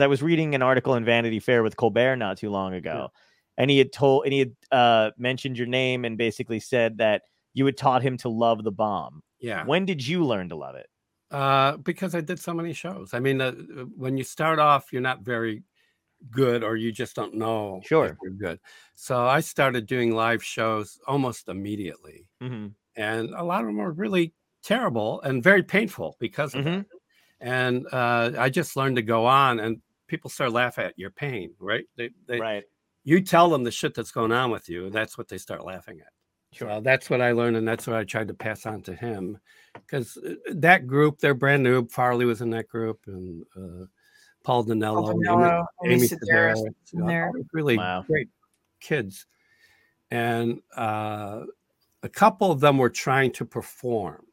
because I was reading an article in Vanity Fair with Colbert not too long ago, and he had told and he had uh, mentioned your name and basically said that you had taught him to love the bomb. Yeah. When did you learn to love it? Uh, because I did so many shows. I mean, uh, when you start off, you're not very good, or you just don't know if Sure. you're good. So I started doing live shows almost immediately, hmm and a lot of them were really terrible and very painful because of that. And uh, I just learned to go on, and people start laughing at your pain, right? They, they, Right. You tell them the shit that's going on with you, and that's what they start laughing at. Sure. So that's what I learned, and that's what I tried to pass on to him. Because that group, they're brand new. Farley was in that group, and uh, Paul Dinello, Amy- Amy, Amy Sedaris Sedaris, in uh, there. all these really Wow. great kids. And uh, a couple of them were trying to perform,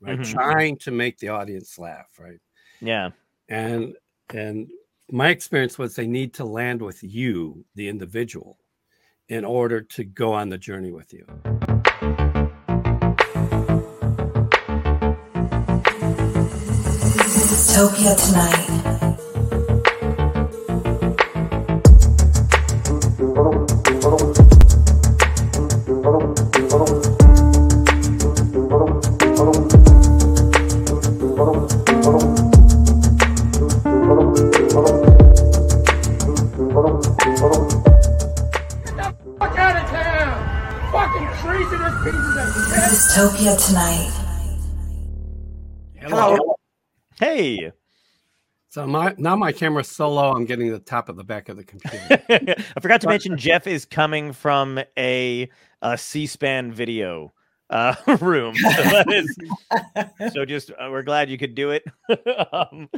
right? Mhm. Trying to make the audience laugh, right? Yeah. and and my experience was they need to land with you the individual in order to go on the journey with you Topia tonight. Of shit! Dystopia tonight. hello Hey. so my now my camera's so low i'm getting the top of the back of the computer I forgot to mention Jeff is coming from a, a C-SPAN video uh, room. So, that is, so just uh, we're glad you could do it. um,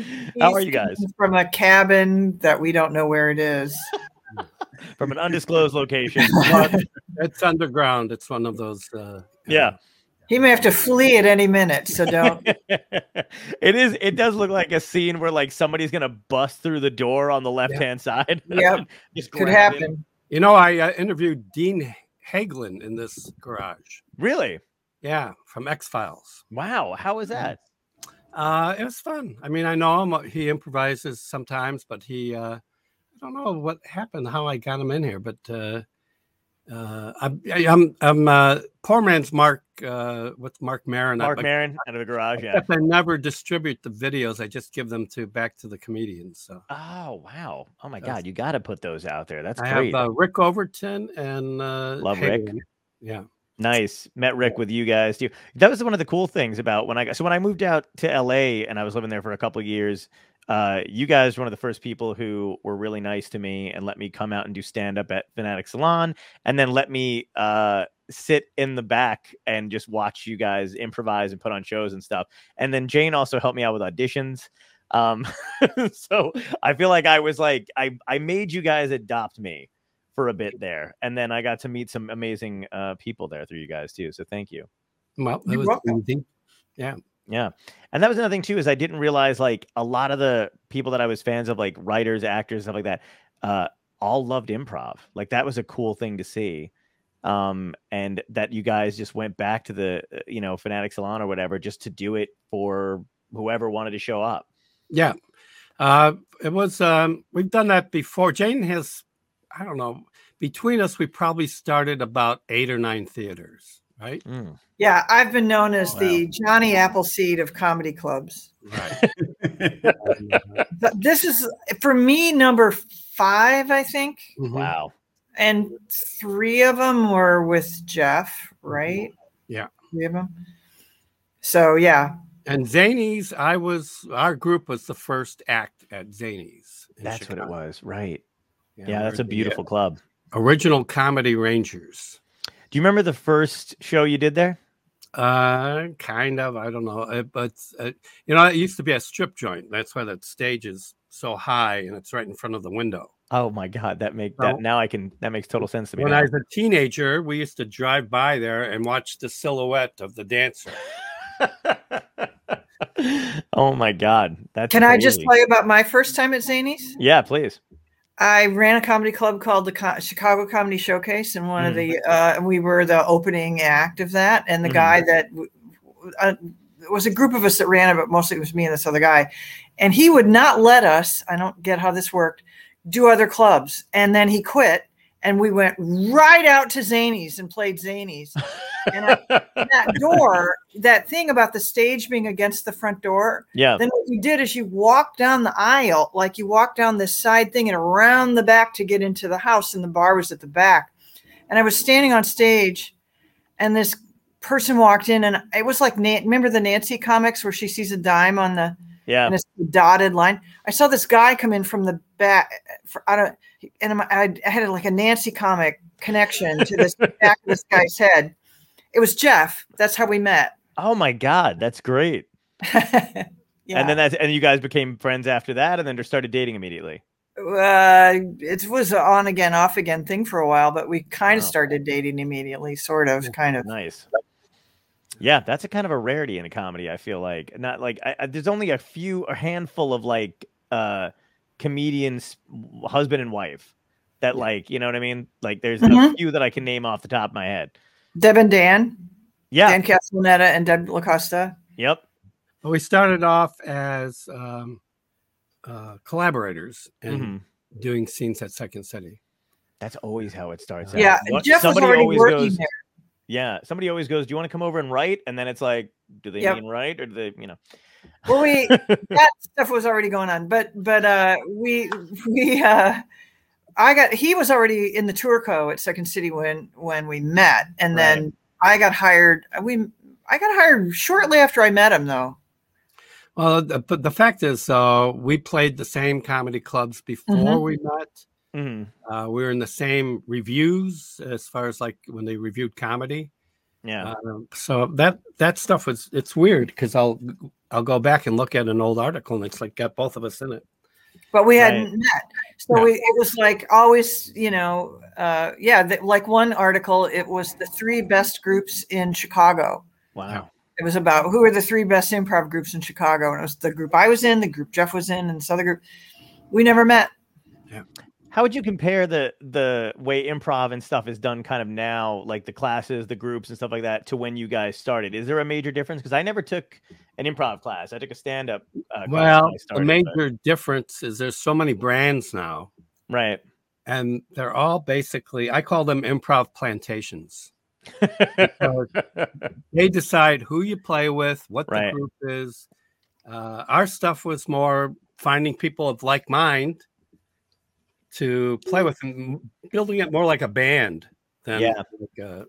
how are you guys? From a cabin that we don't know where it is. From an undisclosed location. It's underground it's one of those uh Yeah. He may have to flee at any minute, so don't. it is. It does look like a scene where like somebody's gonna bust through the door on the left hand side. Yep. just Could grab him. happen. you know i uh, interviewed dean haglund in this garage Really? yeah from x-files Wow. How was that? Uh, it was fun. I mean, I know him. uh, He improvises sometimes, but he, uh, I don't know what happened, how I got him in here, but uh, uh, I'm, I'm, I'm uh, poor man's Marc uh, with Marc Maron. Mark I, Maron out of the garage. Yeah. I never distribute the videos. I just give them to back to the comedians. So Oh wow. Oh my That's- God. You got to put those out there. That's I great. have uh, Rick Overton and uh, Love Rick. Yeah. Nice. Met Rick with you guys too. That was one of the cool things about when I got so when I moved out to LA and I was living there for a couple of years, uh, you guys were one of the first people who were really nice to me and let me come out and do stand up at Fanatic Salon and then let me uh sit in the back and just watch you guys improvise and put on shows and stuff. And then Jane also helped me out with auditions. Um so I feel like I was like I I made you guys adopt me for a bit there, and then I got to meet some amazing uh, people there through you guys too. So thank you. Well, it You're was welcome. easy. Yeah, and that was another thing too is I didn't realize like a lot of the people that I was fans of, like writers, actors, stuff like that, uh, all loved improv. Like that was a cool thing to see. Um, and that you guys just went back to the uh, you know Fanatic Salon or whatever just to do it for whoever wanted to show up. Yeah. Uh, it was, um, we've done that before. Jane has, I don't know, between us, we probably started about eight or nine theaters, right? Mm. Yeah, I've been known as Wow. the Johnny Appleseed of comedy clubs. Right. This is for me number five, I think, Mhm. Wow. and three of them were with Jeff, right? Yeah. three of them. So yeah, And Zanies, I was, our group was the first act at Zanies. in That's what it was. Right. Yeah, Yeah, that's a the, beautiful club. Original Comedy Rangers. Do you remember the first show you did there? Uh, kind of. I don't know. Uh, but, uh, you know, it used to be a strip joint. That's why that stage is so high and it's right in front of the window. Oh my god, that make No. that now I can that makes total sense to me. When now. I was a teenager, we used to drive by there and watch the silhouette of the dancer. oh my god, that's can I just tell you about my first time at Zanies? Yeah, please. I ran a comedy club called the Co- Chicago Comedy Showcase, and one of Mm. the uh, we were the opening act of that. And the Mhm. guy that w- w- uh, it was a group of us that ran it, but mostly it was me and this other guy. And he would not let us, I don't get how this worked, do other clubs. And then he quit and we went right out to Zanies and played Zanies. And I, that door, that thing about the stage being against the front door, yeah. then what you did is you walk down the aisle, like you walk down this side thing and around the back to get into the house, and the bar was at the back. And I was standing on stage, and this person walked in, and it was like remember the Nancy comics where she sees a dime on the Yeah. dotted line. I saw this guy come in from the back. For, I don't, and I, I had like a Nancy comic connection to this back of this guy's head. It was Jeff. That's how we met. Oh my God, that's great. yeah. And then that's and you guys became friends after that, and then just started dating immediately. uh, it was an on again, off again thing for a while, but we kind of Wow. started dating immediately, sort of, kind of. Nice. Yeah, that's a kind of a rarity in a comedy. I feel like not like I, I, there's only a few, a handful of like uh comedians, husband and wife, that like you know what I mean. Like there's a Mhm. few that I can name off the top of my head. Deb and Dan, Yeah. Dan Castellaneta and Deb Lacusta. yep. But we started off as um, uh, collaborators and Mhm. doing scenes at Second City. That's always how it starts. out. Yeah, What- Jeff was somebody already always working goes, there. Yeah, somebody always goes, "Do you want to come over and write?" And then it's like, do they Yep. mean write or do they, you know? Well, we that stuff was already going on, but but uh, we we uh, I got he was already in the tour co at Second City when when we met, and then I got hired. We I got hired shortly after I met him, though. Well, the, but the fact is, uh, we played the same comedy clubs before Mhm. we met. Mhm. Uh, we were in the same reviews as far as like when they reviewed comedy. Yeah. Um, so that that stuff was it's weird because I'll I'll go back and look at an old article and it's like got both of us in it. But we Right. hadn't met, so Yeah. we, it was like always, you know, uh, yeah. The, like one article, it was the three best groups in Chicago. wow. It was about who are the three best improv groups in Chicago, and it was the group I was in, the group Jeff was in, and this other group. We never met. How would you compare the the way improv and stuff is done kind of now, like the classes, the groups and stuff like that, to when you guys started? Is there a major difference? Because I never took an improv class. I took a stand up. Uh, Well, I the started, but- major difference is there's so many brands now, right. and they're all basically I call them improv plantations. They decide who you play with, what Right. the group is. Uh, our stuff was more finding people of like mind to play with and building it more like a band than Yeah. like a,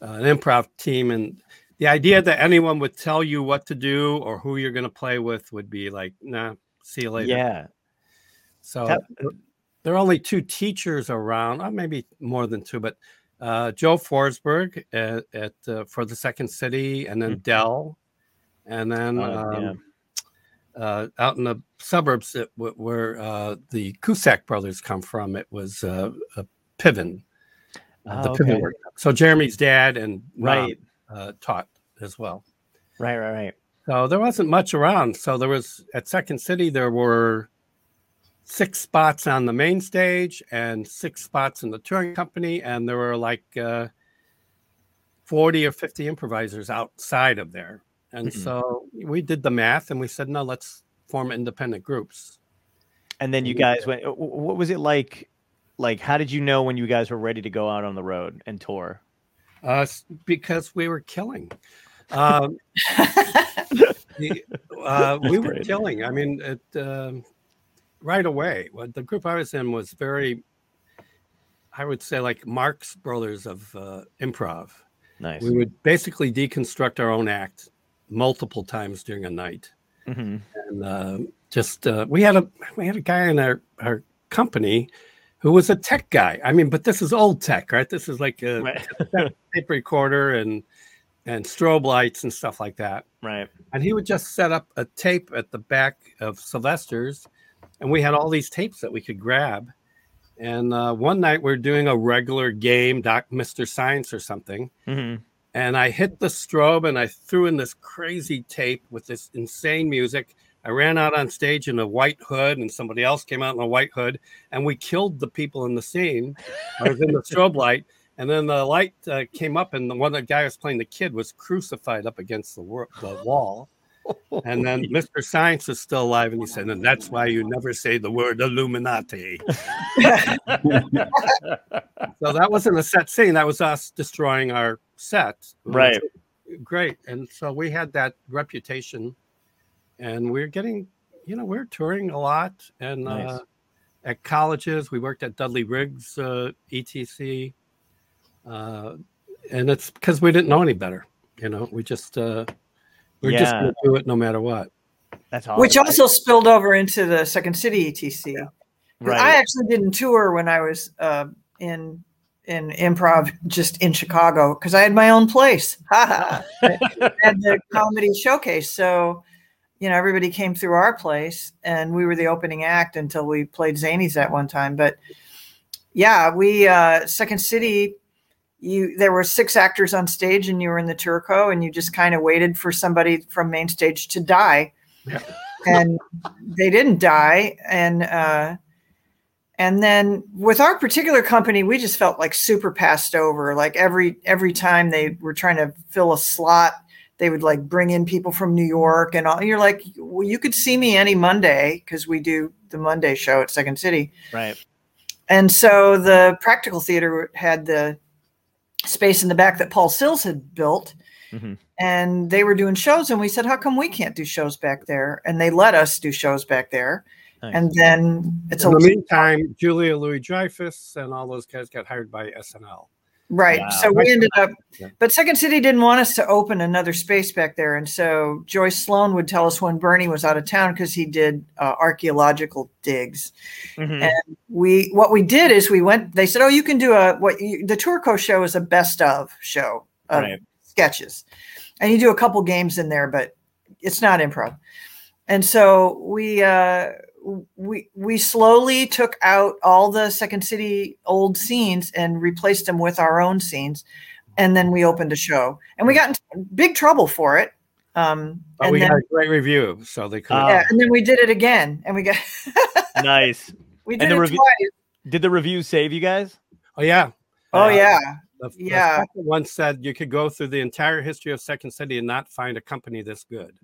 an improv team. And the idea that anyone would tell you what to do or who you're going to play with would be like, nah, see you later. yeah. So That- there are only two teachers around, or maybe more than two, but uh, Jo Forsberg at, at uh, for the Second City, and then Mhm. Del, and then Uh, yeah. um, uh, out in the suburbs that, w- where uh, the Cusack brothers come from, it was uh, a Piven, uh, the Piven okay. workshop. So Jeremy's dad and Right. uh, taught as well. Right. Right. Right. So there wasn't much around. So there was at Second City, there were six spots on the main stage and six spots in the touring company, and there were like uh, 40 or 50 improvisers outside of there. And Mhm. so we did the math and we said, no, let's form independent groups. And then you guys went. wh- wh- What was it like? Like, how did you know when you guys were ready to go out on the road and tour? Uh, because we were killing. Um, the, uh, we were great. killing. I mean, it, um, right away. Well, the group I was in was very, I would say, like Marx Brothers of uh, improv. Nice. We would basically deconstruct our own act multiple times during a night, hmm and uh, just uh, we had a we had a guy in our our company who was a tech guy. I mean, but this is old tech, right? This is like a Right. tape recorder and and strobe lights and stuff like that. right. And he would just set up a tape at the back of Sylvester's, and we had all these tapes that we could grab. And uh, one night we are doing a regular game, Doc Mr. Science or something, hmm and I hit the strobe and I threw in this crazy tape with this insane music. I ran out on stage in a white hood, and somebody else came out in a white hood, and we killed the people in the scene. I was in the strobe light, And then the light uh, came up, and the one the guy was playing the kid was crucified up against the, wor- the wall. And then Mr. Science is still alive, and he said, "And that's why you never say the word Illuminati." so that wasn't a set scene; that was us destroying our set. Right. Great, and so we had that reputation, and we are getting, you know, we are touring a lot, and Nice. uh, at colleges we worked at Dudley Riggs uh, ETC, uh, and it's because we didn't know any better. You know, we just we're just going to do it no matter what. That's awesome. Which also spilled over into the Second City ETC. 'Cause right. I actually didn't tour when I was uh, in in improv just in Chicago because I had my own place. Ha ha. I had the comedy showcase, so you know everybody came through our place, and we were the opening act until we played Zanies at one time. But yeah, we uh, Second City. You there were six actors on stage, and you were in the Turco, and you just kind of waited for somebody from main stage to die, Yeah. and they didn't die, and. uh and then with our particular company we just felt like super passed over like every every time they were trying to fill a slot they would like bring in people from new york and all you're like well you could see me any monday because we do the monday show at second city right. and so the practical theater had the space in the back that paul sills had built Mhm. and they were doing shows and we said how come we can't do shows back there and they let us do shows back there Nice. and then it's In a the meantime, Julia Louis Dreyfus and all those guys got hired by SNL. Right. Wow. So we ended up, but Second City didn't want us to open another space back there. And so Joyce Sloane would tell us when Bernie was out of town because he did uh, archaeological digs. Mhm. And we, what we did is we went, they said, oh, you can do a, what you, the Tourco show is a best of show of Right. sketches. And you do a couple games in there, but it's not improv. And so we, uh, we we slowly took out all the second city old scenes and replaced them with our own scenes and then we opened a show and we got in big trouble for it um But and we then, got a great review, so they could. Ah. yeah, and then we did it again and we got nice. we And did the it review- twice Did the review save you guys? oh yeah, oh Uh, yeah The, the Yeah. second one said you could go through the entire history of Second City and not find a company this good.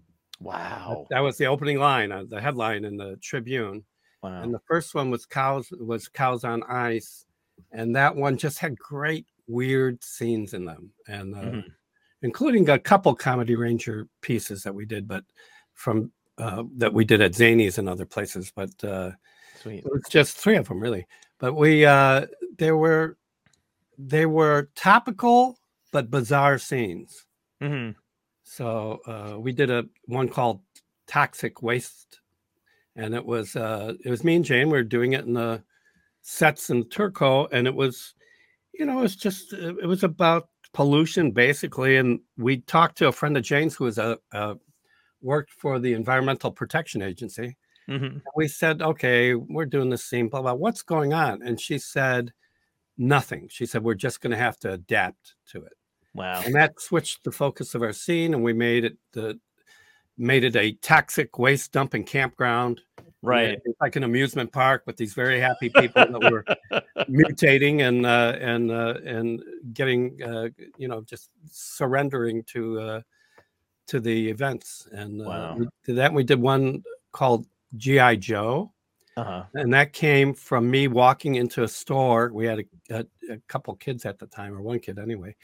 Wow. That was the opening line, uh, the headline in the Tribune. Wow. And the first one was cows was cows on ice, and that one just had great weird scenes in them, and uh, Mhm. including a couple comedy ranger pieces that we did, but from uh, that we did at Zanies and other places. But uh, Sweet. it was just three of them really. But we uh, there were they were topical but bizarre scenes. hmm So uh, we did a one called Toxic Waste, and it was uh, it was me and Jane. We were doing it in the sets in Turco, and it was, you know, it was just uh, it was about pollution basically. And we talked to a friend of Jane's who was a, a worked for the Environmental Protection Agency. hmm We said, okay, we're doing this scene, blah blah. What's going on? And she said, nothing. She said we're just going to have to adapt to it Wow. and that switched the focus of our scene and we made it the made it a toxic waste dumping campground Right. it's like an amusement park with these very happy people that were mutating and uh, and uh, and getting uh, you know just surrendering to uh, to the events and uh, Wow. we did that we did one called gi joe Uh-huh. and that came from me walking into a store. We had a, a, a couple kids at the time, or one kid anyway,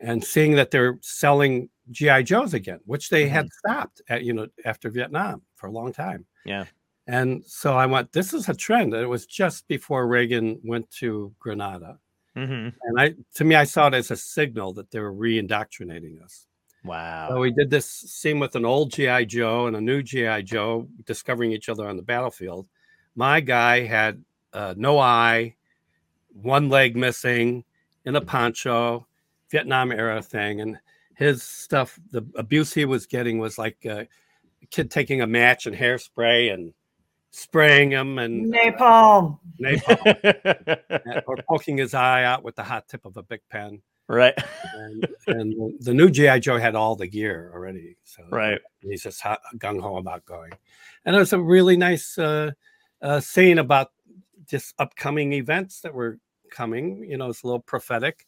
and seeing that they're selling GI Joes again, which they had stopped at you know after Vietnam for a long time. Yeah. And so I went, this is a trend. And it was just before Reagan went to Grenada, hmm and I to me I saw it as a signal that they were re-indoctrinating us. Wow. So we did this scene with an old GI Joe and a new GI Joe discovering each other on the battlefield. My guy had uh, no eye, one leg missing, in a poncho, Vietnam era thing, and his stuff. The abuse he was getting was like uh, a kid taking a match and hairspray and spraying him and napalm napalm, or poking his eye out with the hot tip of a big pen. right. And, and the new GI Joe had all the gear already, so Right. he's just gung ho about going. And it was a really nice uh, uh, scene about just upcoming events that were coming. You know, it's a little prophetic.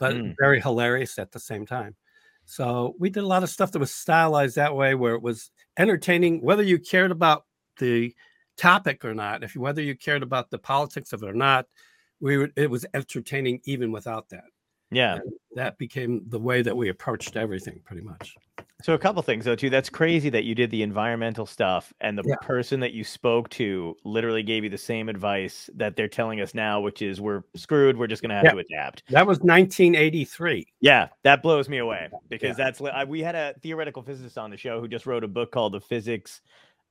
But Mm. very hilarious at the same time. So we did a lot of stuff that was stylized that way, where it was entertaining, whether you cared about the topic or not, if whether you cared about the politics of it or not, we would, it was entertaining even without that. Yeah. And that became the way that we approached everything, pretty much. So a couple things though too. That's crazy that you did the environmental stuff and the Yeah. person that you spoke to literally gave you the same advice that they're telling us now, which is we're screwed. We're just gonna have Yeah. to adapt. That was 1983. Yeah, that blows me away because Yeah. that's I, we had a theoretical physicist on the show who just wrote a book called The Physics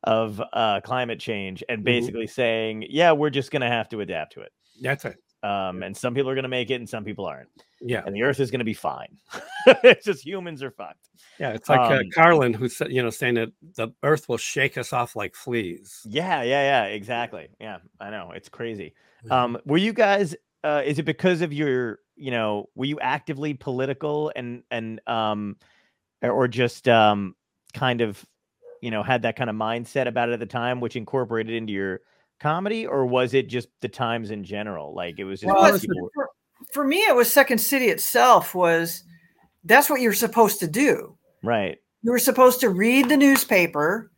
of uh, Climate Change and Mhm. basically saying, yeah, we're just gonna have to adapt to it. That's it. Um, and some people are gonna make it and some people aren't. Yeah. And the Earth is gonna be fine. it's just humans are fucked. Yeah. It's like uh, Um, Carlin, who said, you know, saying that the earth will shake us off like fleas. Yeah, yeah, yeah, exactly. Yeah, I know. It's crazy. Um, were you guys uh is it because of your, you know, were you actively political and and um or just um kind of, you know, had that kind of mindset about it at the time which incorporated into your comedy or was it just the times in general? Like it was just Well, because it's- people were- for, for me it was second city itself was that's what you're supposed to do right. you were supposed to read the newspaper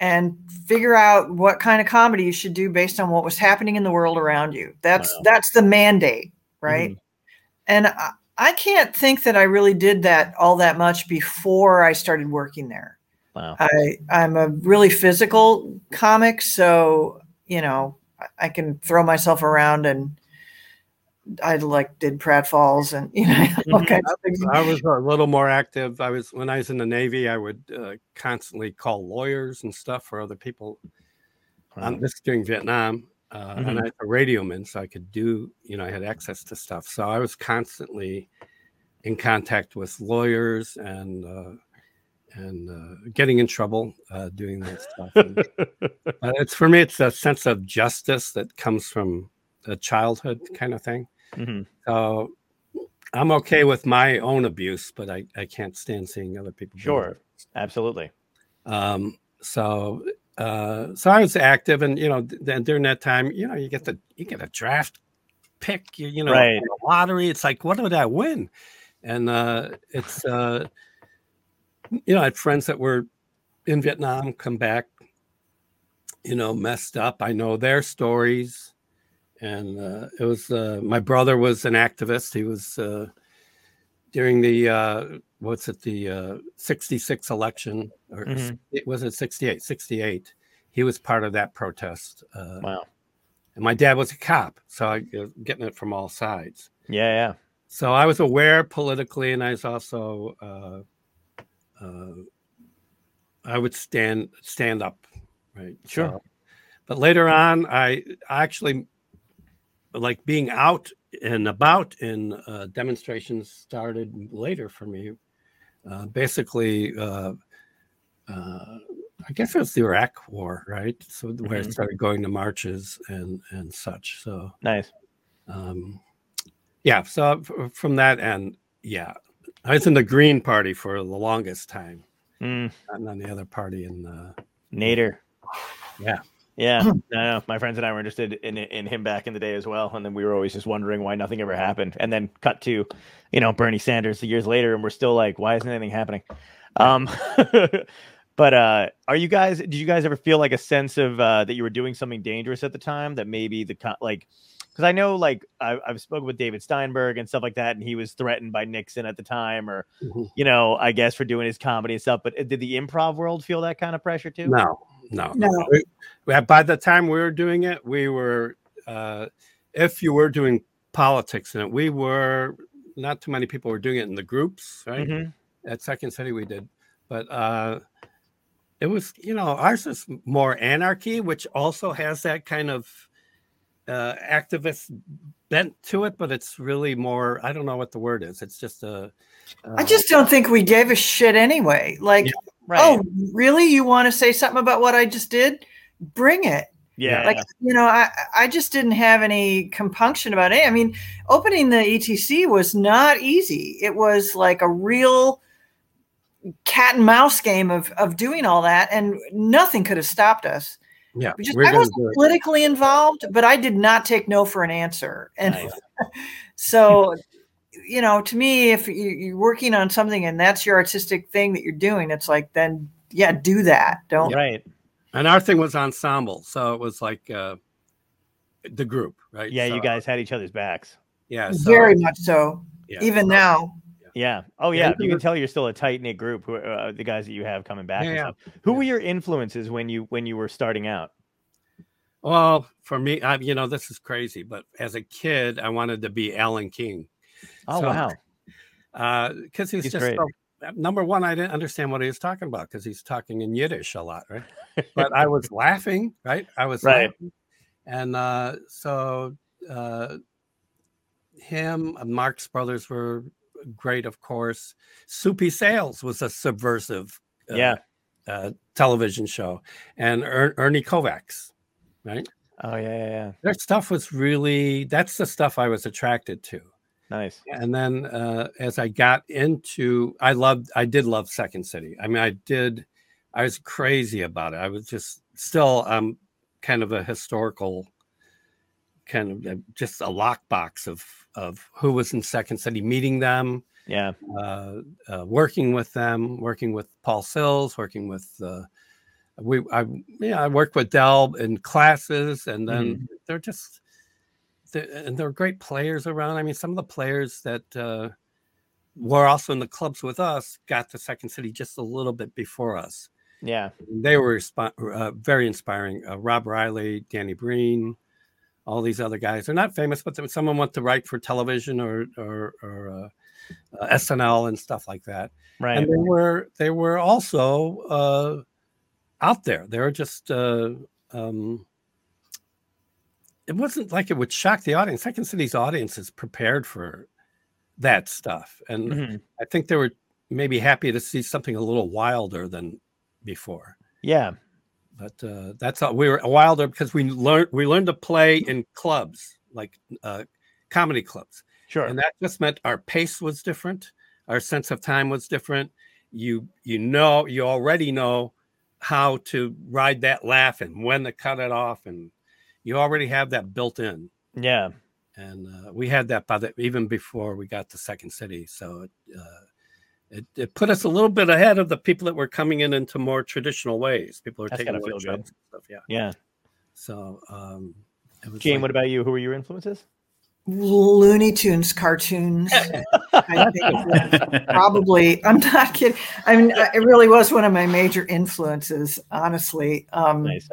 and figure out what kind of comedy you should do based on what was happening in the world around you that's Wow. that's the mandate right Mhm. and I, I can't think that i really did that all that much before i started working there Wow. i i'm a really physical comic so you know I- i can throw myself around and i like did pratfalls and you know all Mhm. kinds of things I was a little more active. I was when I was in the Navy. I would uh, constantly call lawyers and stuff for other people. Um, Wow. this is during Vietnam, uh, Mhm. and I was a radio radioman, so I could do. You know, I had access to stuff, so I was constantly in contact with lawyers and uh, and uh, getting in trouble uh, doing that stuff. And, uh, it's for me, it's a sense of justice that comes from a childhood kind of thing. Mhm. So I'm okay with my own abuse, but I, I can't stand seeing other people. Sure. Absolutely. Um, so uh, so I was active, and you know, then during that time, you know, you get the you get a draft pick, you, you know, Right. lottery. It's like, what did I win? And uh, it's uh, you know, I had friends that were in Vietnam come back, you know, messed up. I know their stories. And uh, it was uh, my brother was an activist. He was uh, during the uh, what's it the uh, 66 election or Mhm. it was it 68 68 he was part of that protest uh, Wow. and my dad was a cop so i was getting it from all sides Yeah, yeah. so i was aware politically and i was also uh, uh, i would stand stand up right Sure. So- but later on i actually like being out and about in uh, demonstrations started later for me uh, basically uh, uh, I guess it was the Iraq War, right? So where I started going to marches and and such. So Nice. um, yeah, so from that end, yeah, I was in the Green Party for the longest time, Mm. and on the other party in uh, Nader. Yeah. Yeah. No, my friends and I were interested in in him back in the day as well, and then we were always just wondering why nothing ever happened. And then cut to, you know, Bernie Sanders years later, and we're still like, why isn't anything happening? Um, but uh, are you guys? Did you guys ever feel like a sense of uh, that you were doing something dangerous at the time? That maybe the like. Because I know, like, I, I've spoken with David Steinberg and stuff like that, and he was threatened by Nixon at the time, or Mhm. you know, I guess for doing his comedy and stuff. But uh, did the improv world feel that kind of pressure too? no, no, No. We- we- by the time we were doing it, we were uh, if you were doing politics in it, we were not too many people were doing it in the groups, right? Mhm. at Second City we did, but uh, it was you know ours is more anarchy, which also has that kind of uh, activist bent to it, but it's really more I don't know what the word is. It's just a. Uh, I just don't think we gave a shit anyway. Like, Yeah. Right. oh, really? You want to say something about what I just did? Bring it. yeah. Like, you know, I I just didn't have any compunction about it. I mean, opening the ETC was not easy. It was like a real cat and mouse game of of doing all that, and nothing could have stopped us. Yeah, just, we're I wasn't it. politically involved, but I did not take no for an answer. And Nice. so you know, to me, if you, you're working on something and that's your artistic thing that you're doing, it's like then yeah, do that. Don't Right. And our thing was ensemble, so it was like uh, the group, right? Yeah, So, you guys had each other's backs. Yeah, so, very much so. yeah, Even so- now, Yeah. Oh Yeah, you can tell you're still a tight knit group. Who, uh, the guys that you have coming back. Yeah. Who Yeah. were your influences when you when you were starting out? Well, for me, I, you know, this is crazy, but as a kid, I wanted to be Alan King. Oh So- wow. because he's, He's just so- number one. I didn't understand what he was talking about because he's talking in Yiddish a lot, right? But I was laughing, right? I was Right. laughing. and uh, so uh, him, and Marx Brothers were great, of course. Soupy Sales was a subversive, uh, Yeah. uh, television show, and er- Ernie Kovacs, right? Oh yeah, yeah, yeah. Their stuff was really that's the stuff I was attracted to Nice. and then uh, as I got into, I loved, I did love Second City. I mean, I did, I was crazy about it. I was just still, um, kind of a historical, kind of uh, just a lockbox of of who was in Second City, meeting them, Yeah. uh, uh, working with them, working with Paul Sills, working with. Uh, we, I, yeah, I worked with Del in classes, and then they're just they're, and there are great players around. I mean, some of the players that uh, were also in the clubs with us got to Second City just a little bit before us. Yeah. They were uh, very inspiring. Uh, Rob Riley, Danny Breen, all these other guys. They're not famous, but someone went to write for television or or, or uh, uh, SNL and stuff like that. Right. And they were they were also uh, out there. They were just. Uh, um, it wasn't like it would shock the audience. Second City's audience is prepared for that stuff, and Mhm. I think they were maybe happy to see something a little wilder than before. Yeah. But uh, that's all. We were wilder because we learned we learned to play in clubs like uh, comedy clubs, Sure. and that just meant our pace was different, our sense of time was different. You you know you already know how to ride that laugh and when to cut it off, and you already have that built in yeah. and uh, we had that by the even before we got to Second City. So it, uh, it it put us a little bit ahead of the people that were coming in into more traditional ways. People are That's taking gotta feel workshops and stuff. Yeah. Yeah. So um, it was Jane, like- what about you? Who were your influences? Looney Tunes cartoons. I think probably. I'm not kidding. I mean, it really was one of my major influences, honestly. Um, Nice.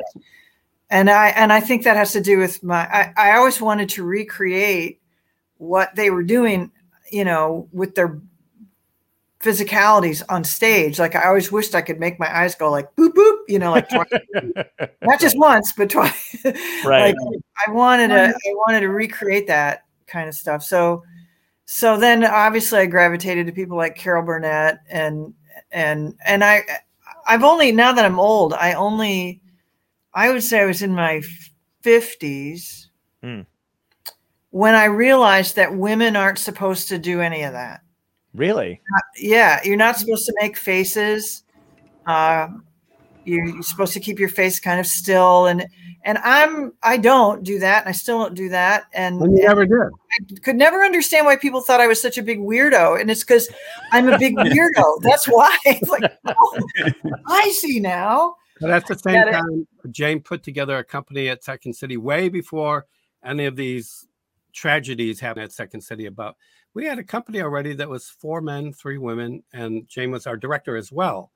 and I and I think that has to do with my. I, I always wanted to recreate what they were doing, you know, with their physicalities on stage. Like I always wished I could make my eyes go like boop boop, you know, like twice, not just once, but twice. Right. like I wanted to I wanted to recreate that kind of stuff. So so then obviously I gravitated to people like Carol Burnett and and and I I've only now that I'm old, I only I would say I was in my 50s Hmm. when I realized that women aren't supposed to do any of that Really? yeah you're not supposed to make faces uh you're, you're supposed to keep your face kind of still and and i'm i don't do that and i still don't do that and, And you and never did. I could never understand why people thought i was such a big weirdo and it's because i'm a big weirdo that's why like oh, i see now But at the same Got it. time, Jane put together a company at Second City way before any of these tragedies happened at Second City. About we had a company already that was four men, three women, and Jane was our director as well.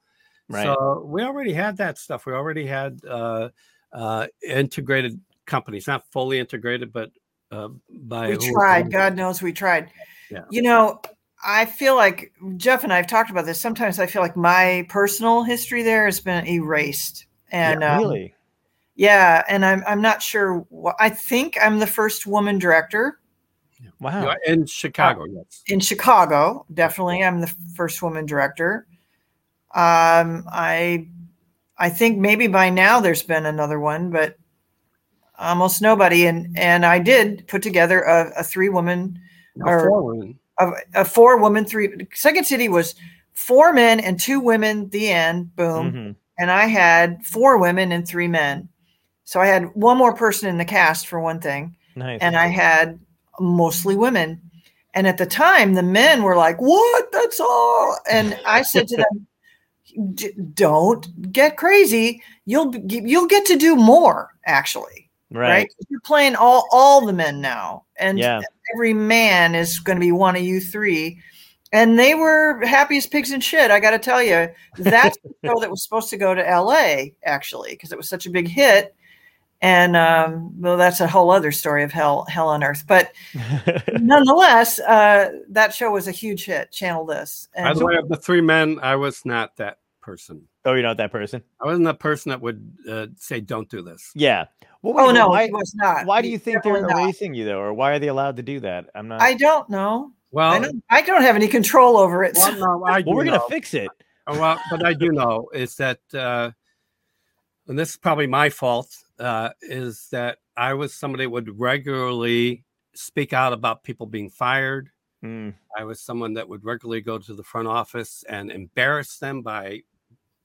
Right. So we already had that stuff. We already had uh, uh, integrated companies, not fully integrated, but uh, by we tried god knows we tried Yeah. you know i feel like jeff and i have talked about this sometimes i feel like my personal history there has been erased and um, really? Yeah, and I'm I'm not sure. What, I think I'm the first woman director Wow. You are in Chicago. yes. in Chicago. Definitely, I'm the first woman director. Um, I I think maybe by now there's been another one, but almost nobody. And and I did put together a, a three woman No, or- four women. a, a four woman three Second City was four men and two women. The end. Boom. Mhm. and I had four women and three men. So I had one more person in the cast for one thing, Nice. and I had mostly women. And at the time, the men were like, "What? That's all." And I said to them, "Don't get crazy. You'll you'll get to do more actually, right? Right. You're playing all all the men now, and Yeah. every man is going to be one of you three." And they were happy as pigs in shit. I got to tell you, that's the show that was supposed to go to L.A. actually because it was such a big hit. And um, well, that's a whole other story of hell, hell on earth. But nonetheless, uh, that show was a huge hit. Channel this. By And the way, of the three men, I was not that person. oh, you're not that person. I wasn't that person that would uh, say, "Don't do this." Yeah. Well, oh no, Why, he was not. why do you think they're definitely not. erasing you though, or why are they allowed to do that? I'm not. I don't know. Well, I don't. I don't have any control over it. well, no, I well, we're do gonna fix it. Oh, well, but I do know is that, uh, and this is probably my fault, uh, is that I was somebody that would regularly speak out about people being fired. Mm, I was someone that would regularly go to the front office and embarrass them by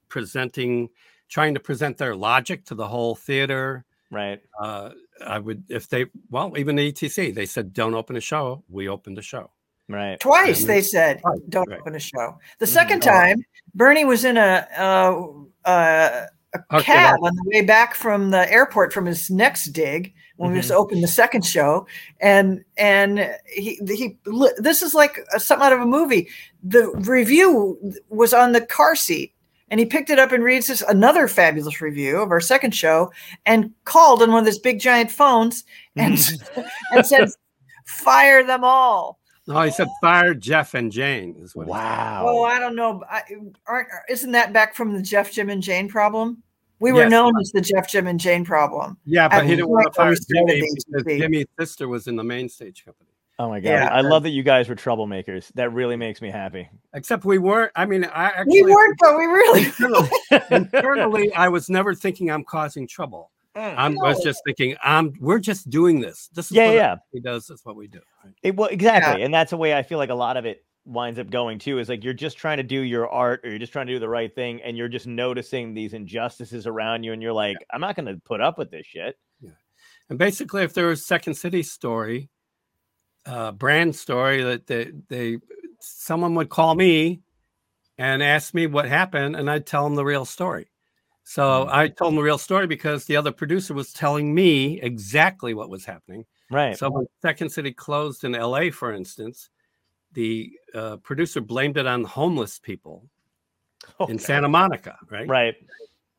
presenting, trying to present their logic to the whole theater. right. Uh, I would, if they, well, even the ETC, they said, don't open a show. We opened a show. Right. Twice And- they said, Right, "Don't right. open a show." The Mhm. second time, Bernie was in a uh, uh, a Okay, cab on the way back from the airport from his next dig when we Mhm. just opened the second show, and and he he this is like something out of a movie. The review was on the car seat. And he picked it up and reads this another fabulous review of our second show, and called on one of those big giant phones and and said, "Fire them all." No, he said, fire Jeff and Jane. Is what. Wow. Oh, I don't know. I, aren't isn't that back from the Jeff, Jim, and Jane problem? We were Yes. known as the Jeff, Jim, and Jane problem. Yeah, but he didn't want to point where fire we started Jimmy because Jimmy's sister was in the main stage company. Oh my god. Yeah. I love that you guys were troublemakers. That really makes me happy. Except we weren't. I mean, I actually We weren't, but we really. internally, internally, I was never thinking I'm causing trouble. I was No. just thinking, I'm. We're just doing this. This is Yeah, what yeah. he does. This is what we do. right? It, well, exactly, and that's the way I feel like a lot of it winds up going too. Is like you're just trying to do your art, or you're just trying to do the right thing, and you're just noticing these injustices around you, and you're like, I'm not going to put up with this shit. And basically, if there was Second City story, uh, brand story that they, they someone would call me and ask me what happened, and I'd tell them the real story. So Mm. I told him the real story because the other producer was telling me exactly what was happening. Right. So when Second City closed in LA, for instance, the uh, producer blamed it on homeless people Okay. in Santa Monica, right? Right.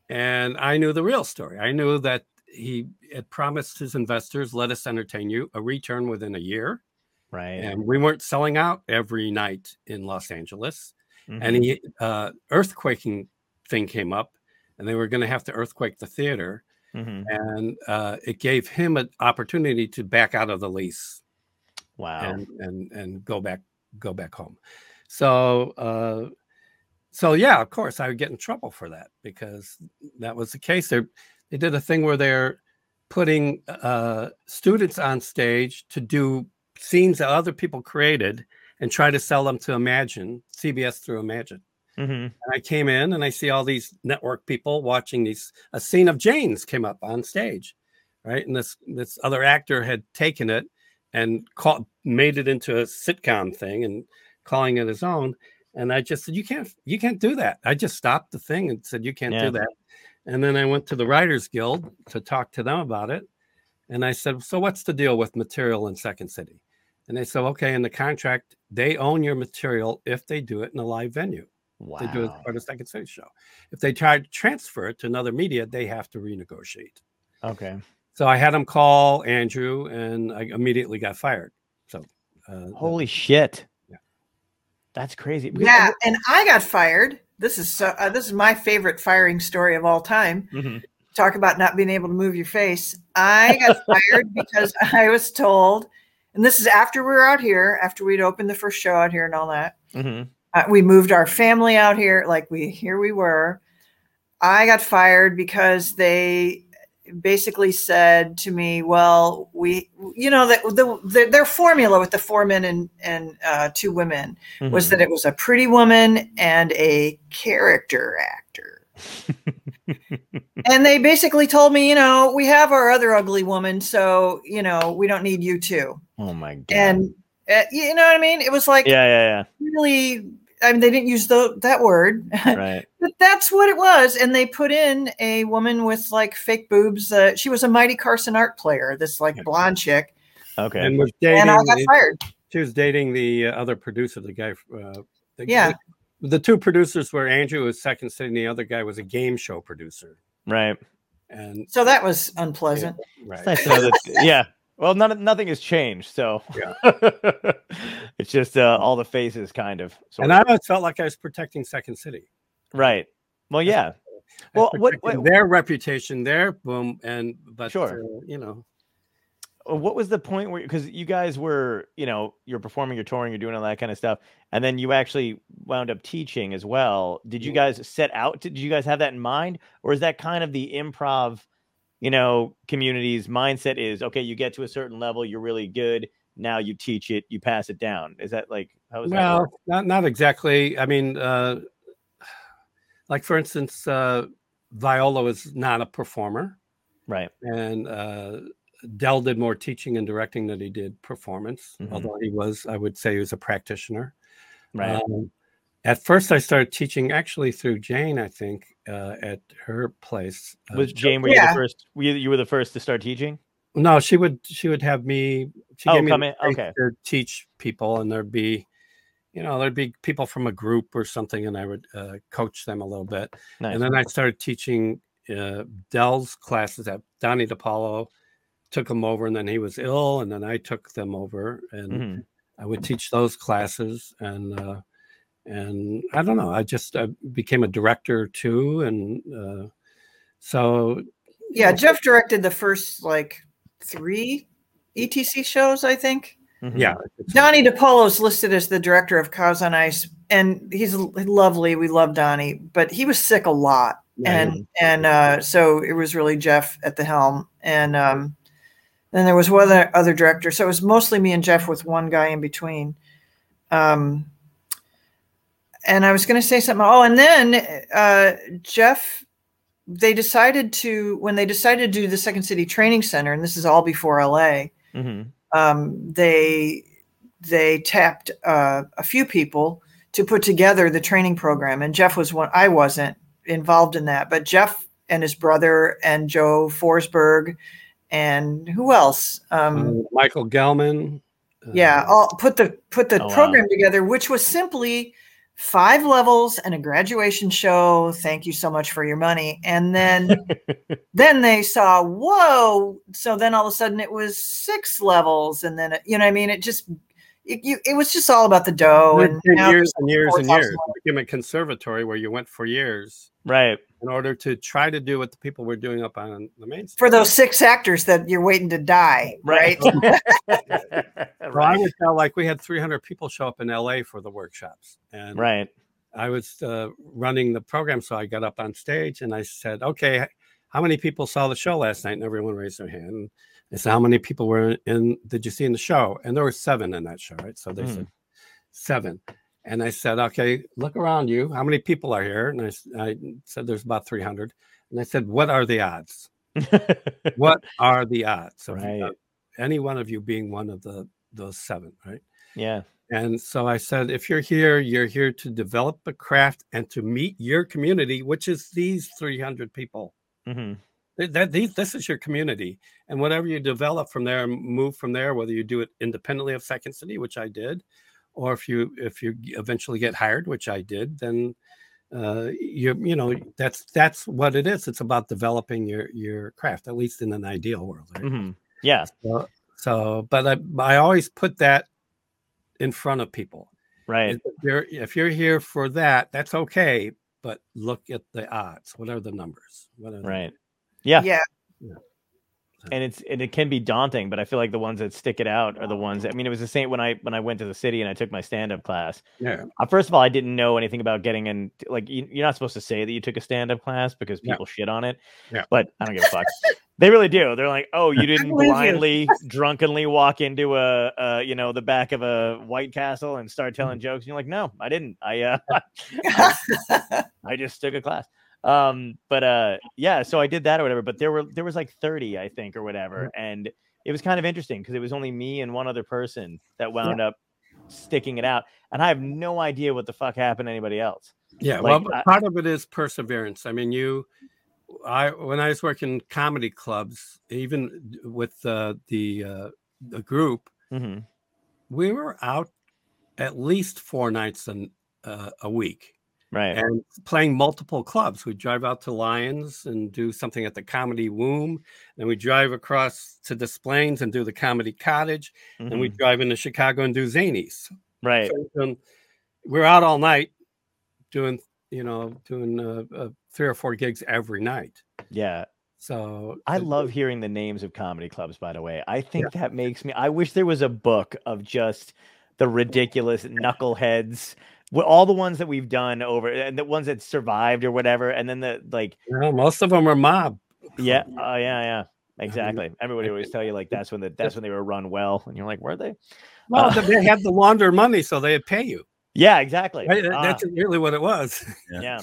And I knew the real story. I knew that he had promised his investors, let us entertain you, a return within a year. Right. And we weren't selling out every night in Los Angeles. Mhm. And he, uh, earthquaking thing came up, and they were going to have to earthquake the theater. Mhm. And uh, it gave him an opportunity to back out of the lease Wow. and and and go back go back home. So uh, so yeah, of course, I would get in trouble for that because that was the case. They they did a thing where they're putting uh, students on stage to do scenes that other people created and try to sell them to Imagine CBS through Imagine. Mhm. And I came in and I see all these network people watching these. A scene of Jane's came up on stage, right? And this this other actor had taken it and caught, made it into a sitcom thing and calling it his own. And I just said, "You can't, you can't do that." I just stopped the thing and said, "You can't Yeah. do that." And then I went to the Writers Guild to talk to them about it. And I said, "So what's the deal with material in Second City?" And they said, "Okay, in the contract, they own your material if they do it in a live venue." Wow. they do it for the Second City show. If they try to transfer it to another media, they have to renegotiate. Okay. So I had them call Andrew, and I immediately got fired. So, uh, Holy shit. Yeah. That's crazy. Yeah, and I got fired. This is so, uh, this is my favorite firing story of all time. Mhm. Talk about not being able to move your face. I got fired because I was told, and this is after we were out here, after we'd opened the first show out here and all that. Mhm. Uh, we moved our family out here, like we here we were. I got fired because they basically said to me, "Well, we, you know, that the, the, their formula with the four men and and uh, two women was Mhm. that it was a pretty woman and a character actor." and they basically told me, you know, we have our other ugly woman, so you know, we don't need you too Oh my god. and Uh, you know what I mean? It was like yeah, Yeah, yeah, really. I mean, they didn't use the, that word. Right. but that's what it was. And they put in a woman with like fake boobs. Uh, she was a Mighty Carson art player, this like blonde chick, Okay. and was dating. and I got fired. she was dating the uh, other producer, the guy. Uh, the, Yeah. The, the two producers were Andrew was Second City, and the other guy was a game show producer. right. And So that was unpleasant. right, nice to know that. Yeah. Well, none, nothing has changed, so yeah. it's just uh, all the faces, kind of. Sort and of. I always felt like I was protecting Second City. right. Well, yeah. Well, what- what- their reputation, their boom, and but Sure. uh, you know, Uh, What was the point where? Because you guys were, you know, you're performing, you're touring, you're doing all that kind of stuff, and then you actually wound up teaching as well. Did you guys set out? To, did you guys have that in mind, or is that kind of the improv, you know, community's mindset? Is okay, you get to a certain level, you're really good. Now you teach it, you pass it down. Is that like how is that? well, not not exactly. I mean, uh, like for instance, uh, Viola was not a performer. Right. and uh, Del did more teaching and directing than he did performance. Mhm. Although he was, I would say, he was a practitioner. Right. Um, at first, I started teaching actually through Jane. I think uh, at her place. Uh, was Jane? Were you the first? Were you, you were the first to start teaching? no, she would. She would have me. She Oh, gave me come the in- okay. To teach people, and there'd be, you know, there'd be people from a group or something, and I would uh, coach them a little bit. Nice. And then I started teaching uh, Del's classes at Donnie DePollo, took them over, and then he was ill, and then I took them over, and Mhm. I would teach those classes, and uh, and I don't know, I just I became a director too, and uh, so Yeah, Jeff directed the first like three ETC shows, I think. Mhm. yeah, it's- Donnie DePollo's listed as the director of Cows on Ice, and he's lovely. We love Donnie, but he was sick a lot, yeah, and and uh, so it was really Jeff at the helm, and um, then there was one other other director. So it was mostly me and Jeff with one guy in between. Um, and I was going to say something. Oh, and then uh, Jeff, they decided to when they decided to do the Second City Training Center, and this is all before LA Mhm. um, they they tapped uh, a few people to put together the training program and jeff was one i wasn't involved in that but jeff and his brother and Jo Forsberg and who else um, uh, Michael Gellman. uh, yeah all put the put the Oh, wow. program together which was simply five levels and a graduation show. Thank you so much for your money. And then then they saw whoa. So then all of a sudden it was six levels. And then it, you know what i mean? It just it, you, it was just all about the dough It and years and years and 4,000 years. It became a conservatory where you went for years. Right. In order to try to do what the people were doing up on the main stage. for those six actors that you're waiting to die right, Well, I right. would tell like we had 300 people show up in LA for the workshops, and Right. I was uh, running the program, so I got up on stage and I said, "Okay, how many people saw the show last night?" And everyone raised their hand. I said, "How many people were in? Did you see in the show?" And there were seven in that show, right? So they Mhm. said seven. And I said, "Okay, look around you. How many people are here?" And I said, "There's about 300." And I said, "What are the odds? What are the odds of Right. of any one of you being one of the those seven, right?" yeah. And so I said, if you're here, you're here to develop a craft and to meet your community, which is these 300 people. hmm Th- That these, this is your community, and whatever you develop from there, move from there. Whether you do it independently of Second City, which I did, or if you if you eventually get hired, which I did, then uh, you you know that's that's what it is. It's about developing your your craft, at least in an ideal world. Right? hmm Yeah. So, so, but I, I always put that in front of people. Right. If you're if you're here for that, that's okay. But look at the odds. What are the numbers? What are the- Right. Yeah. yeah and it's and it can be daunting but i feel like the ones that stick it out are the ones i mean it was the same when i when i went to the city and i took my stand-up class Yeah. uh, first of all i didn't know anything about getting in like you, you're not supposed to say that you took a stand-up class because Yeah. people shit on it Yeah. but i don't give a fuck they really do they're like oh you didn't blindly drunkenly walk into a, uh you know the back of a white castle and start telling Mm. jokes and you're like no i didn't i uh I just took a class. Um, but uh, yeah, so I did that or whatever. But there were there was like thirty, I think, or whatever, and it was kind of interesting because it was only me and one other person that wound up sticking it out, and I have no idea what the fuck happened to anybody else. Yeah, Like, well, I- part of it is perseverance. I mean, you, I when I was working comedy clubs, even with uh, the uh, the group, hmm we were out at least four nights an, uh, a week Right. and playing multiple clubs. We drive out to Lyons and do something at the Comedy Womb, then we drive across to Des Plaines and do the Comedy Cottage, and we drive into Chicago and do Zanies. right. So, um, we're out all night doing, you know, doing uh, uh, three or four gigs every night. Yeah. So I uh, love hearing the names of comedy clubs, by the way. I think that makes me I wish there was a book of just the ridiculous knuckleheads. Wh- All the ones that we've done over and the ones that survived or whatever. And then the like, you know, most of them are mob. yeah, oh yeah, yeah. Exactly. Everybody always tell you like that's when the that's when they were run well. And you're like, were they? Well, Uh, they had the launder money, so they'd pay you. Yeah, exactly. Right? Ah, That's really what it was. yeah.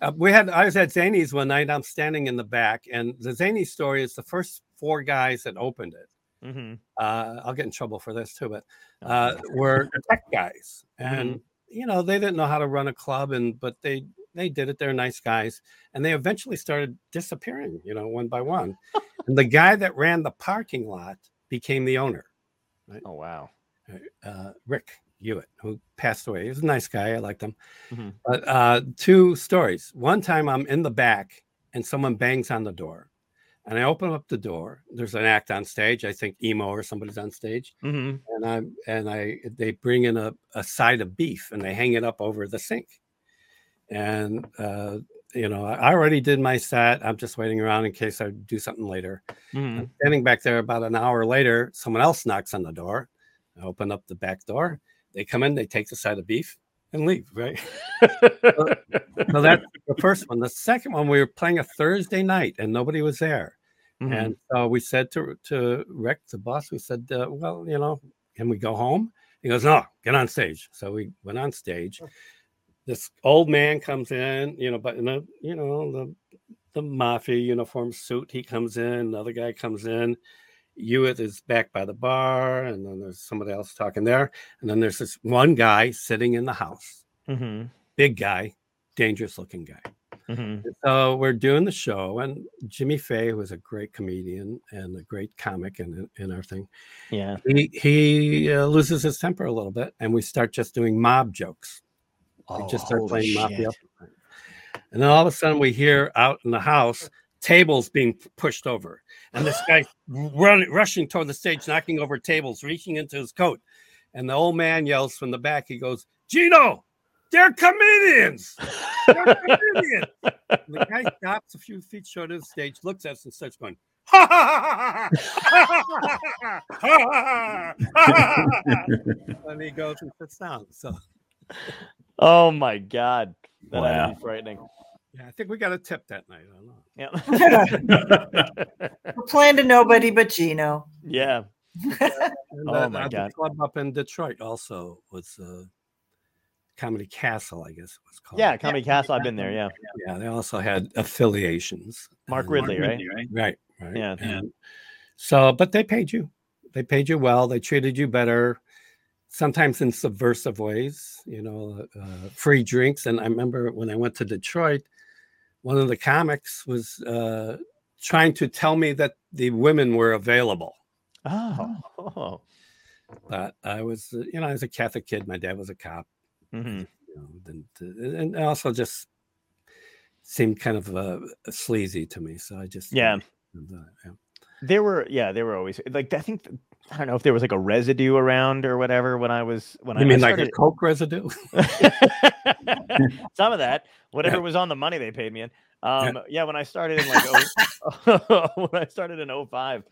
Uh, we had I was at Zanies one night. I'm standing in the back, and the Zany story is the first four guys that opened it. hmm Uh, I'll get in trouble for this too, but uh, were tech guys, and you know they didn't know how to run a club, and but they they did it. They're nice guys, and they eventually started disappearing, you know, one by one. and the guy that ran the parking lot became the owner, Oh wow. uh, Rick Uchwat, who passed away. He was a nice guy. I liked him. Mhm. But uh, two stories. One time I'm in the back and someone bangs on the door. And I open up the door. There's an act on stage. I think Emo or somebody's on stage. hmm And I and I they bring in a, a side of beef and they hang it up over the sink. And uh, you know, I already did my set. I'm just waiting around in case I do something later. hmm I'm standing back there about an hour later, someone else knocks on the door. I open up the back door. They come in, they take the side of beef and leave, right? So that's the first one. The second one, we were playing a Thursday night and nobody was there. Mhm. And so we said to, to Rick, the boss, we said, uh, well, you know, can we go home? He goes, no, get on stage. So we went on stage. This old man comes in, you know, but in a, you know, the, the mafia uniform suit. He comes in, another guy comes in. Uchwat is back by the bar, and then there's somebody else talking there. And then there's this one guy sitting in the house, hmm big guy, dangerous looking guy. hmm So we're doing the show, and Jimmy Fay, who is a great comedian and a great comic in, in our thing, Yeah. he he uh, loses his temper a little bit, and we start just doing mob jokes. We just start Oh, playing mafia. shit. And then all of a sudden, we hear out in the house tables being pushed over, and this guy run, rushing toward the stage, knocking over tables, reaching into his coat. And the old man yells from the back, he goes, Gino, they're comedians. They're comedians. the guy stops a few feet short of the stage, looks at us and starts going, and he goes and sits down. So, oh my god, that wow. frightening yeah, I think we got a tip that night. I don't know. Yeah. We're playing to nobody but Gino. yeah. And Oh the- my uh, the God. club up in Detroit also was uh, Comedy Castle, I guess it was called. Yeah. Comedy Castle. I've been there. Yeah. yeah. They also had affiliations. Mark And- Ridley, right? Right, right. Yeah. And so, but they paid you. They paid you well. They treated you better. Sometimes in subversive ways, you know, uh, free drinks. And I remember when I went to Detroit, one of the comics was uh, trying to tell me that the women were available. Oh. But I was, uh, you know, I was a Catholic kid. My dad was a cop. Mhm. You know, uh, and also just seemed kind of uh, sleazy to me. So I just Yeah. uh, yeah. There were, yeah, there were always like I think I don't know if there was like a residue around or whatever when I was when You I, mean I like a coke residue? some of that, whatever was on the money they paid me in. Um, yeah, when I started in like oh, when I started in 05,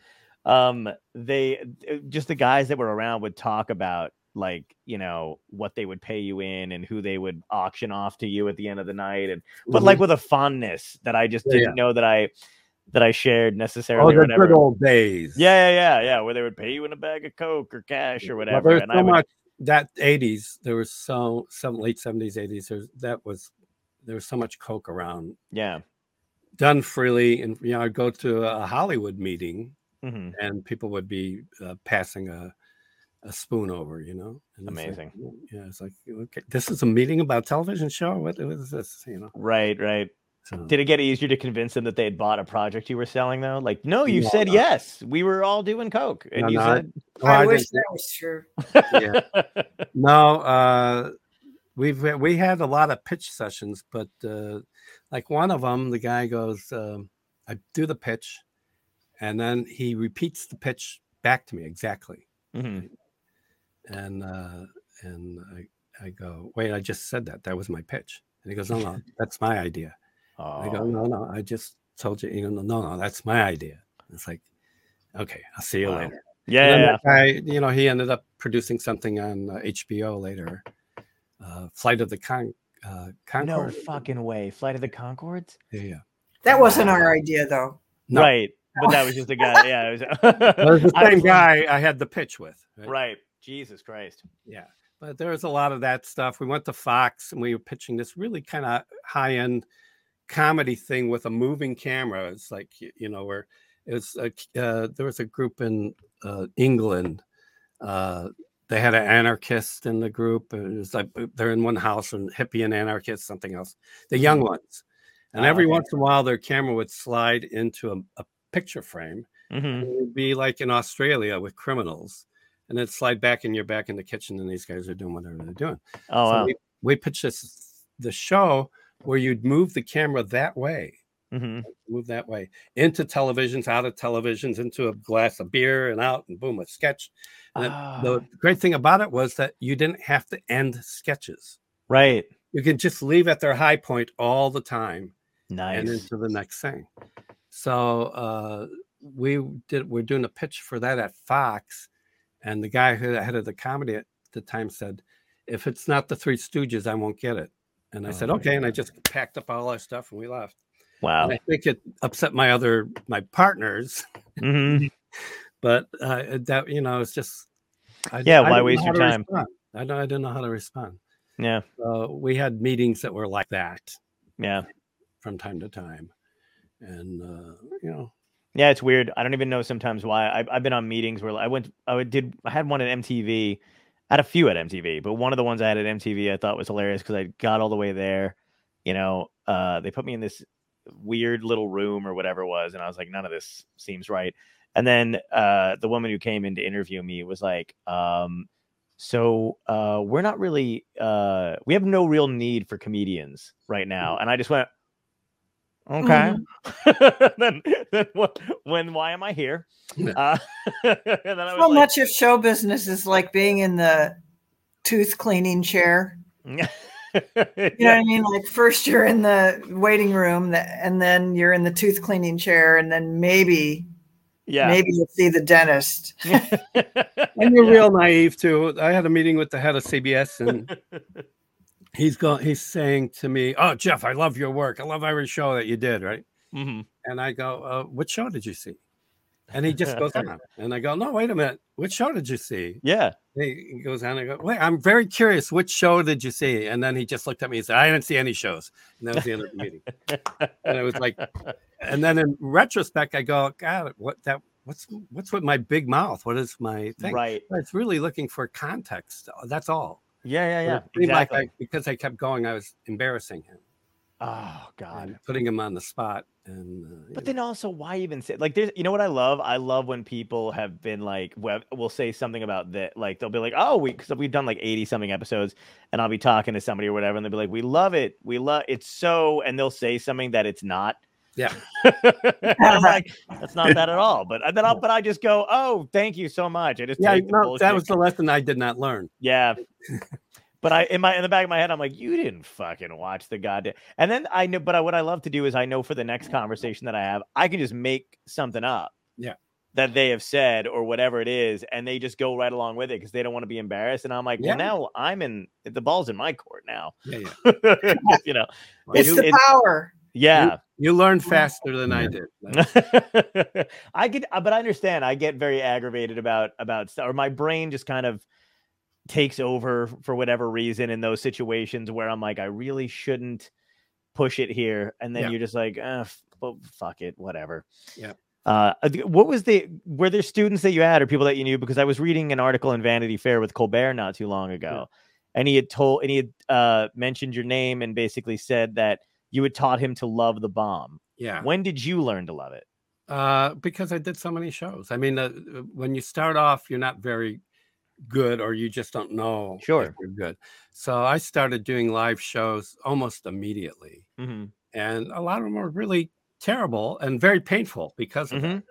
um, they uh, just the guys that were around would talk about like you know what they would pay you in and who they would auction off to you at the end of the night and but like with a fondness that I just Mm-hmm. Yeah, didn't know that I that I shared oh, necessarily or the whatever. good old days. Yeah, yeah, yeah, yeah. Where they would pay you in a bag of coke or cash or Well, whatever. there's and so would, much that 80s. There was so some late 70s, 80s. There's that was there was so much coke around, yeah. done freely, and you know, I'd go to a Hollywood meeting, hmm and people would be uh, passing a a spoon over, you know. And it's like, Amazing. yeah, it's like okay, this is a meeting about television show. What, what is this? You know. Right, right. So, Did it get easier to convince them that they had bought a project you were selling though? Like, no, you No, said no. yes. We were all doing coke, and No, you no, I- said well, I I wish that was true. yeah. No, uh, we've we had a lot of pitch sessions, but uh, like one of them, the guy goes, um, "I do the pitch," and then he repeats the pitch back to me exactly, Mhm. and uh, and I I go, "Wait, I just said that. That was my pitch." And he goes, "No, no, that's my idea." I go, Oh, "No, no, I just told you." You know, no, no, that's my idea. It's like, okay, I'll see you Wow. later. yeah, yeah, guy, you know, he ended up producing something on uh, HBO later, uh, Flight of the Con- uh, No fucking way. Flight of the Conchords? Yeah, yeah. That wasn't our idea, though. No. Right. But that was just a guy. Yeah. It was, That was the I same was- guy I had the pitch with. Right? Right. Jesus Christ. Yeah. But there was a lot of that stuff. We went to Fox and we were pitching this really kind of high end comedy thing with a moving camera. It's like, you know, where it was, a, uh, there was a group in uh, England. Uh, they had an anarchist in the group. It was like uh, they're in one house and hippie and anarchist, something else. The young ones. And Ah, every okay. once in a while, their camera would slide into a, a picture frame hmm it would be like in Australia with criminals, and then slide back and you're back in the kitchen, and these guys are doing whatever they're doing. Oh, so wow. we, we pitched this the show where you'd move the camera that way, hmm move that way into televisions, out of televisions, into a glass of beer, and out, and boom, a sketch. And then Ah. the great thing about it was that you didn't have to end sketches. Right. You can just leave at their high point all the time Nice. and into the next thing. So uh, we did. We're doing a pitch for that at Fox, and the guy who head of the comedy at the time said, "If it's not the Three Stooges, I won't get it." And I Oh said, "Okay," and I just packed up all our stuff and we left. wow. And I think it upset my other my partners, hmm but uh, that you know, it's just I, Yeah, I why waste your time? respond. I don't. I didn't know how to respond. Yeah. So we had meetings that were like that Yeah. from time to time, and uh, you know, Yeah, it's weird. I don't even know sometimes why. I've, I've been on meetings where I went, I did, I had one at MTV. I had a few at MTV, but one of the ones I had at MTV I thought was hilarious because I got all the way there. You know, uh, they put me in this weird little room or whatever it was, and I was like, none of this seems right. And then uh, the woman who came in to interview me was like, um, "So uh, we're not really, uh, we have no real need for comedians right now." And I just went, "Okay." then, then what? When? Why am I here? Yeah. Uh, and So like, much of show business is like being in the tooth cleaning chair. You know what I mean? Like first you're in the waiting room, and then you're in the tooth cleaning chair, and then maybe yeah. maybe you'll see the dentist. and you're real naive too. I had a meeting with the head of CBS, and he's going. He's saying to me, "Oh, Jeff, I love your work. I love every show that you did." Right? Mhm. And I go, uh, "What show did you see?" And he just goes on. And I go, "No, wait a minute. Which show did you see?" Yeah. He he goes on. I go, "Wait, I'm very curious. Which show did you see?" And then he just looked at me and said, "I didn't see any shows." And that was the end of the meeting. and it was like, and then in retrospect, I go, "God, what that? What's what's with my big mouth? What is my thing?" Right. It's really looking for context. That's all. Yeah. Yeah. Yeah. seemed like I, because I kept going, I was embarrassing him oh God. putting him on the spot. And uh, But know, then also, why even say like? There's, you know what I love? I love when people have been like, well, will say something about that. Like they'll be like, oh, we because we've done like eighty something episodes, and I'll be talking to somebody or whatever, and they'll be like, we love it, we love it's so, and they'll say something that it's not. Yeah. I'm like, that's not that at all. But then I'll, but I just go, oh, thank you so much. I just yeah, take the no, that was the lesson I did not learn. Yeah. But I in my in the back of my head, I'm like, you didn't fucking watch the goddamn. And then I know, but I, what I love to do is I know for the next conversation that I have, I can just make something up. Yeah. That they have said or whatever it is, and they just go right along with it because they don't want to be embarrassed. And I'm like, Yeah. well, now I'm in the ball's in my court now. Yeah, yeah. you know, Well, It's you, the power. Yeah. you learn faster than I did. I get, but I understand. I get very aggravated about about stuff, or my brain just kind of takes over for whatever reason in those situations where I'm like, I really shouldn't push it here, and then Yeah. you're just like, uh, f- fuck it, whatever. Yeah. Uh, uh, what was the were there students that you had or people that you knew? Because I was reading an article in Vanity Fair with Colbert not too long ago, and he had told and he had uh, mentioned your name and basically said that you had taught him to love the bomb. Yeah. When did you learn to love it? Uh, because I did so many shows. I mean, uh, uh, when you start off, you're not very good, or you just don't know if Sure. you're good. So I started doing live shows almost immediately, Mm-hmm. and a lot of them were really terrible and very painful because of Mhm. that.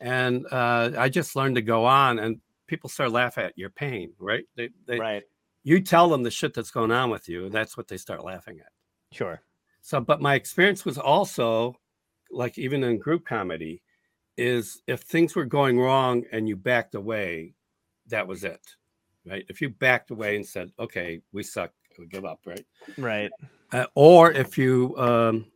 And uh, I just learned to go on, and people start laughing at your pain, right? They, they, Right. You tell them the shit that's going on with you, and that's what they start laughing at. Sure. So, but my experience was also like even in group comedy, is if things were going wrong and you backed away, that was it, right? If you backed away and said, "Okay, we suck, we give up," right? Right. Uh, or if you um,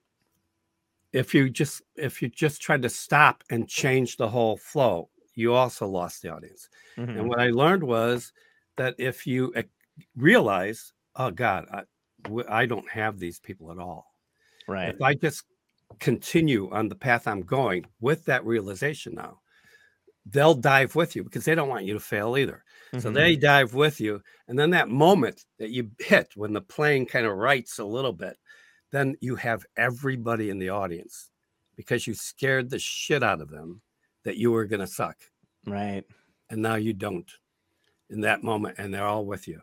if you just if you just tried to stop and change the whole flow, you also lost the audience. Mhm. And what I learned was that if you realize, oh God, I don't have these people at all. Right. If I just continue on the path I'm going with that realization now, they'll dive with you because they don't want you to fail either. So Mhm. they dive with you. And then that moment that you hit when the plane kind of rights a little bit, then you have everybody in the audience because you scared the shit out of them that you were going to suck. right. And now you don't in that moment. And they're all with you.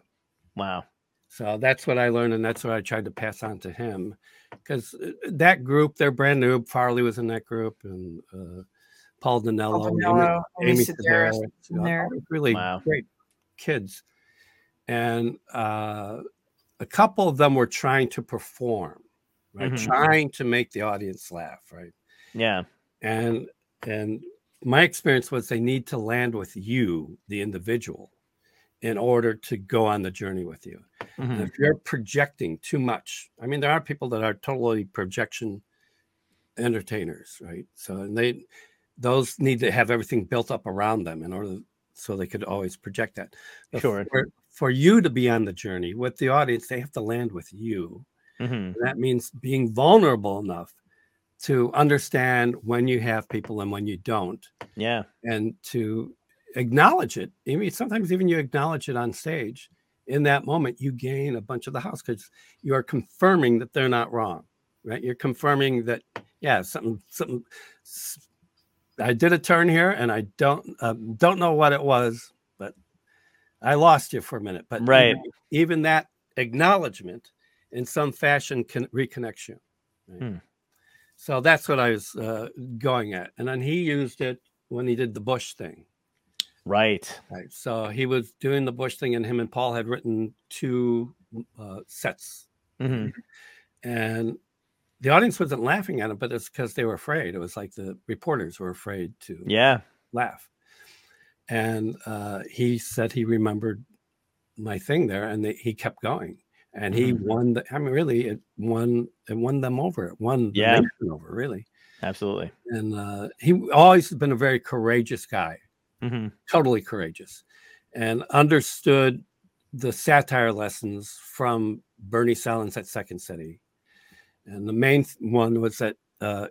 Wow. So that's what I learned, and that's what I tried to pass on to him, because that group, they're brand new. Farley was in that group, and uh, Paul Dinello, Amy- Dinello, Amy Amy Sedaris Sedaris, you know, there. all these really Wow. great kids, and uh, a couple of them were trying to perform, right, Mhm. trying to make the audience laugh, right, Yeah. and and my experience was they need to land with you, the individual, in order to go on the journey with you. And Mhm. if you're projecting too much, I mean, there are people that are totally projection entertainers, right? So, and they, those need to have everything built up around them in order so they could always project that. But Sure. For, for you to be on the journey with the audience, they have to land with you. Mhm. That means being vulnerable enough to understand when you have people and when you don't Yeah. and to acknowledge it. I mean, sometimes even you acknowledge it on stage. In that moment, you gain a bunch of the house because you are confirming that they're not wrong, right? You're confirming that, yeah, something, something. I did a turn here, and I don't um, don't know what it was, but I lost you for a minute. But Right. even, even that acknowledgement, in some fashion, can reconnect you. right? Hmm. So that's what I was uh, going at, and then he used it when he did the Bush thing. Right. Right. So he was doing the Bush thing, and him and Paul had written two uh, sets, hmm and the audience wasn't laughing at him, but it's because they were afraid. It was like the reporters were afraid to Yeah. laugh. And uh, he said he remembered my thing there, and they, he kept going, and he Mhm. won. The, I mean, really, it won. It won them over. It won Yeah. over, really. Absolutely. And uh, he always has been a very courageous guy. Hmm totally courageous and understood the satire lessons from Bernie Sahlins at Second City. And the main one was that uh,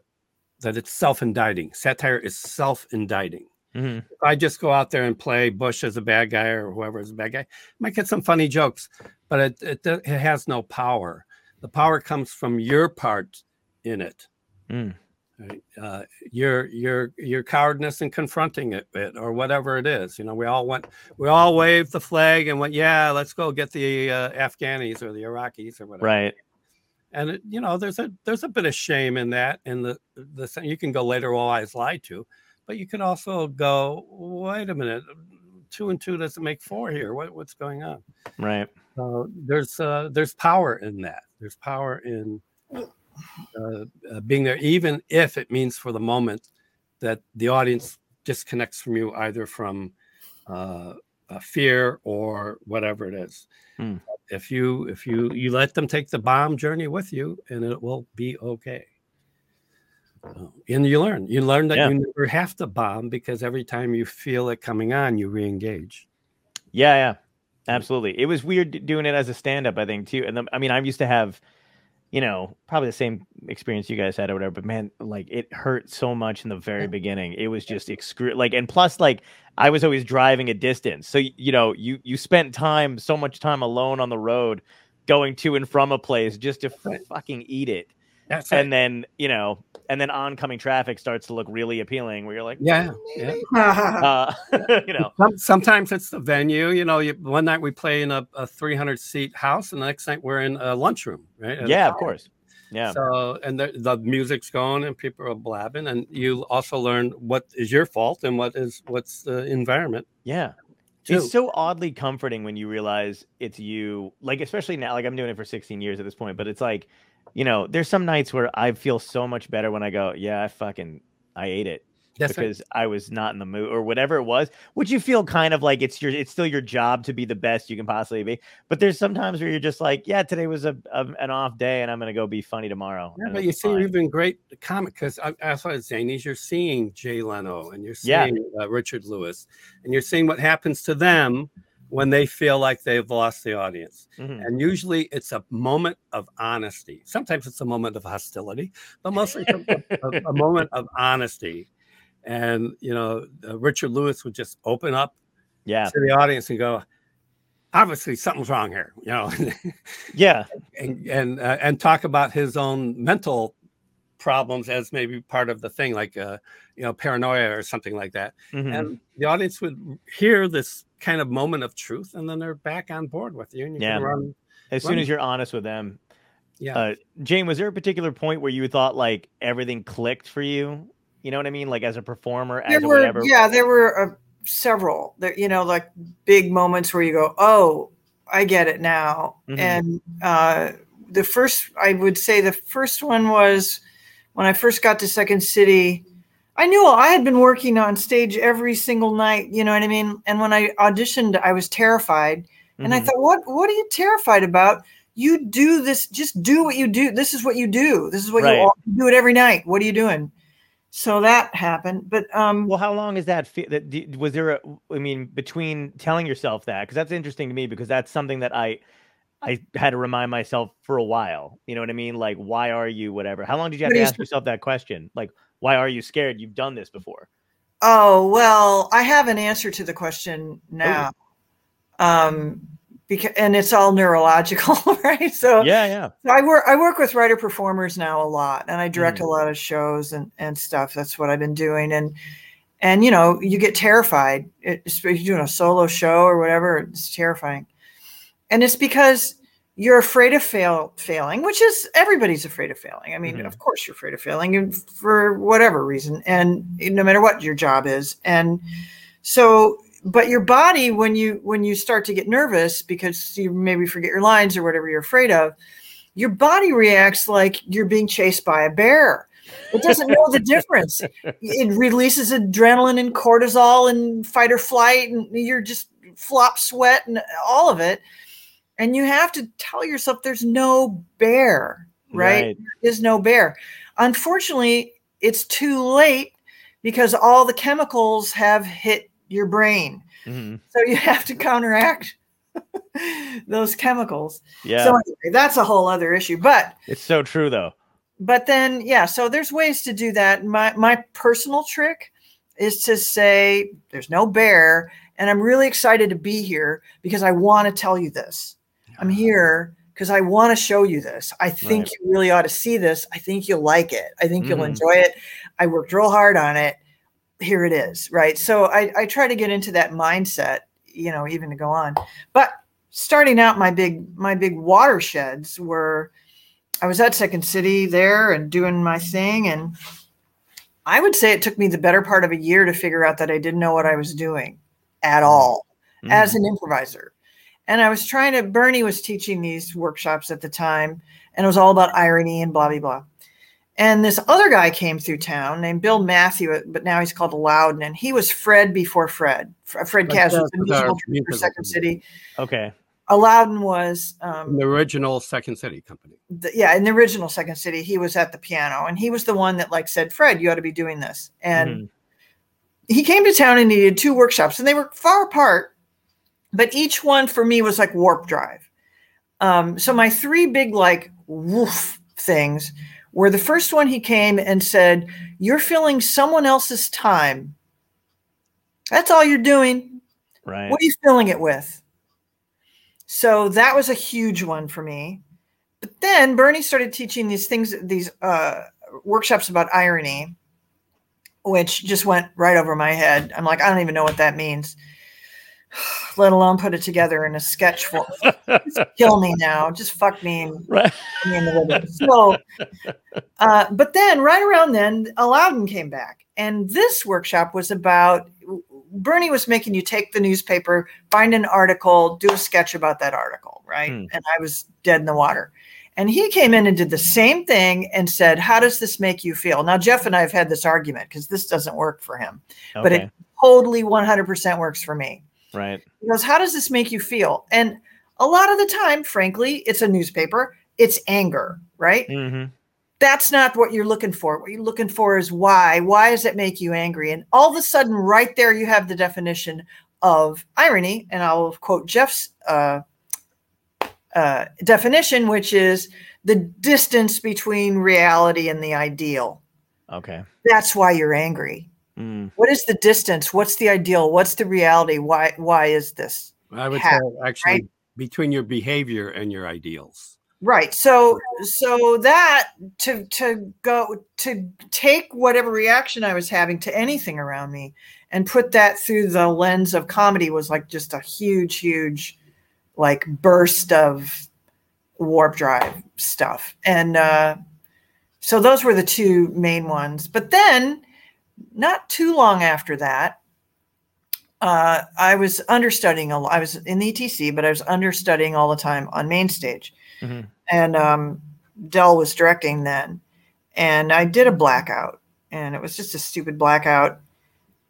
that it's self-indicting. Satire is self-indicting. hmm If I just go out there and play Bush as a bad guy or whoever is a bad guy, I might get some funny jokes, but it, it, it has no power. The power comes from your part in it Mm. Right? Uh, your your your cowardness in confronting it, it or whatever it is. You know, we all went, we all waved the flag and went, yeah, let's go get the uh, Afghanis or the Iraqis or whatever. Right. And it, you know, there's a there's a bit of shame in that. And the the you can go later, well, I was lied to, but you can also go, wait a minute, two and two doesn't make four here. What what's going on? Right. So there's uh, there's power in that. There's power in uh, uh, being there, even if it means for the moment that the audience disconnects from you, either from uh, uh, fear or whatever it is. Hmm. If you if you you let them take the bomb journey with you, and it will be okay. And you learn. You learn that Yeah. you never have to bomb because every time you feel it coming on, you re-engage. Yeah, yeah, absolutely. It was weird doing it as a stand-up, I think, too. And the, I mean, I'm used to have you know, probably the same experience you guys had or whatever, but man, like it hurt so much in the very beginning. It was just excru like, and plus, like, I was always driving a distance. So, you know, you, you spent time, so much time alone on the road going to and from a place just to Right. fucking eat it. That's And then, you know, and then oncoming traffic starts to look really appealing where you're like, yeah, yeah. uh, you know, sometimes it's the venue. You know, you, one night we play in a, a 300 seat house, and the next night we're in a lunchroom, right? At yeah, of course. Yeah. So, and the, the music's going, and people are blabbing, and you also learn what is your fault and what is what's the environment. Yeah. Too. It's so oddly comforting when you realize it's you. Like, especially now, like I'm doing it for 16 years at this point, but it's like, you know, there's some nights where I feel so much better when I go, yeah, I fucking, I ate it That's right. because I was not in the mood or whatever it was, which you feel kind of like it's your, it's still your job to be the best you can possibly be. But there's sometimes where you're just like, yeah, today was a, a an off day and I'm going to go be funny tomorrow. Yeah, but you see, fine. you've been great comic because I, I saw at Zanies, you're seeing Jay Leno and you're Yeah. seeing uh, Richard Lewis, and you're seeing what happens to them when they feel like they've lost the audience. Mhm. And usually it's a moment of honesty. Sometimes it's a moment of hostility, but mostly a, a- moment of honesty. And, you know, uh, Richard Lewis would just open up Yeah. to the audience and go, obviously something's wrong here, you know, Yeah. and and uh, and talk about his own mental problems as maybe part of the thing, like uh, you know paranoia or something like that. Mhm. And the audience would hear this kind of moment of truth, and then they're back on board with you, and you Yeah. can run. as soon as you're honest with them, Yeah, Uh, Jane, was there a particular point where you thought like everything clicked for you? You know what I mean? Like as a performer, there as a were whatever. yeah there were uh, several there you know like big moments where you go oh i get it now Mhm. and uh the first i would say the first one was when i first got to second city i knew i had been working on stage every single night you know what i mean and when i auditioned i was terrified and i Mhm. thought what what are you terrified about you do this just do what you do this is what you do this is what Right. you all do it every night what are you doing so that happened but um Well, how long is that? Fe- that was there? A, I mean, between telling yourself that because that's interesting to me because that's something that I, I had to remind myself for a while. You know what I mean? Like, why are you whatever? How long did you have to ask yourself that question? Like, why are you scared? You've done this before. Oh, well, I have an answer to the question now. Um, because, and it's all neurological, right? So Yeah, yeah. I work I work with writer performers now a lot and I direct a lot of shows and, and stuff. That's what I've been doing. And and you know, you get terrified. It, you're doing a solo show or whatever, it's terrifying. And it's because you're afraid of fail failing, which is everybody's afraid of failing. I mean, Mhm. of course you're afraid of failing for whatever reason, and no matter what your job is. And so but your body when you when you start to get nervous because you maybe forget your lines or whatever you're afraid of your body reacts like you're being chased by a bear it doesn't know the difference it releases adrenaline and cortisol and fight or flight and you're just flop sweat and all of it and you have to tell yourself there's no bear right, There is no bear. Unfortunately it's too late because all the chemicals have hit your brain. Mhm. so you have to counteract those chemicals. Yeah. so anyway, that's a whole other issue. But it's so true though. but then yeah so there's ways to do that. My my personal trick is to say there's no bear and i'm really excited to be here because i want to tell you this i'm here because i want to show you this i think Right. you really ought to see this i think you'll like it i think you'll Mhm. enjoy it i worked real hard on it here it is right so I, I try to get into that mindset you know even to go on but starting out my big my big watersheds were I was at Second City there and doing my thing. And I would say it took me the better part of a year to figure out that I didn't know what I was doing at all as Mhm. an improviser. And I was trying to, Bernie was teaching these workshops at the time, and it was all about irony and blah, blah, blah. And this other guy came through town named Bill Mathieu, but now he's called Allaudin, and he was Fred before Fred. Fred Like Kaz was the musical for Second. City. okay. Allaudin was um, the original Second City company. the, yeah, in the original Second City, he was at the piano, and he was the one that like said, "Fred, you ought to be doing this." And Mhm. he came to town and he did two workshops, and they were far apart, but each one for me was like warp drive. Um, so my three big like woof things were the first one he came and said, You're filling someone else's time. That's all you're doing. Right. What are you filling it with? So that was a huge one for me. But then Bernie started teaching these things, these uh, workshops about irony, which just went right over my head. I'm like, I don't even know what that means, let alone put it together in a sketch form. Kill me now. Just fuck me. and Right. me in the river. So, uh, but then right around then, Allaudin came back, and this workshop was about Bernie was making you take the newspaper, find an article, do a sketch about that article, right? Hmm. And I was dead in the water. And he came in and did the same thing and said, How does this make you feel? Now, Jeff and I have had this argument because this doesn't work for him, but it totally 100% works for me. Right. He goes, How does this make you feel? And a lot of the time, frankly, it's a newspaper, it's anger, right? hmm That's not what you're looking for. What you're looking for is why. Why does it make you angry? And all of a sudden, right there, you have the definition of irony. And I'll quote Jeff's uh, uh, definition, which is the distance between reality and the ideal. Okay. That's why you're angry. Mm. What is the distance? What's the ideal? What's the reality? Why? Why is this? I would Hat, say actually between your behavior and your ideals. Right. So so that to to go to take whatever reaction I was having to anything around me and put that through the lens of comedy was like just a huge huge like burst of warp drive stuff. And uh so those were the two main ones. But then not too long after that uh, I was understudying a lot. I was in the ETC, but I was understudying all the time on main stage Mhm. and um, Del was directing then, and I did a blackout, and it was just a stupid blackout,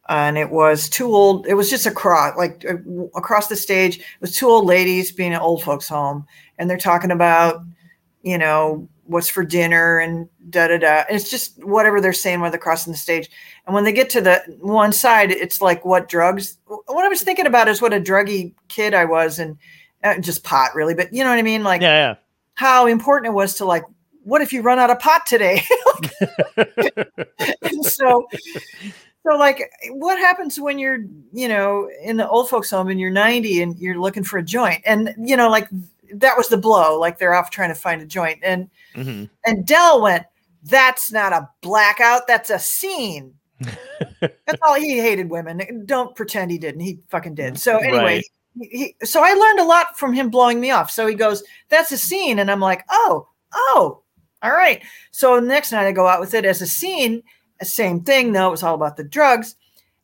and it was two old. It was just across, like uh, across the stage, it was two old ladies being at old folks' home, and they're talking about, you know, what's for dinner and da da da. And it's just whatever they're saying while they're crossing the stage. And when they get to the one side, it's like what drugs. What I was thinking about is what a druggy kid I was, and uh, just pot really, but you know what I mean, like Yeah. how important it was to like what if you run out of pot today and so so like what happens when you're you know in the old folks home and you're 90 and you're looking for a joint and you know like that was the blow like they're off trying to find a joint and Yeah. hmm and Del went that's not a blackout that's a scene that's all he hated women don't pretend he didn't he fucking did so anyway Right. he, he- so I learned a lot from him blowing me off. So he goes, "That's a scene," and I'm like, "Oh, oh, all right." So the next night I go out with it as a scene, same thing though. It was all about the drugs,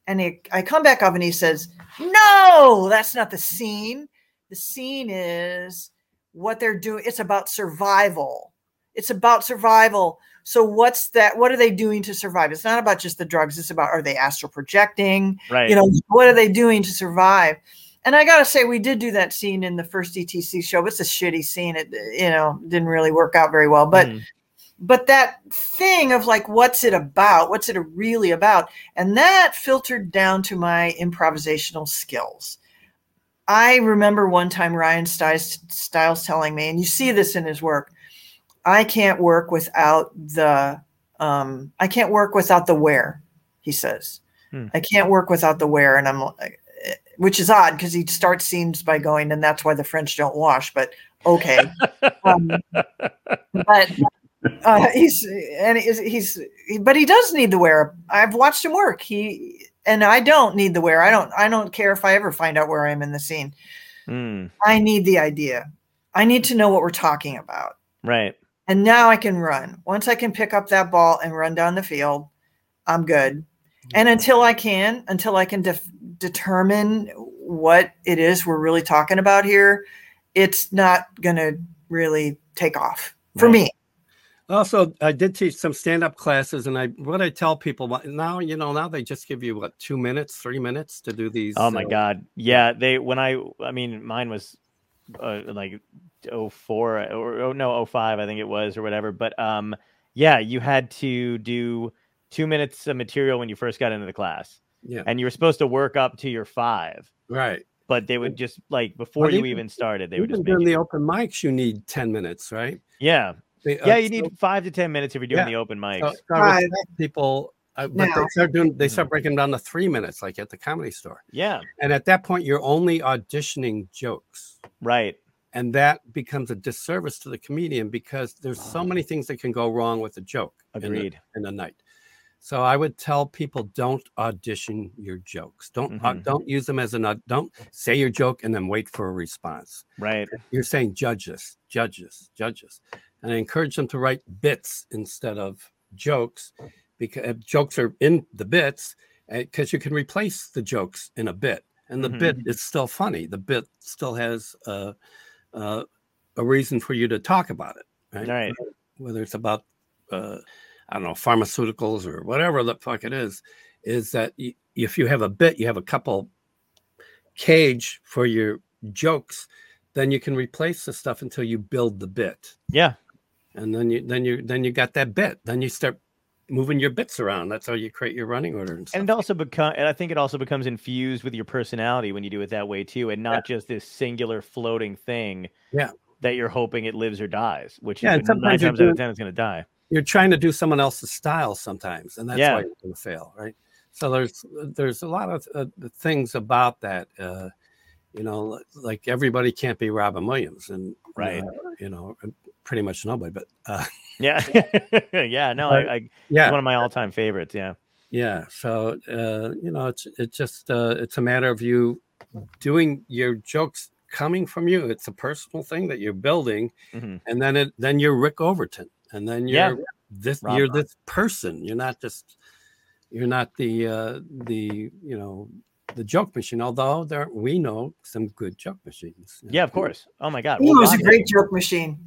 and he, I come back up and he says, "No, that's not the scene. The scene is what they're doing. It's about survival. It's about survival." So what's that? What are they doing to survive? It's not about just the drugs. It's about are they astral projecting? Right. you know what are they doing to survive and i gotta say we did do that scene in the first etc show it's a shitty scene it you know didn't really work out very well but Mhm. but that thing of like what's it about what's it really about and that filtered down to my improvisational skills i remember one time ryan stiles, stiles telling me and you see this in his work i can't work without the um, i can't work without the where he says. Hmm. i can't work without the where and i'm which is odd because he starts scenes by going and that's why the french don't wash but okay. Um, but uh, he's and he's, he's but he does need the where. I've watched him work. He and i don't need the where. I don't i don't care if i ever find out where i am in the scene. Mm. i need the idea. I need to know what we're talking about. Right. And now i can run once i can pick up that ball and run down the field i'm good and until i can until i can def- determine what it is we're really talking about here it's not going to really take off for Right. me Also, I did teach some stand-up classes, and I what I tell people now, you know, now they just give you what two minutes, three minutes to do these. Oh my uh, god. Yeah, they when I I mean mine was uh, like 04 or oh no 05 I think it was or whatever, but um yeah, you had to do 2 minutes of material when you first got into the class. Yeah, And you were supposed to work up to your 5, right. but they would just like before Well, you even- even started, they would Even just during the you, open mics, you need ten minutes, right? Yeah. The- Yeah, uh, you need five to ten minutes if you're doing Yeah. the open mics. So, so I would Right. tell people, uh, but they start doing, they Mm-hmm. start breaking down to three minutes, like at the comedy store. yeah, And at that point, you're only auditioning jokes. right. And that becomes a disservice to the comedian because there's so many things that can go wrong with a joke in the, Agreed. in the night. So I would tell people don't audition your jokes. Don't uh, Mhm. don't use them as an aud- don't say your joke and then wait for a response. Right. You're saying judges, judges, judges, and I encourage them to write bits instead of jokes because jokes are in the bits because you can replace the jokes in a bit and the Mhm. bit is still funny. The bit still has a, a, a reason for you to talk about it, right? Right. Whether it's about uh, I don't know pharmaceuticals or whatever the fuck it is, is that y- if you have a bit, you have a couple cage for your jokes, then you can replace the stuff until you build the bit, Yeah. and then you then you then you got that bit. Then you start moving your bits around. That's how you create your running order and. And it also become, and I think it also becomes infused with your personality when you do it that way too, and not just this singular floating thing. Yeah. That you're hoping it lives or dies, which Yeah, is nine times out of ten it's going to die. you're trying to do someone else's style sometimes, and that's Yeah. why you're going to fail, right? So there's there's a lot of uh, things about that. Uh, you know, like everybody can't be Robin Williams, and Right. uh, you know, pretty much nobody. But uh, Yeah. yeah. No, I, I yeah, one of my all-time favorites. Yeah. yeah. So uh, you know, it's it's just uh, it's a matter of you doing your jokes coming from you. It's a personal thing that you're building, Mhm. and then it then you're Rick Overton, and then you're Yeah. this Rob you're Rob. this person. You're not just you're not the uh, the you know the joke machine. Although there we know some good joke machines. Yeah, of course. Oh my god. He Well, was a great joke machine.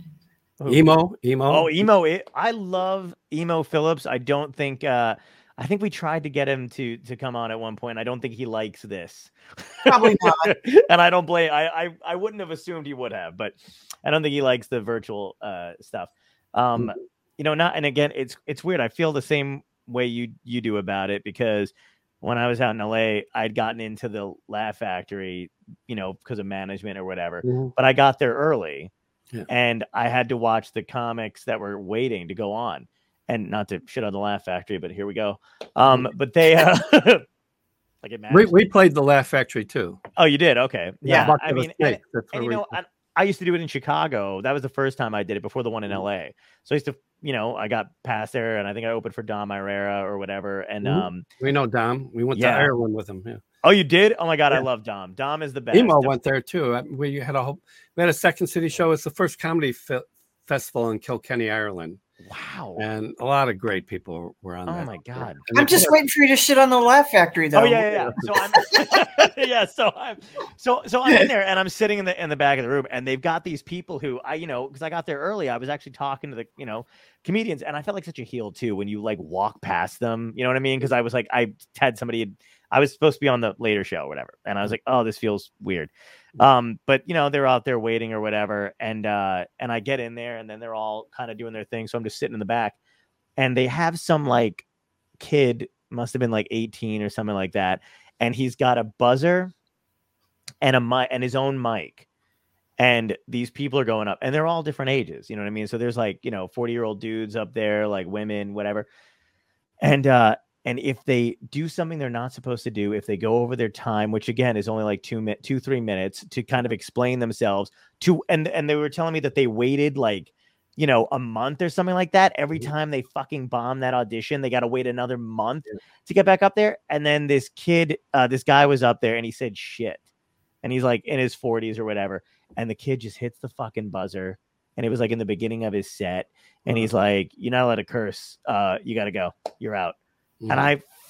Emo, emo. Oh, emo! It, I love emo Philips. I don't think. uh I think we tried to get him to to come on at one point. I don't think he likes this. Probably not. and I don't blame. I, I I wouldn't have assumed he would have, but I don't think he likes the virtual uh stuff. Um, Mm-hmm. you know, not. And again, it's it's weird. I feel the same way you you do about it because when I was out in LA, I'd gotten into the Laugh Factory, you know, because of management or whatever Mhm. but I got there early Yeah. and I had to watch the comics that were waiting to go on. And not to shit on the Laugh Factory, but here we go. Um, but they uh like it Mm-hmm. We, we played the Laugh Factory too. oh, you did? Okay. Yeah. Bucket I mean, and, and you know, I, I used to do it in Chicago. That was the first time I did it before the one in Mhm. LA. So I used to, you know, I got past there and I think I opened for Dom Irrera or whatever. And Mhm. um, we know Dom. We went Yeah. to Ireland with him. Yeah. oh, you did? Oh my god, I love Dom. Dom is the best. Emo went there too. We had a whole, we had a Second City show. It's the first comedy fe- festival in Kilkenny, Ireland, Wow. and a lot of great people were on. Oh that. my God. And I'm just waiting for you to shit on the Laugh Factory, oh, though. Oh yeah, yeah, yeah. So I'm yeah, so I'm so so I'm in there and I'm sitting in the in the back of the room and they've got these people who I you know because I got there early I was actually talking to the you know comedians and I felt like such a heel too when you like walk past them you know what I mean because I was like I had somebody I was supposed to be on the later show or whatever and I was like oh this feels weird. Um but you know they're out there waiting or whatever and uh and I get in there and then they're all kind of doing their thing so I'm just sitting in the back and they have some like kid must have been like 18 or something like that and he's got a buzzer and a mic and his own mic and these people are going up and they're all different ages you know what i mean? So there's like you know 40 year old dudes up there like women whatever and uh and if they do something they're not supposed to do if they go over their time which again is only like two minutes two three minutes to kind of explain themselves to and and they were telling me that they waited like you know a month or something like that. Every time they fucking bomb that audition they got to wait another month to get back up there and then this kid uh this guy was up there and he said shit and he's like in his 40s or whatever and the kid just hits the fucking buzzer and it was like in the beginning of his set and Uh-huh. he's like you're not allowed to curse uh you got to go you're out Mhm. and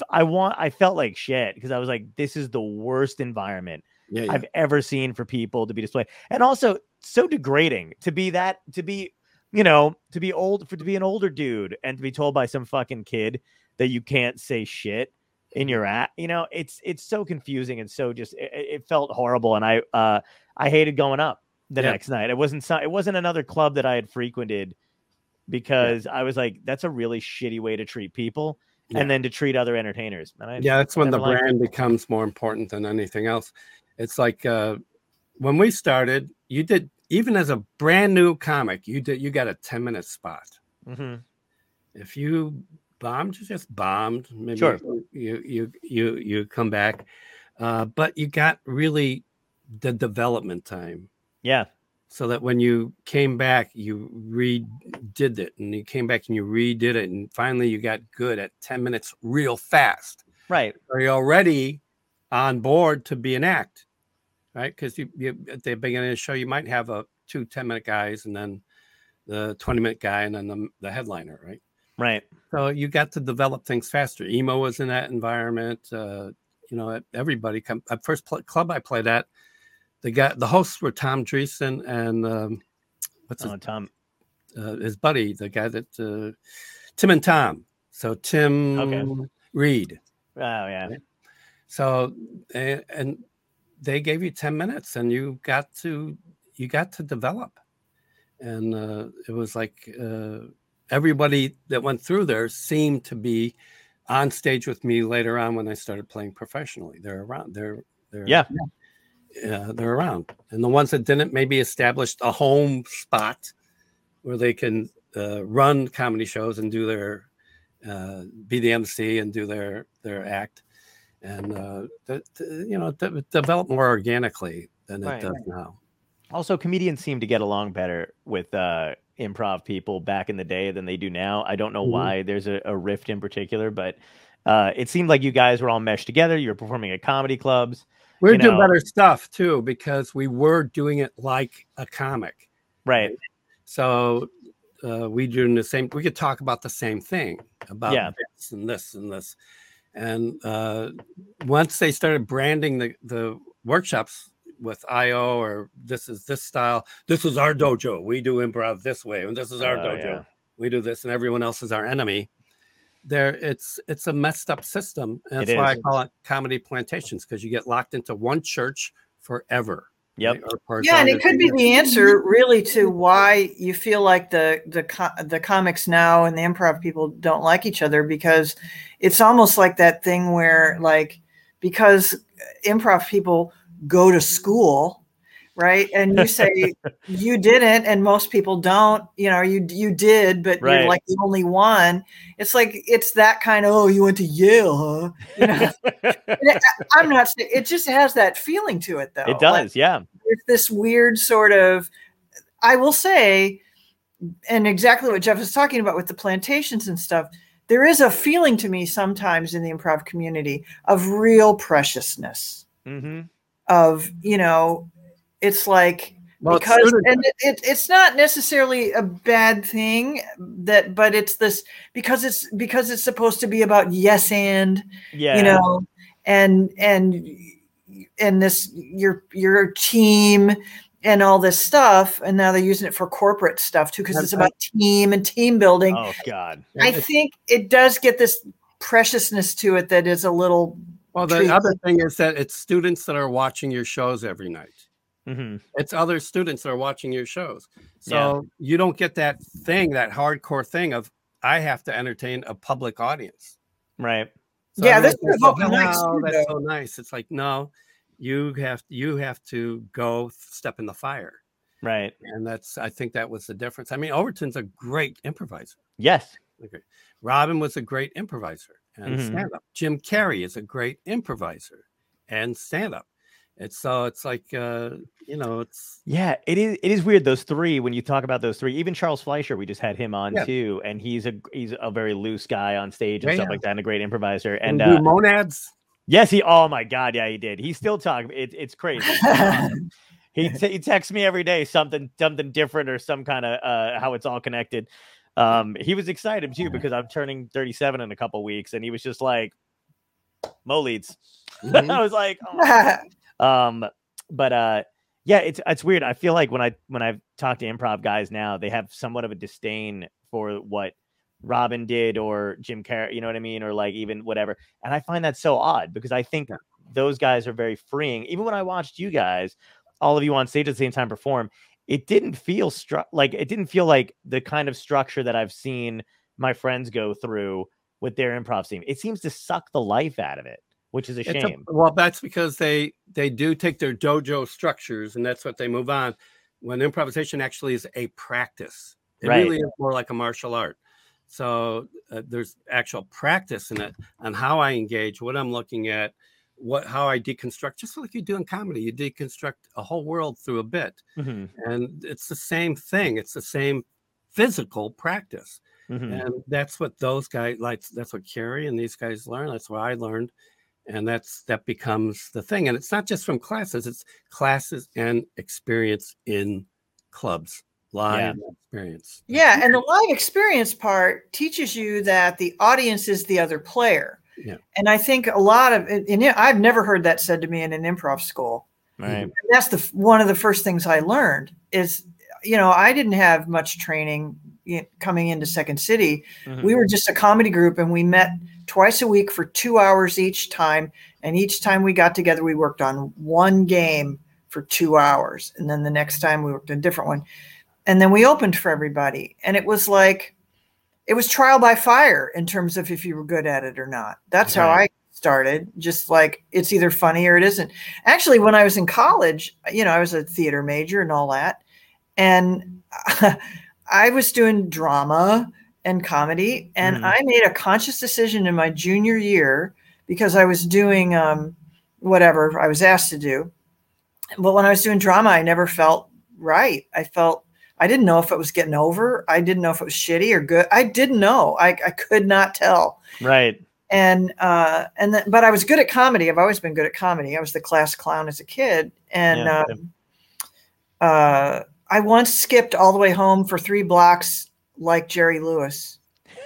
I want i felt like shit because i was like this is the worst environment yeah, yeah. I've ever seen for people to be displayed. And also so degrading to be that to be, you know, to be old for to be an older dude and to be told by some fucking kid that you can't say shit in your at you know it's it's so confusing and so just it, it felt horrible and i uh i hated going up the Yeah. next night it wasn't so, it wasn't another club that i had frequented because i was like that's a really shitty way to treat people Yeah. and then to treat other entertainers and I, yeah that's when the liked it. brand becomes more important than anything else it's like uh when we started you did even as a brand new comic, you did you got a 10 minute spot. hmm If you bombed, you just bombed. Maybe Sure. you you you you come back. Uh, but you got really the development time. Yeah. So that when you came back, you redid it, and you came back and you redid it, and finally you got good at ten minutes, real fast. Right. Are you already on board to be an act, right? Because you, you at the beginning of the show, you might have a two 10 minute guys, and then the twenty minute guy, and then the, the headliner, right? Right. So you got to develop things faster. Emo was in that environment. Uh, you know, everybody come. At first pl- club I played at, the guy, the hosts were Tom Dreesen and um, what's his, Oh, Tom. uh, his buddy, the guy that uh, Tim and Tom. So Tim Okay. Reid. Oh yeah. So and, and they gave you ten minutes, and you got to you got to develop, and uh, it was like uh, everybody that went through there seemed to be on stage with me later on when I started playing professionally. They're around. They're they're Yeah. yeah, they're around. And the ones that didn't maybe established a home spot where they can uh, run comedy shows and do their uh, be the MC and do their their act, and uh, th- th- you know de- develop more organically than it Right. does now. Also, comedians seem to get along better with uh, improv people back in the day than they do now. I don't know Mhm. why there's a, a rift in particular, but uh, it seemed like you guys were all meshed together. You were performing at comedy clubs. We're doing know- better stuff too because we were doing it like a comic. Right. So uh, we doing the same. We could talk about the same thing about Yeah. this and this and this. And uh, once they started branding the the workshops with IO or this is this style, this is our dojo. We do improv this way, and this is our Oh, dojo. yeah. We do this, and everyone else is our enemy. There, it's it's a messed up system. And It that's why I call it comedy plantations because you get locked into one church forever. Yep. right? Or for as Yeah, and it could you- be the answer really to why you feel like the the co- the comics now and the improv people don't like each other because it's almost like that thing where like because improv people go to school, right? And you say you didn't and most people don't, you know, you you did but Right. you're like the only one. It's like it's that kind of oh, you went to Yale, huh? You know, I'm not it just has that feeling to it though. it Like, does. Yeah. it's this weird sort of i will say and exactly what jeff is talking about with the plantations and stuff there is a feeling to me sometimes in the improv community of real preciousness hmm of you know it's like Well, because student- and it, it, it's not necessarily a bad thing that but it's this because it's because it's supposed to be about yes and Yeah. you know and and and this your your team and all this stuff and now they're using it for corporate stuff too because it's about team and team building Oh God. i think it does get this preciousness to it that is a little Well, the treat other thing is that it's students that are watching your shows every night. Hmm It's other students that are watching your shows. So you don't get that thing, that hardcore thing of I have to entertain a public audience. Right. So Yeah, this is like, open mics "Wow, that's so nice. It's like, no, you have you have to go step in the fire. Right. And that's I think that was the difference. I mean, Overton's a great improviser. Yes. Okay. Robin was a great improviser and Mhm. stand up. Jim Carrey is a great improviser and stand up. It's so it's like uh, you know, it's Yeah, it is. It is weird. Those three, when you talk about those three, even Charles Fleischer, we just had him on Yeah. too, and he's a he's a very loose guy on stage and Yeah, stuff yeah. like that, and a great improviser. and And uh, monads. yes, he. Oh my God, yeah, he did. He still talk. It, it's crazy. He t- he texts me every day something something different or some kind of uh, how it's all connected. Um, he was excited too because I'm turning 37 in a couple weeks, and he was just like, "Moleeds." Mhm. I was like, oh. Um but uh yeah it's it's weird. I feel like when i when i've talked to improv guys now they have somewhat of a disdain for what robin did or jim carrey you know what i mean? Or like even whatever. And i find that so odd because i think those guys are very freeing. Even when i watched you guys all of you on stage at the same time perform it didn't feel stru- like it didn't feel like the kind of structure that i've seen my friends go through with their improv team it seems to suck the life out of it which is a It's a- shame well, that's because they they do take their dojo structures and that's what they move on. when improvisation actually is a practice. It Right. really is more like a martial art. So uh, there's actual practice in it on how I engage, what I'm looking at, what how I deconstruct, just like you do in comedy. You deconstruct a whole world through a bit, Mhm, and it's the same thing. It's the same physical practice, mhm. and that's what those guys like. That's what Carrey and these guys learn. That's what I learned, and that's that becomes the thing. And it's not just from classes; it's classes and experience in clubs, live experience. Yeah, and the live experience part teaches you that the audience is the other player. Yeah. And I think a lot of and and I've never heard that said to me in an improv school. Right. And that's the one of the first things I learned is you know, I didn't have much training y- coming into Second City. Mhm. We were just a comedy group and we met twice a week for 2 hours each time and each time we got together we worked on one game for 2 hours and then the next time we worked on a different one and then we opened for everybody and it was like it was trial by fire in terms of if you were good at it or not that's how i started just like it's either funny or it isn't actually when i was in college you know i was a theater major and all that and i was doing drama and comedy and Mhm. i made a conscious decision in my junior year because i was doing um, whatever i was asked to do but when i was doing drama i never felt right i felt I didn't know if it was getting over. I didn't know if it was shitty or good. I didn't know. I, I could not tell. Right. And uh, and but I was good at comedy. I've always been good at comedy. I was the class clown as a kid, and Yeah, um, uh, I once skipped all the way home for three blocks like Jerry Lewis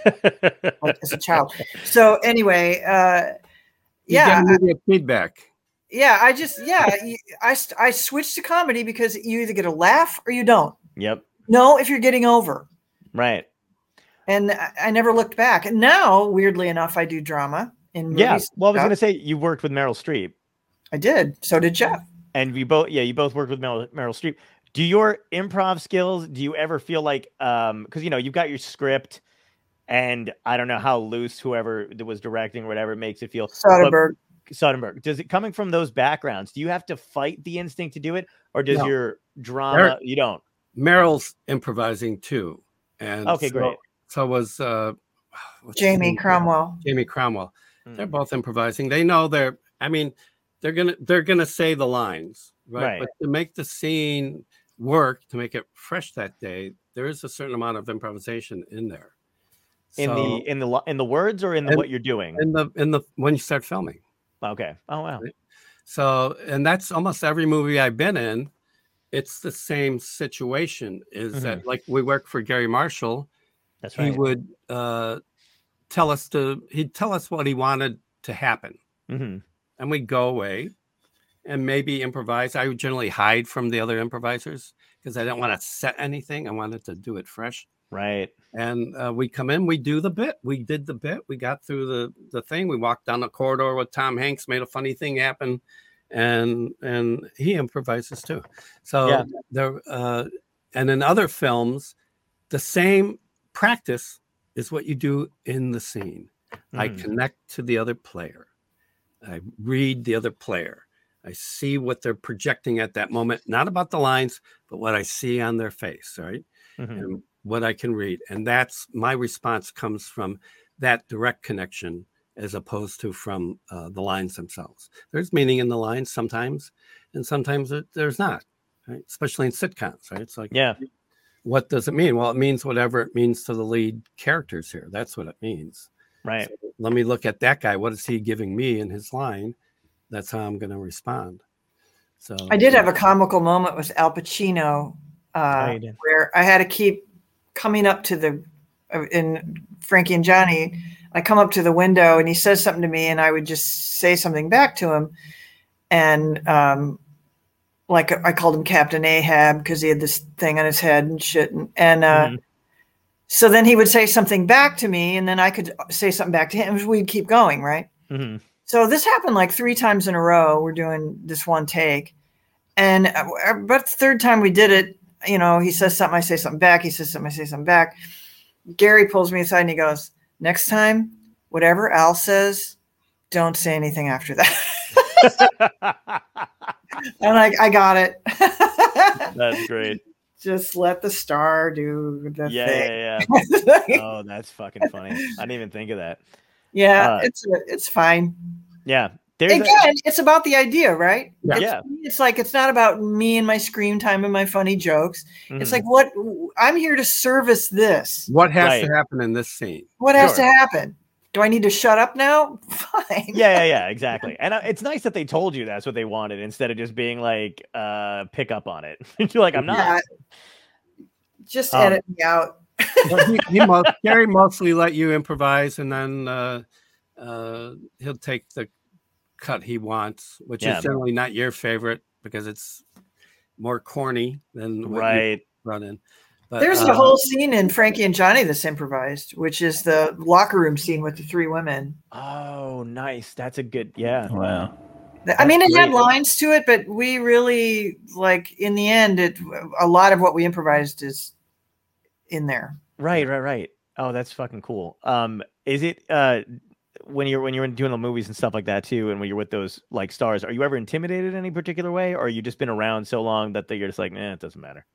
like, as a child. So anyway, uh, You yeah, feedback. yeah. I just yeah, I I switched to comedy because you either get a laugh or you don't. Yep. No, if you're getting over. Right. and I I never looked back. And now, weirdly enough, I do drama in movies. Yeah. Well, I was going to say you worked with Meryl Streep, I did. So did Jeff. and you both, yeah, you both worked with Meryl, Meryl Streep. Do your improv skills? Do you ever feel like, um, because you know you've got your script, and I don't know how loose whoever that was directing or whatever makes it feel. but- Soderbergh. Soderbergh. Does it coming from those backgrounds? Do you have to fight the instinct to do it, or does No. your drama There- you don't? Meryl's improvising too, and Okay, so, great. So was uh, Jamie? Cromwell. Jamie Cromwell. They're Mm. both improvising. They know they're. I mean, they're gonna they're gonna say the lines, right? Right. But to make the scene work, to make it fresh that day, there is a certain amount of improvisation in there. in So- the in the in the words or in the, And- what you're doing? in the in the when you start filming. okay. Oh wow. So, and that's almost every movie I've been in. It's the same situation. Is that like we work for Garry Marshall? That's right. He would uh, tell us to. He'd tell us what he wanted to happen, hmm and we'd go away, and maybe improvise. I would generally hide from the other improvisers because I didn't want to set anything. I wanted to do it fresh. Right. And uh, we come in, we do the bit. We did the bit. We got through the the thing. We walked down the corridor with Tom Hanks, made a funny thing happen, and and he improvises too. So Yeah. there, uh, and in other films, the same practice is what you do in the scene. I Mhm. connect to the other player. I read the other player. I see what they're projecting at that moment, not about the lines, but what I see on their face, right? Mhm. and what I can read. And that's my response comes from that direct connection as opposed to from uh, the lines themselves. There's meaning in the lines sometimes, and sometimes it, there's not, right? especially in sitcoms, right? It's like, Yeah. what does it mean? Well, it means whatever it means to the lead characters here. That's what it means. Right. So let me look at that guy. What is he giving me in his line? That's how I'm going to respond. So I did have a comical moment with Al Pacino Oh, uh, you where I had to keep coming up to the uh, in Frankie and Johnny. I come up to the window and he says something to me, and I would just say something back to him, and um, like I called him Captain Ahab because he had this thing on his head and shit, and, and uh, Mhm. so then he would say something back to me, and then I could say something back to him. We'd keep going, right? Mhm. So this happened like three times in a row. We're doing this one take, and uh, but the third time we did it, you know, he says something, I say something back. He says something, I say something back. Garry pulls me aside and he goes, "Next time, whatever Al says, don't say anything after that." and I, I got it. That's great. Just let the star do the Yeah, thing. yeah, yeah. Oh, that's fucking funny. I didn't even think of that. Yeah, Uh, it's it's fine. Yeah. There's a- Again, it's about the idea, right? Yeah. It's, Yeah. it's like it's not about me and my screen time and my funny jokes. It's Mhm. like what I'm here to service this. What has Right. to happen in this scene? What has to happen? Do I need to shut up now? Fine. yeah, yeah, yeah, exactly. And uh, it's nice that they told you that's what they wanted instead of just being like, uh, pick up on it. You're like, I'm not. Yeah. Just Um, edit me out. Well, he, he most, Garry mostly let you improvise, and then uh, uh, he'll take the cut he wants, which Yeah. is generally not your favorite because it's more corny than what Right. run in. But, There's uh, a whole scene in Frankie and Johnny that's improvised, which is the locker room scene with the three women. Oh, nice. That's a good. Yeah. Wow. I mean, it had lines to it, but we really like in the end, it a lot of what we improvised is in there. Right, right, right. Oh, that's fucking cool. Um, is it uh when you're when you're doing the movies and stuff like that too, and when you're with those like stars, are you ever intimidated in any particular way, or you just been around so long that you're just like, eh, it doesn't matter.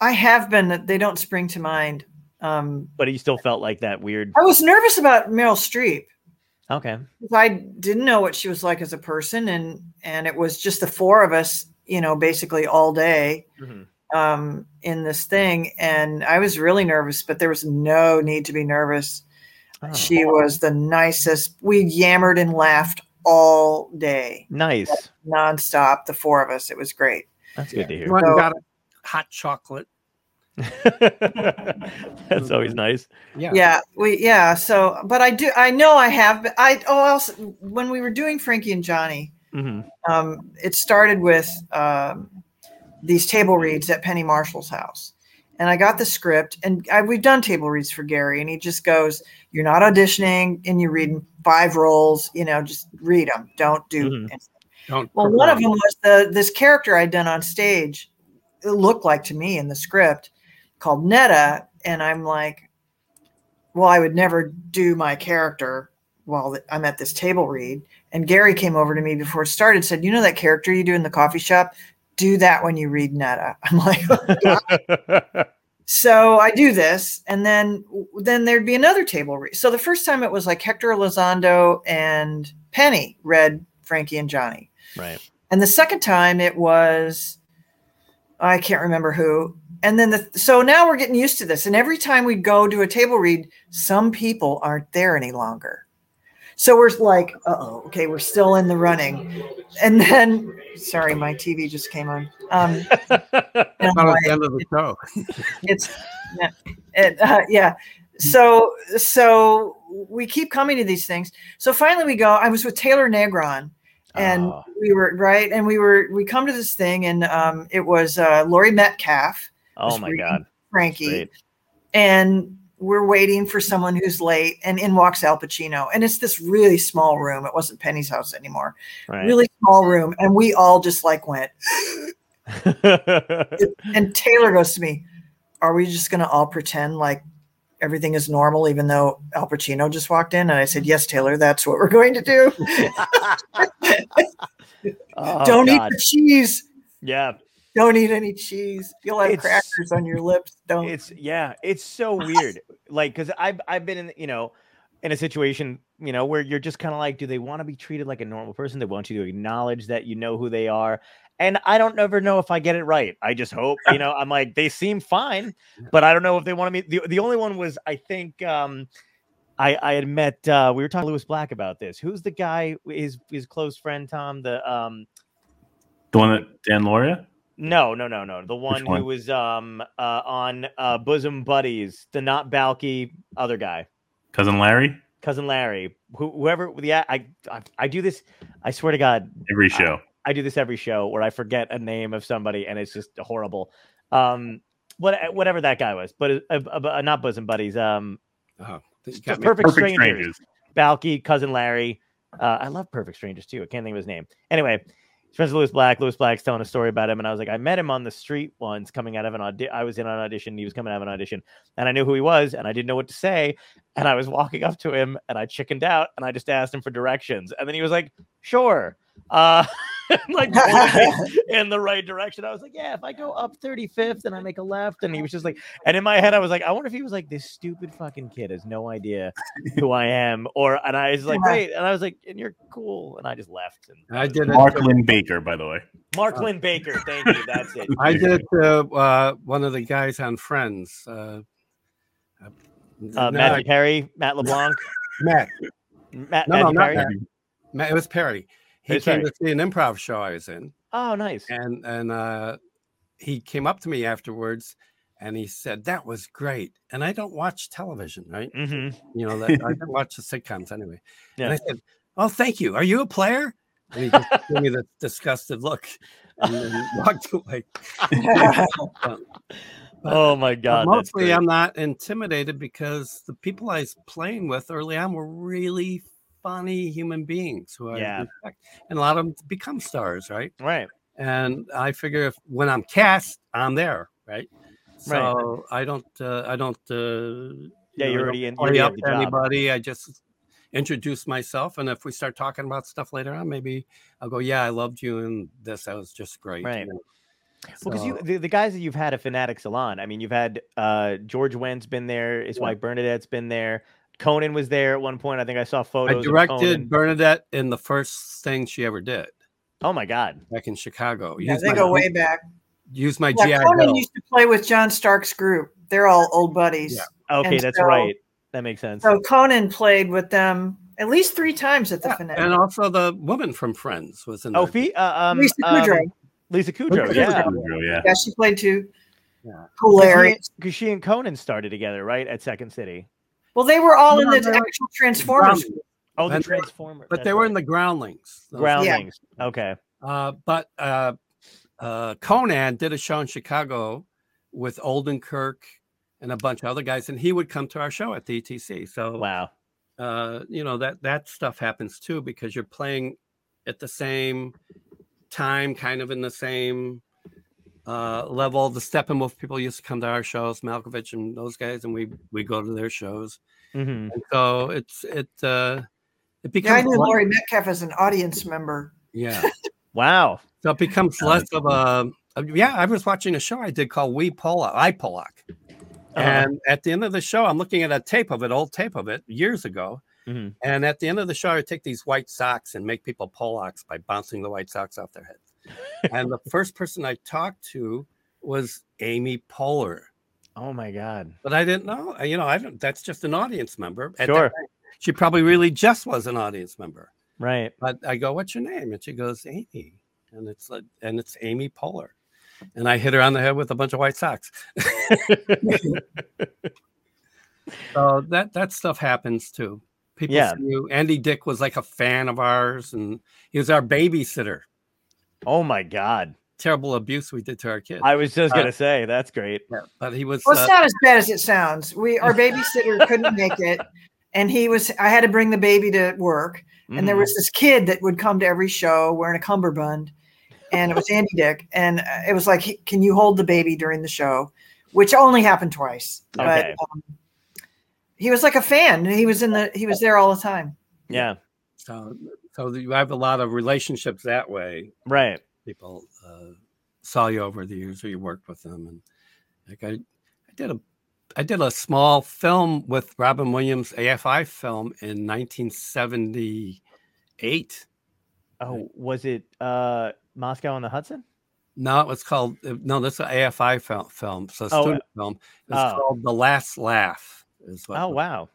I have been that they don't spring to mind. Um, But you still felt like that weird. I was nervous about Meryl Streep. Okay. I didn't know what she was like as a person, and and it was just the four of us, you know, basically all day Mhm. Um, in this thing, and I was really nervous, but there was no need to be nervous. Oh, She was the nicest. We yammered and laughed all day, nice. nonstop. The four of us. It was great. That's good to hear. So- got a hot chocolate. That's always nice. Yeah. Yeah, we yeah. So, but I do. I know I have. been- I oh, else when we were doing Frankie and Johnny, hmm um, it started with um, these table reads at Penny Marshall's house. And I got the script, and I, we've done table reads for Garry, and he just goes, "You're not auditioning, and you're reading five roles. You know, just read them. Don't do." Mhm. anything." Don't Well, one of them was the this character I'd done on stage. It looked like to me in the script called Nedda, and I'm like, well, I would never do my character while I'm at this table read. And Garry came over to me before it started, said, "You know that character you do in the coffee shop? Do that when you read Nedda." I'm like, so I do this, and then then there'd be another table read. So the first time it was like Hector Elizondo and Penny read Frankie and Johnny. right. And the second time it was, I can't remember who. And then the, so now we're getting used to this. And every time we go to a table read, some people aren't there any longer. So we're like, uh oh, okay, we're still in the running. And then, sorry, my TV just came on. Um, I'm like, the end of the show. it's yeah, it, uh, yeah. So so we keep coming to these things. So finally we go. I was with Taylor Negron, and Oh. we were right, and we were we come to this thing, and um, it was uh, Laurie Metcalf, oh my god. Frankie, and we're waiting for someone who's late, and in walks Al Pacino, and it's this really small room. It wasn't Penny's house anymore. Right. Really small room, and we all just like went. And Taylor goes to me, Are we just going to all pretend like everything is normal, even though Al Pacino just walked in? And I said, Yes, Taylor, that's what we're going to do. Oh, Don't eat the cheese. Yeah. Don't eat any cheese. You'll have It's- crackers on your lips. Don't. It's yeah, it's so weird. Like, cause I've I've been in you know in a situation you know where you're just kind of like, do they want to be treated like a normal person? They want you to acknowledge that you know who they are. And I don't ever know if I get it right. I just hope, you know, I'm like, they seem fine, but I don't know if they want to meet. The, the only one was, I think, um, I, I had met, uh, we were talking to Lewis Black about this. Who's the guy, his, his close friend, Tom, the, um, The one that Dan Lauria? No, no, no, no. The one, one? who was um uh on uh Bosom Buddies, the not Balki other guy, Cousin Larry? cousin Larry, who, whoever. Yeah, I, I I do this. I swear to God, Every show. I do this every show where I forget a name of somebody and it's just horrible. Um, what whatever that guy was, but uh, uh, uh, not Bosom Buddies. Um, Oh, you just got me. Perfect, Perfect Strangers. Strangers. Balki, cousin Larry. Uh, I love Perfect Strangers too. I can't think of his name. Anyway, with Lewis Black. Lewis Black's telling a story about him, and I was like, I met him on the street once, coming out of an audition. I was in an audition. He was coming out of an audition, and I knew who he was, and I didn't know what to say. And I was walking up to him, and I chickened out, and I just asked him for directions, and then he was like, "Sure." Uh, like in the right direction. I was like, yeah, if I go up 35th and I make a left, and he was just like, and in my head, I was like, I wonder if he was like, this stupid fucking kid has no idea who I am, or and I was like, Yeah. wait, and I was like, and you're cool, and I just left. And I did it. Mark Lynn Baker, by the way. Mark Linn-Baker, thank you. That's it. I did it to uh, one of the guys on Friends. Uh, Uh, no, Matthew Perry, Matt LeBlanc, Matt. Matt, No, no, Matthew not Perry. Matt. Matt. It was Perry. He It's came Perry. to see an improv show I was in, Oh, nice. and and uh, he came up to me afterwards, and he said that was great. And I don't watch television, right? hmm You know, that, I don't watch the sitcoms anyway. And I said, "Oh, thank you. Are you a player?" And he just gave me the disgusted look and then walked away. But- Oh my god, that's mostly. I'm not intimidated because the people I was playing with early on were really funny human beings who I Yeah. respect, and a lot of them become stars, right? right. And I figure if when I'm cast, I'm there, right? So I don't, uh, I don't. Uh, Yeah, you're already in- you already up to anybody. I just introduce myself, and if we start talking about stuff later on, maybe I'll go, "Yeah, I loved you, and this that was just great." you Right. know? Well, because you the, the guys that you've had at Fanatic Salon, I mean, you've had uh George Wendt's been there, his Yeah. wife Bernadette's been there, Conan was there at one point. I think I saw I photos. of directed Conan. Bernadette in the first thing she ever did Oh my god. back in Chicago. Yeah, Used they my- go way back. Use my Yeah, GI Conan Bill. used to play with John Stark's group. They're all old buddies. Yeah. Okay, And that's so- right. That makes sense. So Conan played with them at least three times at the Yeah, finale. and also the woman from Friends was in oh, there. Fee, uh, um, Lisa um, Kudrow. Lisa Kudrow, Kudrow. yeah. Kudrow, yeah. yeah, she played too. Yeah. Hilarious. Because she and Conan started together, right, at Second City. Well, they were all in the they're- actual Transformers. Groundlings, Oh, the And they- Transformer. but that's they were in the Groundlings. those- Groundlings. Okay. Uh, but uh, uh, Conan did a show in Chicago with Odenkirk and a bunch of other guys, and he would come to our show at the ETC. So, Wow. uh, you know that that stuff happens too because you're playing at the same time, kind of in the same uh, level. The Steppenwolf people used to come to our shows, Malkovich and those guys, and we we go to their shows. hmm And so it's it uh, it Yeah, I becomes knew less- Laurie Metcalf as an audience member. yeah. Wow. So it becomes less of a. uh, Yeah, I was watching a show I did called We Pollock, I Pollock. Uh-huh. And at the end of the show, I'm looking at a tape of it, old tape of it, years ago. Mhm. And at the end of the show, I would take these white socks and make people Pollocks by bouncing the white socks off their heads. And the first person I talked to was Amy Poehler, Oh my god. but I didn't know. You know, I don't. That's just an audience member. At Sure. time, she probably really just was an audience member. Right. But I go, "What's your name?" And she goes, "Amy," and it's like, and it's Amy Poehler, and I hit her on the head with a bunch of white socks. so that that stuff happens too. People, Yeah. Andy Dick was like a fan of ours, and he was our babysitter. Oh my god. Terrible abuse we did to our kids, I was just Uh, gonna say that's great. Yeah, but he was. Well, it's uh, not as bad as it sounds. We our babysitter couldn't make it, and he was. I had to bring the baby to work, and there Mhm. was this kid that would come to every show wearing a cummerbund, and it was Andy Dick, and uh, it was like, "Can you hold the baby during the show?" Which only happened twice, Okay. but um, he was like a fan. He was in the. He was there all the time. Yeah. so, so you have a lot of relationships that way. Right. people uh, saw you over the years or you worked with them and like I, I did a I did a small film with Robin Williams AFI film in 1978 Oh, was it uh Moscow on the Hudson? no it was called uh, no this is an AFI film film so Oh, student film It's oh. called The Last Laugh is what Oh wow.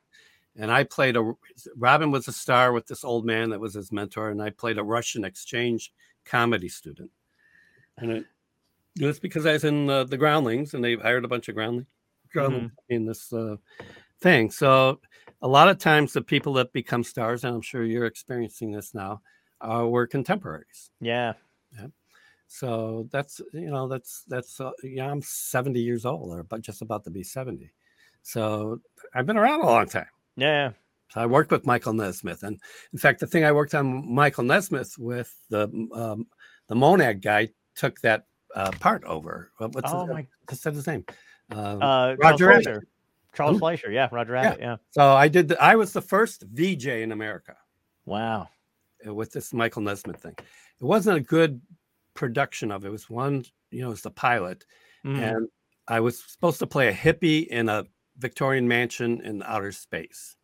And I played a Robin was a star with this old man that was his mentor, and I played a Russian exchange comedy student. And it, it was because I was in uh, the Groundlings, and they hired a bunch of groundling, groundlings in this uh, thing. So a lot of times, the people that become stars, and I'm sure you're experiencing this now, uh, were contemporaries. Yeah. So that's you know that's that's uh, yeah I'm 70 years old, or but just about to be 70. So I've been around a long time. Yeah. So I worked with Michael Nesmith, and in fact, the thing I worked on Michael Nesmith with the um, the Monad guy took that uh, part over. What- What's Oh his, my what's his name? Um, uh Roger Charles. Fleischer. Charles Hmm? Fleischer, yeah, Roger Rabbit, yeah. so I did. The, I was the first VJ in America Wow. uh, with this Michael Nesmith thing, it wasn't a good production of it. It was one, you know, it was the pilot, Mhm. and I was supposed to play a hippie in a Victorian mansion in outer space.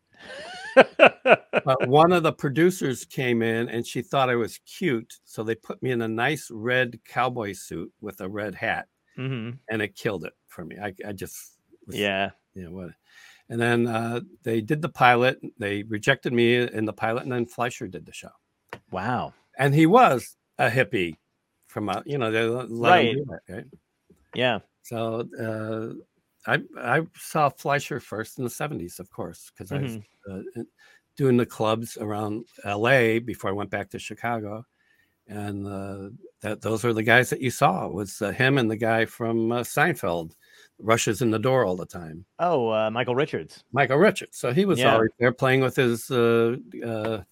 But one of the producers came in and she thought I was cute, so they put me in a nice red cowboy suit with a red hat, Mhm. and it killed it for me. I, I just was, Yeah. you know what. And then uh, they did the pilot. They rejected me in the pilot, and then Fleischer did the show. Wow. And he was a hippie from a, you know, they let Right. that, right? Yeah. So uh, I I saw Fleischer first in the seventies, of course, because I was Mm-hmm. uh, doing the clubs around L.A. before I went back to Chicago, and uh, that those were the guys that you saw. It was uh, him and the guy from uh, Seinfeld, rushes in the door all the time, Oh, uh, Michael Richards, Michael Richards. So he was Yeah. always there playing with his uh, uh,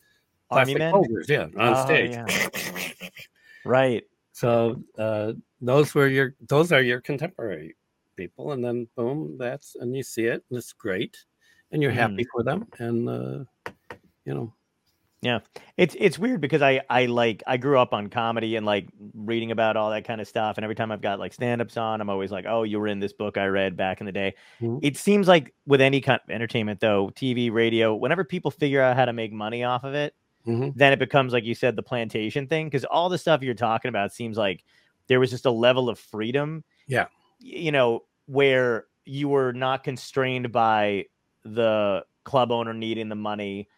Army Men. boulders, yeah, on Oh, stage. yeah. Right. So uh, those were your those are your contemporary people, and then boom, that's and you see it, and it's great, and you're happy Mm. for them, and uh, you know, Yeah, It's it's weird because I I like I grew up on comedy and like reading about all that kind of stuff and every time I've got like stand-ups on I'm always like oh you were in this book I read back in the day. Mhm. It seems like with any kind of entertainment though, TV, radio, whenever people figure out how to make money off of it, Mhm. then it becomes like you said the plantation thing because all the stuff you're talking about seems like there was just a level of freedom. Yeah. You know, where you were not constrained by the club owner needing the money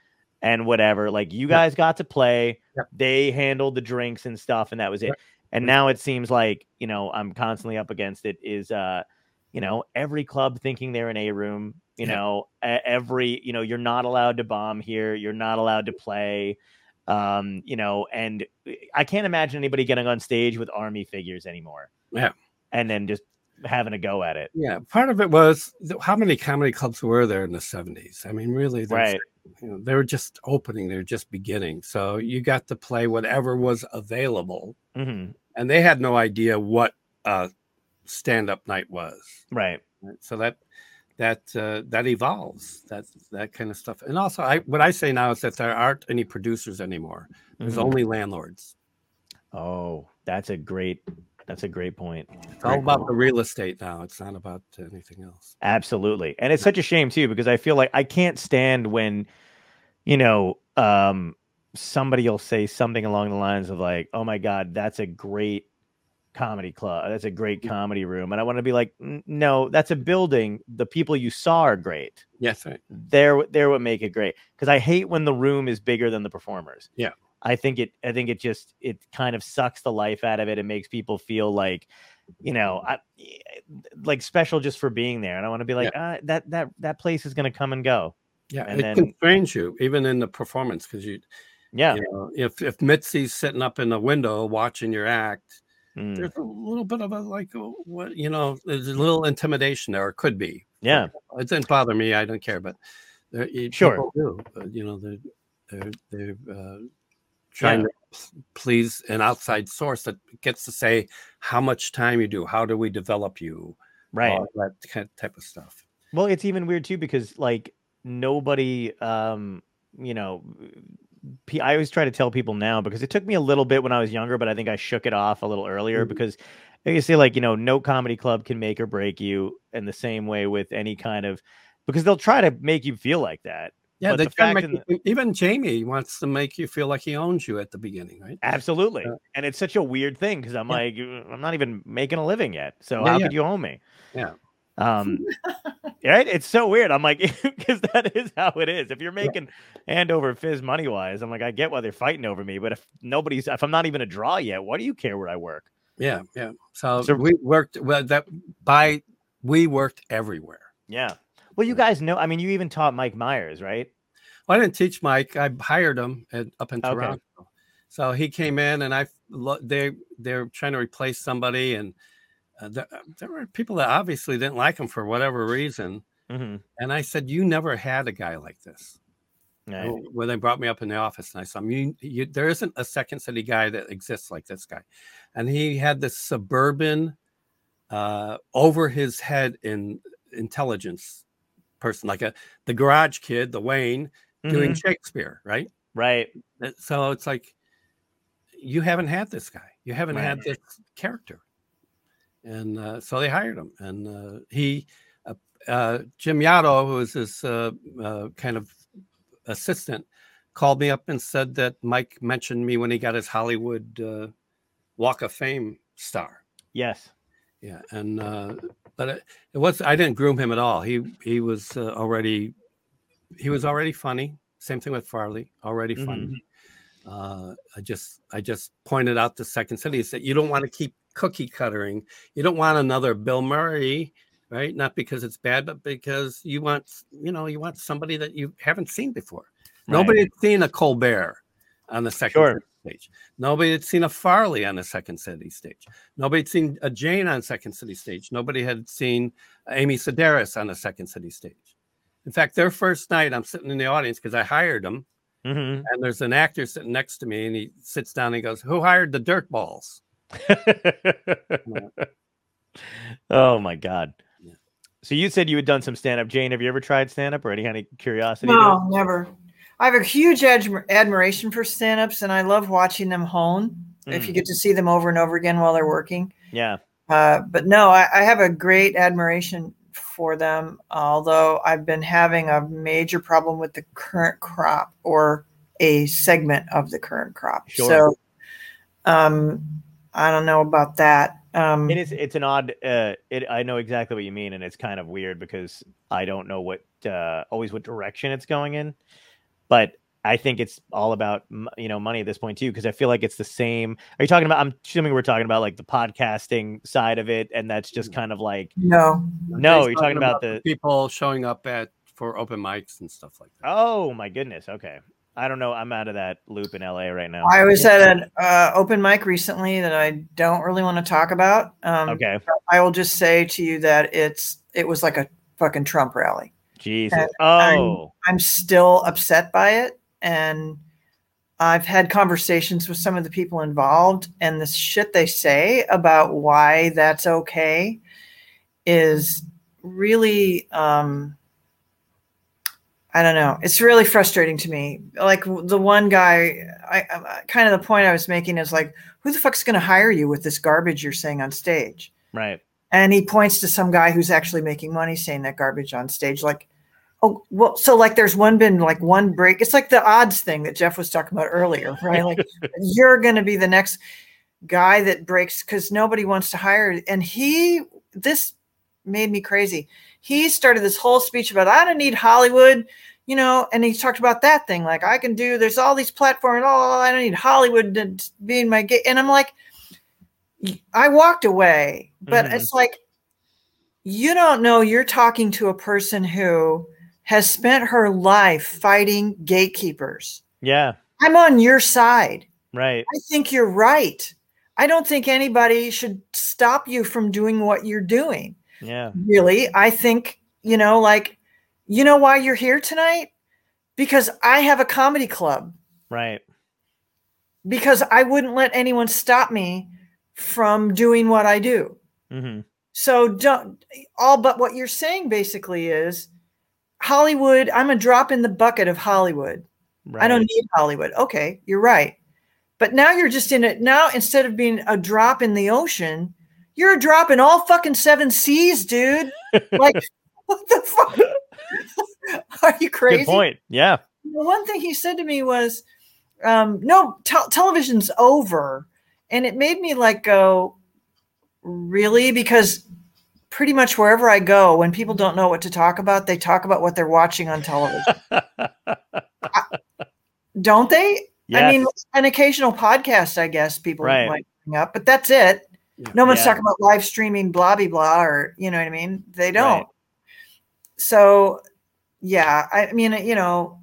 and whatever. Like you Yeah. guys got to play, Yeah. they handled the drinks and stuff, and that was it. Right. And now it seems like, you know, I'm constantly up against it is uh, you know, every club thinking they're in a room, you Yeah. know, every, you know, you're not allowed to bomb here, you're not allowed to play. Um, you know, and I can't imagine anybody getting on stage with army figures anymore. Yeah. And then just having a go at it. yeah. Part of it was how many comedy clubs were there in the seventies? I mean, really, Right. You know, they were just opening, they were just beginning, so you got to play whatever was available, hmm and they had no idea what uh, stand-up night was. Right. so that that uh, that evolves that that kind of stuff and also i what i say now is that there aren't any producers anymore there's Mhm. only landlords Oh, that's a great that's a great point. it's all about the real estate now it's not about anything else Absolutely. And it's such a shame too because I feel like I can't stand when you know, um somebody will say something along the lines of like, "Oh my god, that's a great comedy club. That's a great comedy room." And I want to be like, "No, that's a building. The people you saw are great. yes right They're they're what make it great." Because I hate when the room is bigger than the performers. Yeah. I think it I think it just it kind of sucks the life out of it and makes people feel like you know, I, like special just for being there. And I want to be like, ah, that that that place is going to come and go. yeah And it then- constrains you even in the performance because you Yeah. you know if if mitzi's sitting up in the window watching your act Mm. there's a little bit of a like what you know there's a little intimidation there or could be Yeah. it didn't bother me. I don't care, but there, you- Sure. people do. But, you know, they're they're, they're uh, trying to p- please an outside source that gets to say how much time you do, how do we develop you, Right. all that kind of type of stuff. Well, it's even weird too because like nobody, um, you know, I always try to tell people now because it took me a little bit when I was younger, but I think I shook it off a little earlier Mhm. because you say like you know, no comedy club can make or break you in the same way with any kind of because they'll try to make you feel like that. Yeah, But they the fact make you- even Jamie wants to make you feel like he owns you at the beginning, right? Absolutely, Yeah. and it's such a weird thing because I'm Yeah. like, "Uh, I'm not even making a living yet, so Yeah, how yeah. could you own me? Yeah. Um, right? It's so weird. I'm like, because that is how it is. If you're making hand over fist money wise, I'm like, I get why they're fighting over me, but if nobody's, if I'm not even a draw yet, why do you care where I work? Yeah, yeah. So, So- we worked well. That by we worked everywhere. Yeah. Well, you guys know. I mean, you even taught Mike Myers, right? Well, I didn't teach Mike. I hired him at, up in Okay. Toronto. So he came in, and I they they're trying to replace somebody, and uh, there, there were people that obviously didn't like him for whatever reason. Mm-hmm. And I said, "You never had a guy like this." Right. When they brought me up in the office, and I said, you, you, "There isn't a second city guy that exists like this guy," and he had this suburban, uh, over his head in intelligence person, like a the garage kid, the Wayne doing Mhm. Shakespeare, right? Right. Uh, So it's like you haven't had this guy. You haven't Right. had this character. And uh, so they hired him. And uh, he, uh, uh, Jim Yotto, who was his uh, uh, kind of assistant, called me up and said that Mike mentioned me when he got his Hollywood uh, Walk of Fame star. Yes. Yeah, and uh, but it, it was I didn't groom him at all. He he was uh, already he was already funny. Same thing with Farley, already funny. Uh, I just I just pointed out the Second City that you don't want to keep cookie cuttering. You don't want another Bill Murray, right? Not because it's bad, but because you want you know you want somebody that you haven't seen before. Nobody had seen a Colbert on the Second Sure. City stage. Nobody had seen a Farley on the Second City stage. Nobody had seen a Jane on Second City stage. Nobody had seen Amy Sedaris on the Second City stage. In fact, their first night, I'm sitting in the audience because I hired them, hmm and there's an actor sitting next to me, and he sits down and he goes, "Who hired the dirt balls?" oh my god. Yeah. So you said you had done some stand up. Jane, have you ever tried stand up or any kind of curiosity? No, never. I have a huge admi- admiration for stand-ups, and I love watching them hone. If you Mm. get to see them over and over again while they're working. Yeah. uh, but no, I, I have a great admiration for them. Although I've been having a major problem with the current crop or a segment of the current crop. Sure. So, um, I don't know about that. Um, It is. It's an odd. Uh, it. I know exactly what you mean, and it's kind of weird because I don't know what uh, always what direction it's going in. But I think it's all about you know money at this point too, because I feel like it's the same. Are you talking about? I'm assuming we're talking about like the podcasting side of it, and that's just kind of like no, No, you're talking about the- people showing up at for open mics and stuff like that. oh my goodness. Okay, I don't know. I'm out of that loop in LA right now. I was at an uh, open mic recently that I don't really want to talk about. Um, Okay, I will just say to you that it's it was like a fucking Trump rally. Jesus. and I'm- Oh, I'm still upset by it, and I've had conversations with some of the people involved, and the shit they say about why that's okay is really um I don't know. It's really frustrating to me. Like the one guy, I, I kind of the point I was making is like, who the fuck's going to hire you with this garbage you're saying on stage? right. And he points to some guy who's actually making money saying that garbage on stage like oh well so like there's one been like one break. It's like the odds thing that jeff was talking about earlier right? Like you're going to be the next guy that breaks because nobody wants to hire. And he this made me crazy. He started this whole speech about i don't need hollywood you know and he talked about that thing like i can do there's all these platforms oh i don't need hollywood to be in my gate and i'm like I walked away, but Mhm. it's like you don't know you're talking to a person who has spent her life fighting gatekeepers. Yeah. I'm on your side. Right. I think you're right. I don't think anybody should stop you from doing what you're doing. Yeah. Really, I think, you know, like, you know why you're here tonight? Because I have a comedy club. Right. Because I wouldn't let anyone stop me from doing what I do. hmm So don't all but what you're saying basically is Hollywood, I'm a drop in the bucket of Hollywood. Right. I don't need Hollywood. Okay, you're right. But now you're just in it. Now instead of being a drop in the ocean, you're a drop in all fucking seven seas, dude. Like, what the fuck? Are you crazy? Good point. Yeah. The one thing he said to me was, um, "No, tel- television's over," and it made me like go, "Really?" Because pretty much wherever I go, when people don't know what to talk about, they talk about what they're watching on television, don't they? I mean, an occasional podcast, I guess people Right. might bring up, but that's it. No one's Yeah. talking about live streaming, blah blah blah, or you know what I mean. They don't. Right. So, yeah, I mean, you know,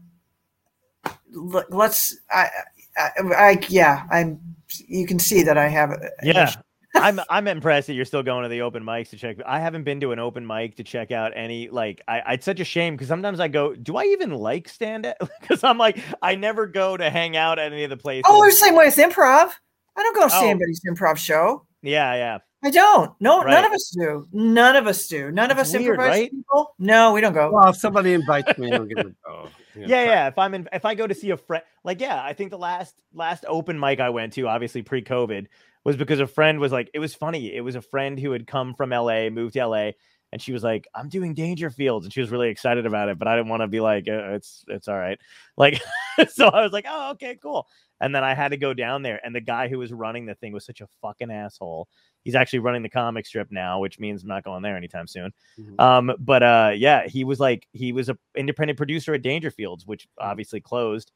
let's. I, I, I, yeah, I'm. You can see that I have. a- yeah. I'm I'm impressed that you're still going to the open mics to check. I haven't been to an open mic to check out any like I it's such a shame because sometimes I go, do I even like stand up? Because I'm like I never go to hang out at any of the places. Oh, we're the same way with improv. I don't go see Oh. anybody's improv show. yeah, yeah. I don't. No, none of us do. None of us do. None of us weird, improvise right? people. No, we don't go. Well, if somebody invites me, I'll give it a go. Yeah, yeah. If I'm in, if I go to see a friend, like, yeah, I think the last last open mic I went to, obviously pre-COVID, was because a friend was like, it was funny. It was a friend who had come from LA, moved to LA, and she was like, "I'm doing Dangerfields," and she was really excited about it. But I didn't want to be like, uh, "It's it's all right." Like, so I was like, "Oh, okay, cool." And then I had to go down there, and the guy who was running the thing was such a fucking asshole. He's actually running the comic strip now, which means I'm not going there anytime soon. Mhm. Um, but uh, yeah, he was like he was a independent producer at Dangerfields, which obviously closed.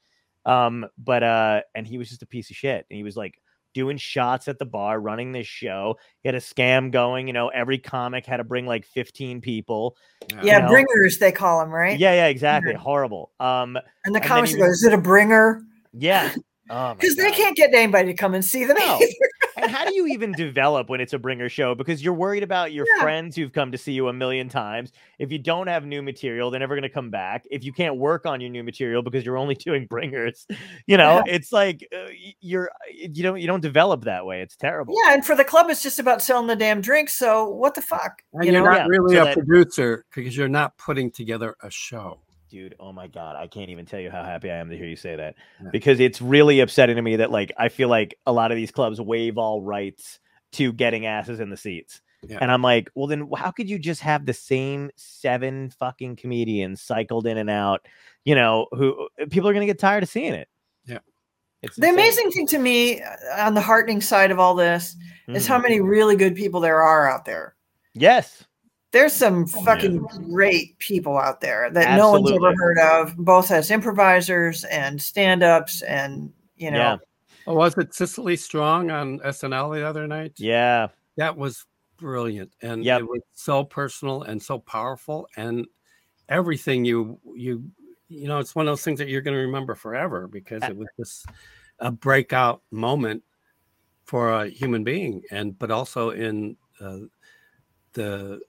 Um, but uh, and he was just a piece of shit. And he was like doing shots at the bar, running this show. He had a scam going. You know, every comic had to bring like 15 people. Yeah, know? bringers they call them, right? Yeah, yeah, exactly. Horrible. Um, And the then comics he go, was- "Is it a bringer?" yeah. Oh Because they can't get anybody to come and see them. No. Either. and how do you even develop when it's a bringer show? Because you're worried about your Yeah. friends who've come to see you a million times. If you don't have new material, they're never going to come back. If you can't work on your new material because you're only doing bringers, you know, it's like uh, you're you don't you don't develop that way. It's terrible. Yeah, and for the club, it's just about selling the damn drinks. So what the fuck? And you you're know? not Yeah, really so a that- producer because you're not putting together a show. Dude oh my god i can't even tell you how happy i am to hear you say that Yeah. because it's really upsetting to me that like i feel like a lot of these clubs waive all rights to getting asses in the seats Yeah. and i'm like well then how could you just have the same seven fucking comedians cycled in and out you know who people are gonna get tired of seeing it Yeah. it's The insane. amazing thing to me uh, on the heartening side of all this is how Mhm. many really good people there are out there. yes There's some Oh, fucking great people out there that no one's ever heard of, both as improvisers and stand-ups, and you know, yeah Oh, was it Cicely Strong on SNL the other night? yeah That was brilliant. And Yep. it was so personal and so powerful. And everything you you you know, it's one of those things that you're gonna remember forever because it was just a breakout moment for a human being and but also in uh, the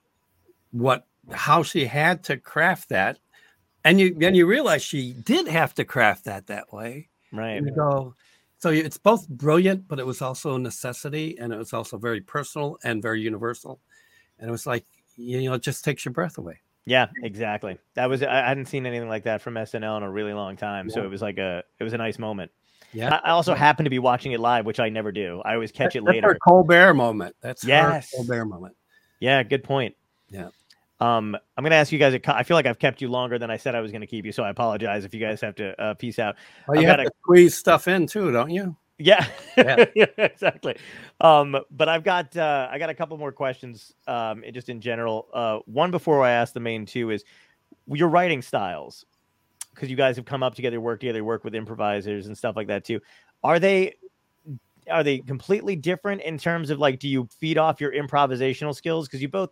what how she had to craft that and you then you realize she did have to craft that that way right and you go so it's both brilliant but it was also a necessity and it was also very personal and very universal and it was like you know it just takes your breath away Yeah, exactly. That was I hadn't seen anything like that from SNL in a really long time. So it was like a it was a nice moment. yeah I also happen to be watching it live, which I never do. I always catch it that's her later. colbert moment that's Yes. her colbert moment Yeah, good point. Yeah. Um, I'm gonna ask you guys. A, I feel like I've kept you longer than I said I was gonna keep you, so I apologize if you guys have to uh, peace out. well I've you got have a- to squeeze stuff in too don't you Yeah, Yeah. yeah, exactly. Um, but I've got uh, I got a couple more questions. Um, just in general. Uh, one before I ask the main two is your writing styles, because you guys have come up together, work together, work with improvisers and stuff like that too. Are they are they completely different in terms of like, do you feed off your improvisational skills? Because you both,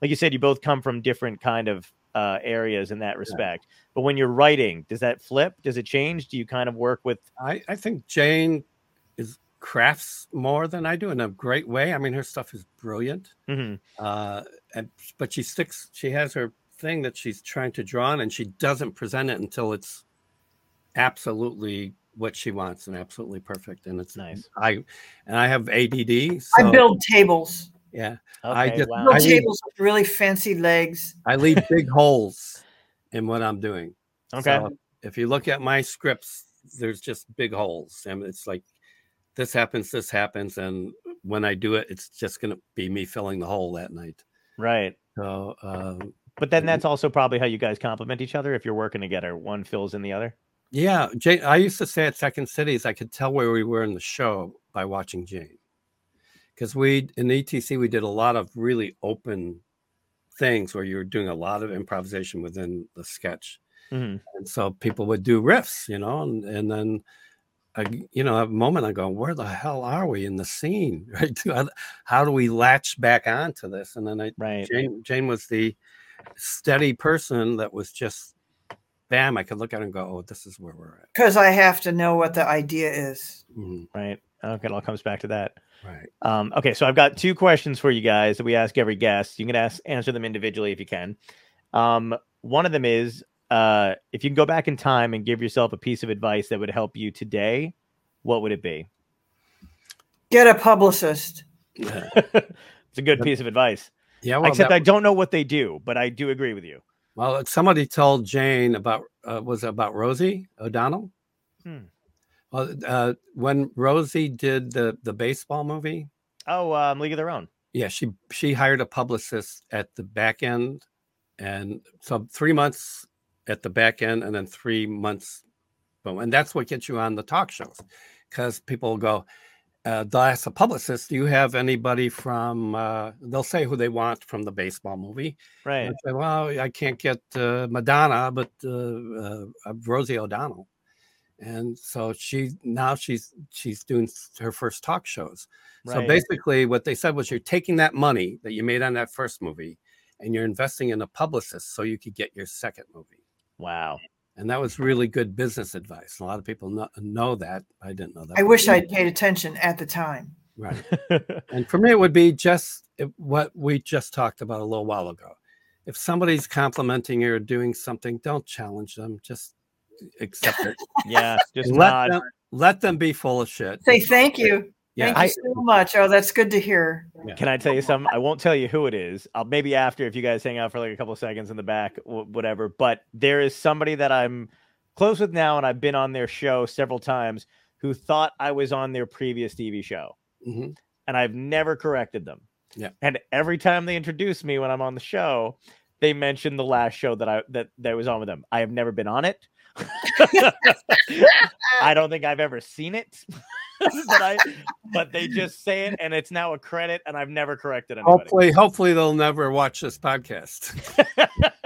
like you said, you both come from different kind of uh, areas in that respect. But when you're writing, does that flip? Does it change? Do you kind of work with? i i think jane is crafts more than i do in a great way i mean her stuff is brilliant Mhm. uh and but she sticks she has her thing that she's trying to draw on and she doesn't present it until it's absolutely what she wants and absolutely perfect and it's Nice. i and i have add I build tables, yeah Okay, I just- wow. I need- tables with really fancy legs. i leave big holes in what i'm doing Okay. So if you look at my scripts there's just big holes and it's like this happens this happens and when i do it it's just going to be me filling the hole that night Right. so um, But then that's also probably how you guys complement each other if you're working together. One fills in the other. Yeah, Jane. I used to say at Second Cities, I could tell where we were in the show by watching Jane, because we in ETC we did a lot of really open things where you were doing a lot of improvisation within the sketch, Mhm. and so people would do riffs, you know, and and then. I, you know, a moment I go, where the hell are we in the scene? Right? How, how do we latch back onto this? And then I, Right. Jane, Jane was the steady person that was just, bam! I could look at it and go, oh, this is where we're at. Because I have to know what the idea is. Mhm, Right. Okay. It all comes back to that. Right. Um, okay. So I've got two questions for you guys that we ask every guest. You can ask answer them individually if you can. Um, one of them is uh, if you can go back in time and give yourself a piece of advice that would help you today, what would it be? Get a publicist. it's a good piece of advice. Yeah. Well, Except that- I don't know what they do, but I do agree with you. Well, somebody told Jane about uh, was it about Rosie O'Donnell. Hmm. Well, uh, when Rosie did the the baseball movie, Oh, um, League of Their Own. yeah, she she hired a publicist at the back end, and so three months at the back end, and then three months, boom, and that's what gets you on the talk shows, because people go. Uh, they'll ask the publicist, "Do you have anybody from?" Uh, they'll say who they want from the baseball movie. Right. And say, well, I can't get uh, Madonna, but uh, uh, uh, Rosie O'Donnell, and so she now she's she's doing her first talk shows. So basically, what they said was, you're taking that money that you made on that first movie, and you're investing in a publicist so you could get your second movie. Wow. And that was really good business advice. A lot of people know, know that. I didn't know that. I but wish I'd paid attention at the time. Right. And for me, it would be just what we just talked about a little while ago. If somebody's complimenting you or doing something, don't challenge them. Just accept it. yeah. Just let nod. them let them be full of shit. Say thank you. Yeah. Thank you so much. Oh, that's good to hear. Can I tell you something? I won't tell you who it is. I'll maybe after if you guys hang out for like a couple of seconds in the back, whatever. But there is somebody that I'm close with now, and I've been on their show several times who thought I was on their previous TV show, Mhm. and I've never corrected them. Yeah. And every time they introduce me when I'm on the show, they mention the last show that I that that was on with them. I have never been on it. I don't think I've ever seen it. but I but they just say it and it's now a credit and I've never corrected anybody. Hopefully, hopefully they'll never watch this podcast.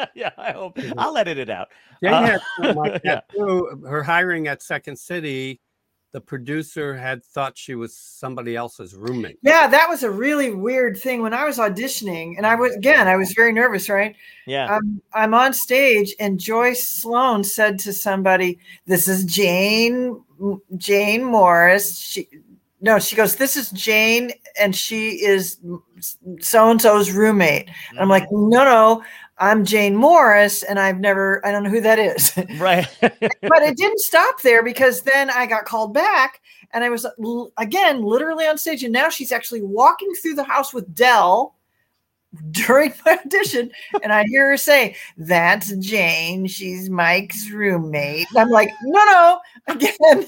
yeah, I hope I'll edit it out. Jane Uh, like yeah. too. Her hiring at Second City, the producer had thought she was somebody else's roommate. Yeah, that was a really weird thing when I was auditioning, and I was mm. again, I was very nervous, right? Yeah. I'm I'm on stage, and Joyce Sloane said to somebody, "This is Jane Jane Morris." She no, she goes, "This is Jane, and she is so and so's roommate." And I'm like, mm. "No, no, I'm Jane Morris, and I've never, I don't know who that is." right. but it didn't stop there because then I got called back and I was again literally on stage. And now she's actually walking through the house with Del during my audition. And I hear her say, That's Jane. She's Mike's roommate. And I'm like, No, no, again,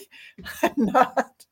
I'm not.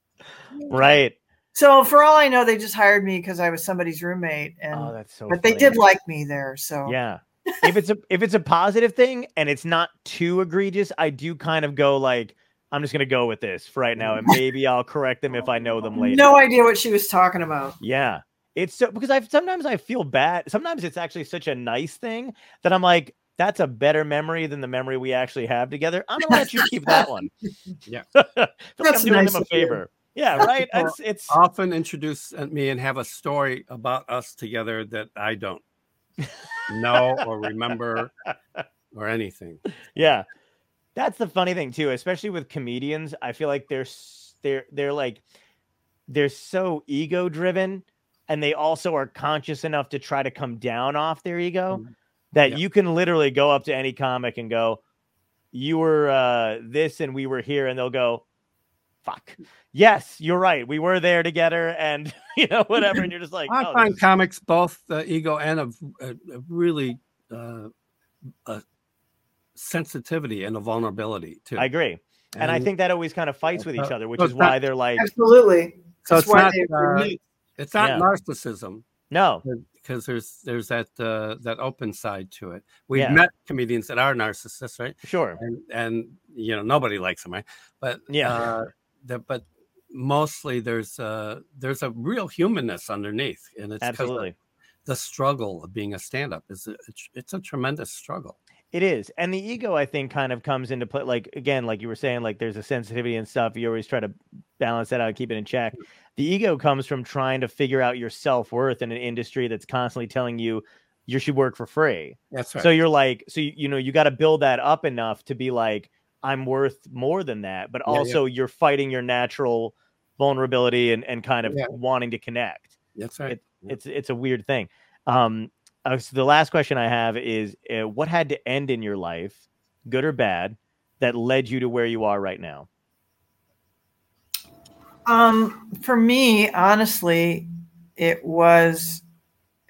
right. So for all I know, they just hired me because I was somebody's roommate. And Oh, that's so but they did like me there. So Yeah. If it's a if it's a positive thing and it's not too egregious, I do kind of go like I'm just gonna go with this for right now, and mm-hmm. maybe I'll correct them if I know them later. no idea what she was talking about. Yeah. It's so because I sometimes I feel bad. Sometimes it's actually such a nice thing that I'm like, that's a better memory than the memory we actually have together. I'm gonna let you keep that one. Yeah. Like That's I'm doing nice them a favor. Yeah, right. It's it's Often introduce me and have a story about us together that I don't know or remember or anything. yeah. That's the funny thing too, especially with comedians. I feel like they're they're they're like they're so ego driven and they also are conscious enough to try to come down off their ego Mhm. that Yeah. you can literally go up to any comic and go, "You were uh, this and we were here," and they'll go, "Fuck, yes, you're right. We were there together," and you know whatever, and you're just like, I "Oh, find this- comics both uh, ego and a, a, a really uh, a sensitivity and a vulnerability too. I agree." And I think that always kind of fights with each Uh, other, which so is it's not- why they're like, Absolutely. so. It's not. Uh, it's not Yeah. narcissism "No, because there's there's that uh, that open side to it. We've Yeah. met comedians that are narcissists, right? sure, And and you know nobody likes them, right? But Yeah. uh, the, but mostly there's uh there's a real humanness underneath, and it's absolutely." the struggle of being a stand-up is a, it's, a tremendous struggle. It is. And the ego, I think, kind of comes into play. Like, again, like you were saying, like there's a sensitivity and stuff. You always try to balance that out, and keep it in check. The ego comes from trying to figure out your self worth in an industry that's constantly telling you you should work for free. That's right. So you're like, so you, you know, you got to build that up enough to be like, I'm worth more than that. But Yeah, yeah. also, you're fighting your natural vulnerability and, and kind of Yeah. wanting to connect That's right. Yeah. it's it's a weird thing. Um, uh, so the last question I have is, uh, what had to end in your life, good or bad, that led you to where you are right now? Um, for me, honestly, it was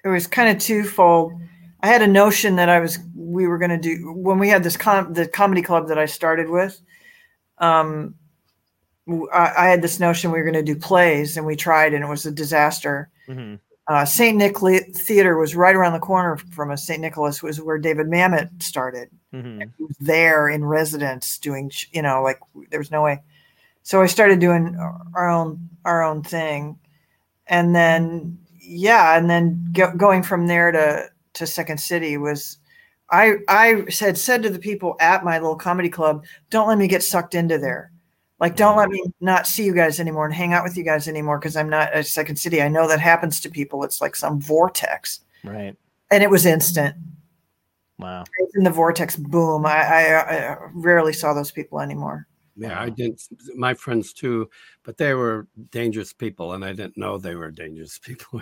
it was kind of twofold. I had a notion that I was we were going to do when we had this com- the comedy club that I started with. Um, I, I had this notion we were going to do plays, and we tried, and it was a disaster. Mhm. Uh, St. Nicholas Theater was right around the corner from us. St. Nicholas was where David Mamet started. Mhm. He was there in residence doing, you know, like there was no way. So I started doing our own our own thing, and then yeah, and then go, going from there to to Second City was. I I said said to the people at my little comedy club, don't let me get sucked into there. Like, don't mm-hmm. let me not see you guys anymore and hang out with you guys anymore because I'm not at Second City. I know that happens to people. It's like some vortex, Right. and it was instant. Wow. In the vortex, boom. I, I, I rarely saw those people anymore. Yeah, I didn't. My friends too, but they were dangerous people, and I didn't know they were dangerous people.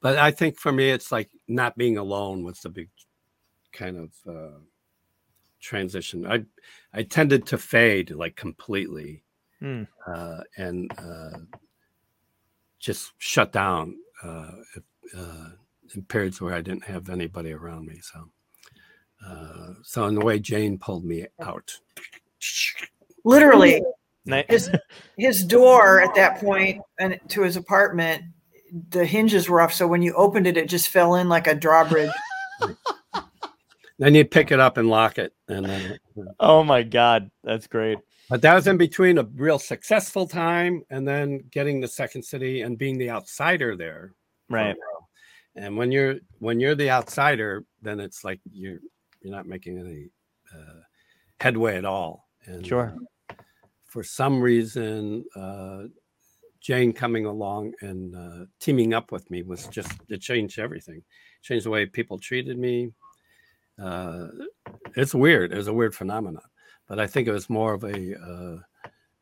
but I think for me, it's like not being alone was the big kind of uh, transition. I I tended to fade like completely, Hmm. uh, and uh, just shut down uh, if, uh, in periods where I didn't have anybody around me. So, uh, so in a way, Jane pulled me out. Literally, Ni- his his door at that point and to his apartment, the hinges were off. So when you opened it, it just fell in like a drawbridge. Then you pick it up and lock it, and then. oh my God, that's great. But that was in between a real successful time and then getting the second city and being the outsider there. Right. while. And when you're when you're the outsider, then it's like you're you're not making any uh, headway at all. And Sure. For some reason, uh, Jane coming along and uh, teaming up with me was just it changed everything. Changed the way people treated me. Uh, it's weird. It was a weird phenomenon but I think it was more of a uh,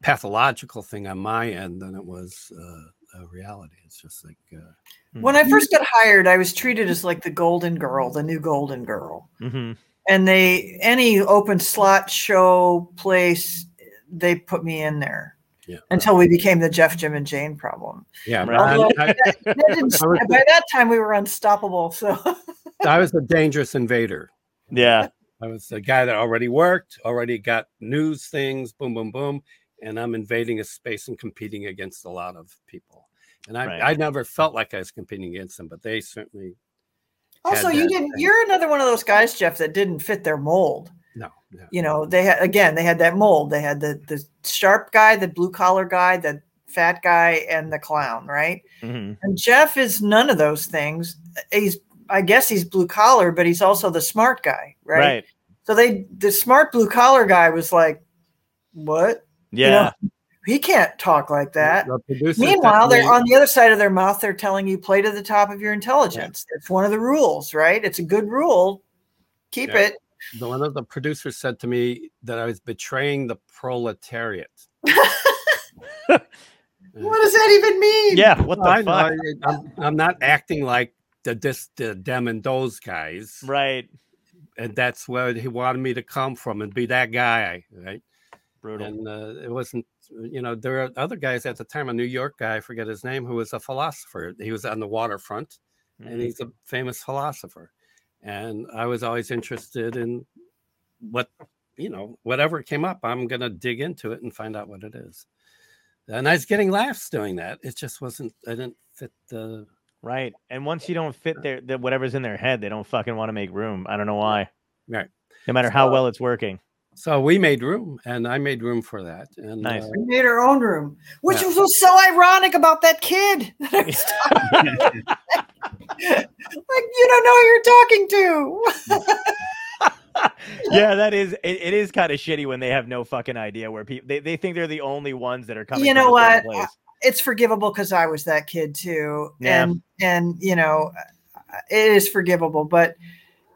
pathological thing on my end than it was uh, a reality. It's just like uh, When I first got hired, I was treated as like the golden girl, the new golden girl. hmm And they any open slot show place, they put me in there. Yeah. Until we became the Jeff, Jim, and Jane problem. yeah. Right. Although I, that, that was- by that time, we were unstoppable. So I was a dangerous invader. Yeah. I was a guy that already worked, already got news things, boom, boom, boom, and I'm invading a space and competing against a lot of people. And I, Right. I never felt like I was competing against them, but they certainly also, you didn't. thing. You're another one of those guys, Jeff, that didn't fit their mold. No. no. you know they had again they had that mold. They had the the sharp guy the blue collar guy the fat guy and the clown right? Hmm and jeff is none of those things. He's i guess he's blue collar but he's also the smart guy right, Right. so they the smart blue collar guy was like what? Yeah. know, he can't talk like that. The meanwhile they're on the other side of their mouth they're telling you play to the top of your intelligence. It's one of the rules right? It's a good rule. Keep Yeah. it the one of the producers said to me that I was betraying the proletariat. what does that even mean Yeah. What the I fuck? I- I'm, I'm not acting like the this the them and those guys, Right. and that's where he wanted me to come from and be that guy, right? Brutal. And uh, it wasn't, you know, there are other guys at the time, a New York guy, I forget his name, who was a philosopher. He was on the waterfront, and Mhm. he's a famous philosopher. And I was always interested in what, you know, whatever came up, I'm going to dig into it and find out what it is. And I was getting laughs doing that. It just wasn't, I didn't fit the, Right. And once you don't fit their, the, whatever's in their head, they don't fucking want to make room. I don't know why. Right. No matter how well it's working. so we made room and I made room for that. And Nice. uh, We made our own room, which Yeah. was, was so ironic about that kid. that I was talking- like you don't know who you're talking to. yeah, that is. It, it is kind of shitty when they have no fucking idea where people they, they think they're the only ones that are coming. You know what? it's forgivable because I was that kid too, Yeah. and and you know, it is forgivable. But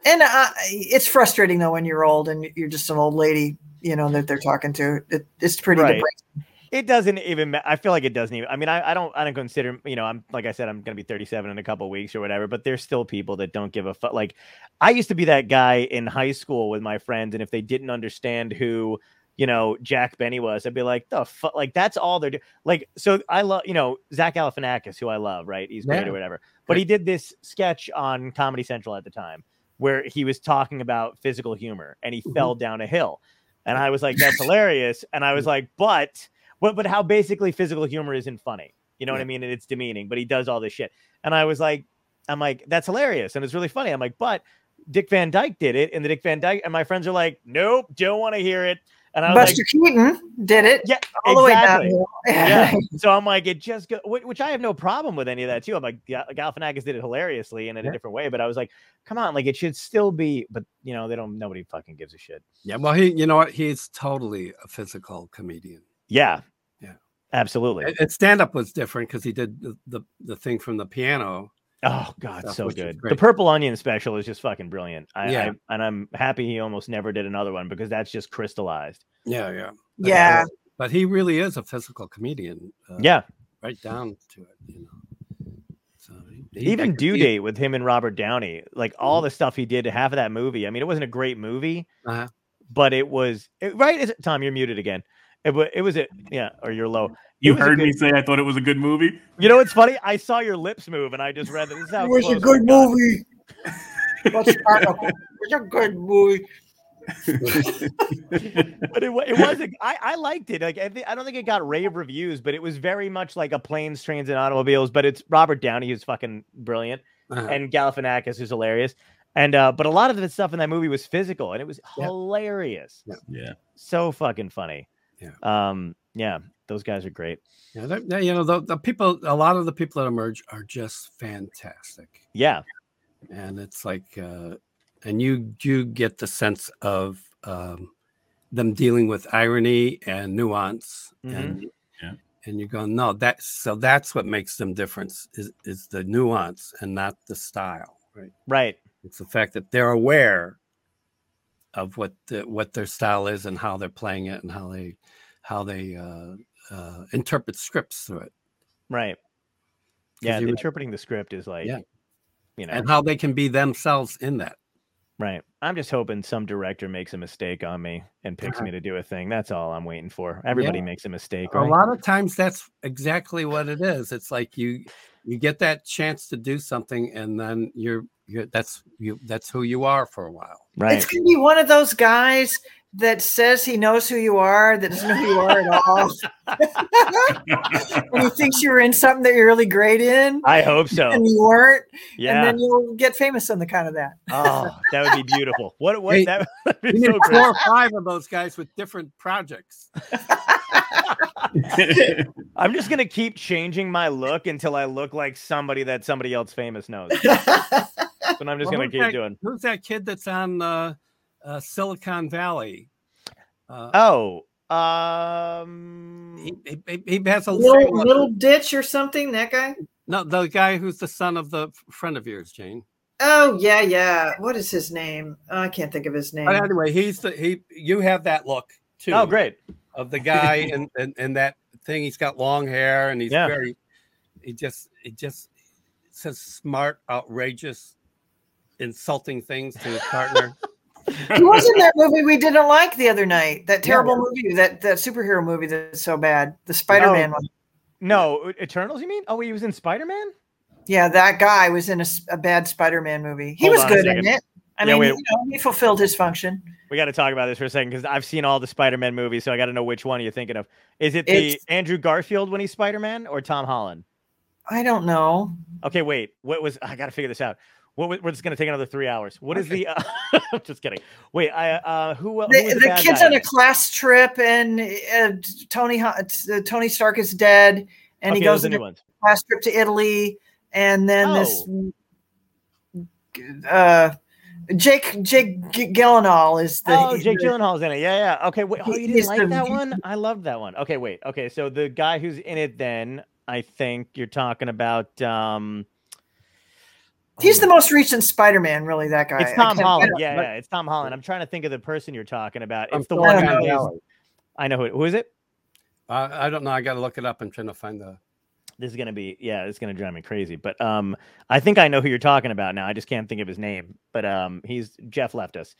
and uh, it's frustrating though when you're old and you're just an old lady, you know, that they're talking to. It, it's pretty Right. depressing. It doesn't even. ma- I feel like it doesn't even. I mean, I, I don't. I don't consider. You know, I'm like I said, I'm gonna be 37 in a couple weeks or whatever. But there's still people that don't give a fuck. Like, I used to be that guy in high school with my friends, and if they didn't understand who, you know, Jack Benny was, I'd be like, the fuck. Like, that's all they're doing. Like, so I love, you know, Zach Galifianakis, who I love, right? He's great Yeah. or whatever. But he did this sketch on Comedy Central at the time where he was talking about physical humor and he Mhm. fell down a hill. And I was like, that's hilarious. And I was like, but but but how basically physical humor isn't funny. You know what I mean? And it's demeaning, but he does all this shit. And I was like, I'm like, that's hilarious. And it's really funny. I'm like, but Dick Van Dyke did it. And the Dick Van Dyke, and my friends are like, nope, don't want to hear it. And I was Buster like, Keaton did it yeah, all the exactly. way yeah. down. So I'm like, it just go, which, which I have no problem with any of that too. I'm like, Ga- Galifianakis did it hilariously and in Yeah. a different way, but I was like, come on, like it should still be. But you know, they don't. Nobody fucking gives a shit. Yeah, well, he, you know what? He's totally a physical comedian. Yeah. Yeah. Absolutely. And, and stand up was different because he did the, the the thing from the piano. Oh God, stuff, so good. The. Purple Onion special is just fucking brilliant. I, Yeah. I and I'm happy he almost never did another one because that's just crystallized. Yeah, yeah, But, Yeah. uh, but he really is a physical comedian. Uh, Yeah. right down to it. You know. So he- he- Even I Due see- Date with him and Robert Downey, like all the stuff he did to half of that movie. I mean, it wasn't a great movie, Uh-huh. but it was it, right. Is it, Tom, you're muted again. It, wa- it was it. Yeah, or you're low. You heard good- me say I thought it was a good movie. You know what's funny? I saw your lips move, and I just read that. This is how It was a good movie. What's Sparkle? It was a good movie. but it, wa- it wasn't. I, I liked it. Like I, thi- I don't think it got rave reviews, but it was very much like a planes, trains, and automobiles. But it's Robert Downey who's fucking brilliant, Uh-huh. and Galifianakis who's hilarious. And uh, but a lot of the stuff in that movie was physical, and it was Yeah. hilarious. Yeah. Yeah. So fucking funny. Yeah. Um. Yeah. Those guys are great. Yeah, they're- they- you know, the, the people, a lot of the people that emerge are just fantastic. Yeah. and it's like uh and you you get the sense of um them dealing with irony and nuance and Yeah. and you go no that's so that's what makes them different is is the nuance and not the style right Right. it's the fact that they're aware of what the, what their style is and how they're playing it and how they how they uh, uh interpret scripts through it Right. Yeah. the interpreting the script is like. Yeah. You know. and how they can be themselves in that Right. I'm just hoping some director makes a mistake on me and picks Uh-huh. me to do a thing. That's all I'm waiting for. Everybody makes a mistake, a lot of times that's exactly what it is it's like you you get that chance to do something and then you're you're that's you that's who you are for a while Right. It's gonna be one of those guys that says he knows who you are, that doesn't know who you are at all. and he thinks you're in something that you're really great in, I hope so. and you weren't. Yeah. And then you'll get famous on the count of that. oh, that would be beautiful. What? What? Hey, that would be you need so four or five of those guys with different projects I'm just gonna keep changing my look until I look like somebody that somebody else famous knows. That's what I'm just Well, gonna who's keep that- doing. who's that kid that's on uh, uh silicon valley uh, Oh, um, he, he, he has a little little ditch or something. That guy. no the guy who's the son of the friend of yours jane Oh yeah, yeah. What is his name? Oh, I can't think of his name. but anyway he's the he you have that look too oh, great. Of the guy and, and and that thing. He's got long hair and he's Yeah. very. He just he just says smart, outrageous, insulting things to his partner. He was in that movie we didn't like the other night. That terrible movie, that that superhero movie that's so bad. The Spider-Man one. No, Eternals. You mean? Oh, he was in Spider Man. Yeah, that guy was in a bad Spider-Man movie. He Hold was good in it. I Yeah, mean, wait. you know, he fulfilled his function. We got to talk about this for a second because I've seen all the Spider Man movies, so I got to know which one you're thinking of. Is it the It's- Andrew Garfield when he's Spider Man or Tom Holland? I don't know. Okay, wait. What was I got to figure this out? What we're just gonna take another three hours. What is the? Uh, I'm just kidding. Wait, I uh, who? who The, the, the kid's guy on a class trip, and uh, Tony uh, Tony Stark is dead, and Okay, he goes on a ones. class trip to Italy, and then Oh. this. Uh, Jake Jake G- Gyllenhaal is the oh, Jake the- Gyllenhaal's in it. Yeah, yeah. Okay, wait. Oh, you didn't like the- that one? I loved that one. Okay, wait. Okay, so the guy who's in it, then I think you're talking about. um He's the oh, most recent Spider-Man, really. That guy. It's Tom Holland. I- Yeah, but- yeah, it's Tom Holland. I'm trying to think of the person you're talking about. From It's the one Valley. who is. I know who. Who is it? Uh, I don't know. I got to look it up. I'm trying to find the. This is gonna be yeah, it's gonna drive me crazy. But um, I think I know who you're talking about now. I just can't think of his name. But um, he's Jeff left us.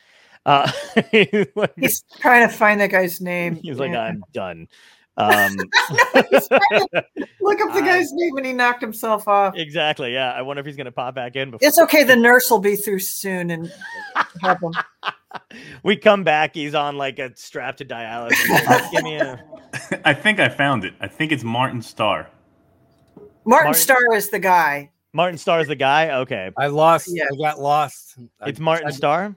Uh, he's like, He's trying to find that guy's name. he's like Yeah. I'm done. Um, Look up the I- guy's name and he knocked himself off. exactly. Yeah. I wonder if he's going to pop back in. Before It's okay. The nurse will be through soon and help him. we come back. He's on like a strap to dialysis. Like, Give me a. I think I found it. I think it's Martin Starr. Martin, Martin- Starr is the guy. Martin Starr Starr's the guy. Okay. I lost. Yeah. I got lost. I- It's Martin I- Starr.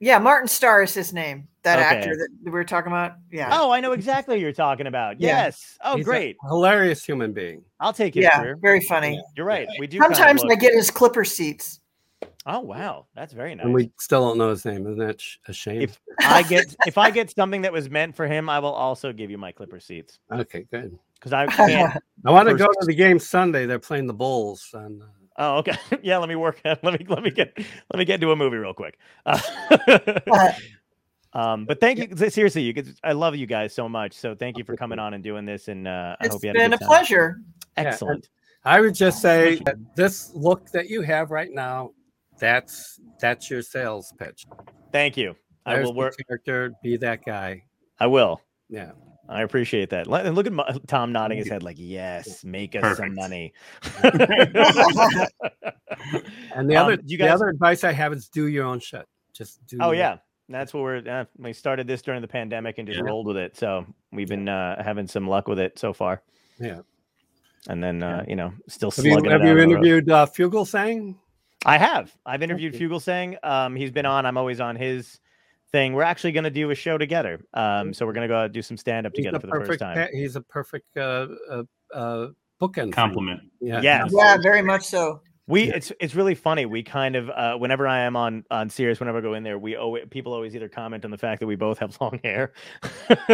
Yeah, Martin Starr is his name. That Okay. actor that we were talking about. Yeah. Oh, I know exactly who you're talking about. Yeah. Yes. Oh, he's a great. hilarious human being. I'll take his yeah, career. very funny. You're right. We do. kind of Sometimes I get his clipper seats. Oh wow, that's very nice. And we still don't know his name. Isn't that a shame? If I get if I get something that was meant for him, I will also give you my Clipper seats okay, good. Because I can't. I want to go to the game Sunday. They're playing the Bulls. And Oh, okay. Yeah, let me work. Let me let me get let me get into a movie real quick. Uh, um, but thank you. Seriously, you could. I love you guys so much. So thank you for coming on and doing this. And uh, I hope you had a been good a pleasure. and- Excellent. I would just say that this look that you have right now, that's that's your sales pitch. Thank you. I There's will the work. Character, be that guy. I will. Yeah. I appreciate that. And look at my, Tom nodding his head like, yes, make us some money. And the Um, other do you the other advice I have is do your own shit. Just do. Oh your- yeah, that's what we're. Uh, we started this during the pandemic and just Yeah. rolled with it. So we've been uh, having some luck with it so far. Yeah. And then uh, you know, still Have you, slugging have it you on interviewed uh, Fugelsang? I have. I've interviewed Okay. Fugelsang. Um, he's been on. I'm always on his thing. We're actually going to do a show together. Um, so we're going to go out and do some stand up together for the first time. He's a perfect uh, uh, uh, bookend. Compliment. Yeah. Yes. Yeah, very much so. We Yeah. it's it's really funny. We kind of uh, whenever I am on on Sirius, whenever I go in there, we always people always either comment on the fact that we both have long hair.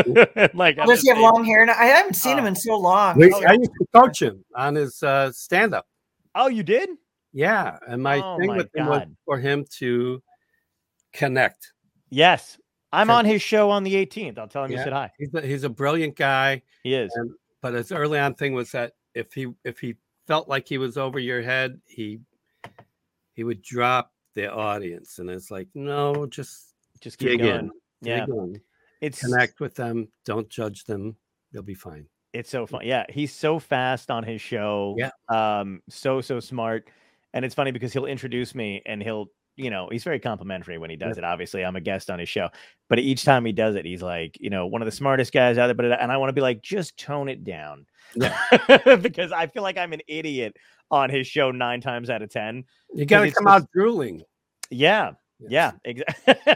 like I'm Does he have saying- long hair? now? I haven't seen him Uh, in so long. We, Oh, I used to coach him on his uh, stand up. Oh, you did? Yeah. And my Oh thing my with him was for him to connect. Yes. I'm on his show on the 18th. I'll tell him you said hi. He's a, he's a brilliant guy. He is. And but his early on thing was that if he if he felt like he was over your head, he he would drop the audience, and it's like, no, just Just keep going. in, Yeah. in, It's connect with them, don't judge them, they'll be fine. it's so fun. Yeah, he's so fast on his show. Yeah. Um, so so smart. And it's funny because he'll introduce me and he'll, you know, he's very complimentary when he does it. Obviously, I'm a guest on his show. But each time he does it, he's like, you know, one of the smartest guys out there. But and I want to be like, just tone it down. because I feel like I'm an idiot on his show nine times out of ten. You got to come just- out drooling. Yeah. Yeah, exactly.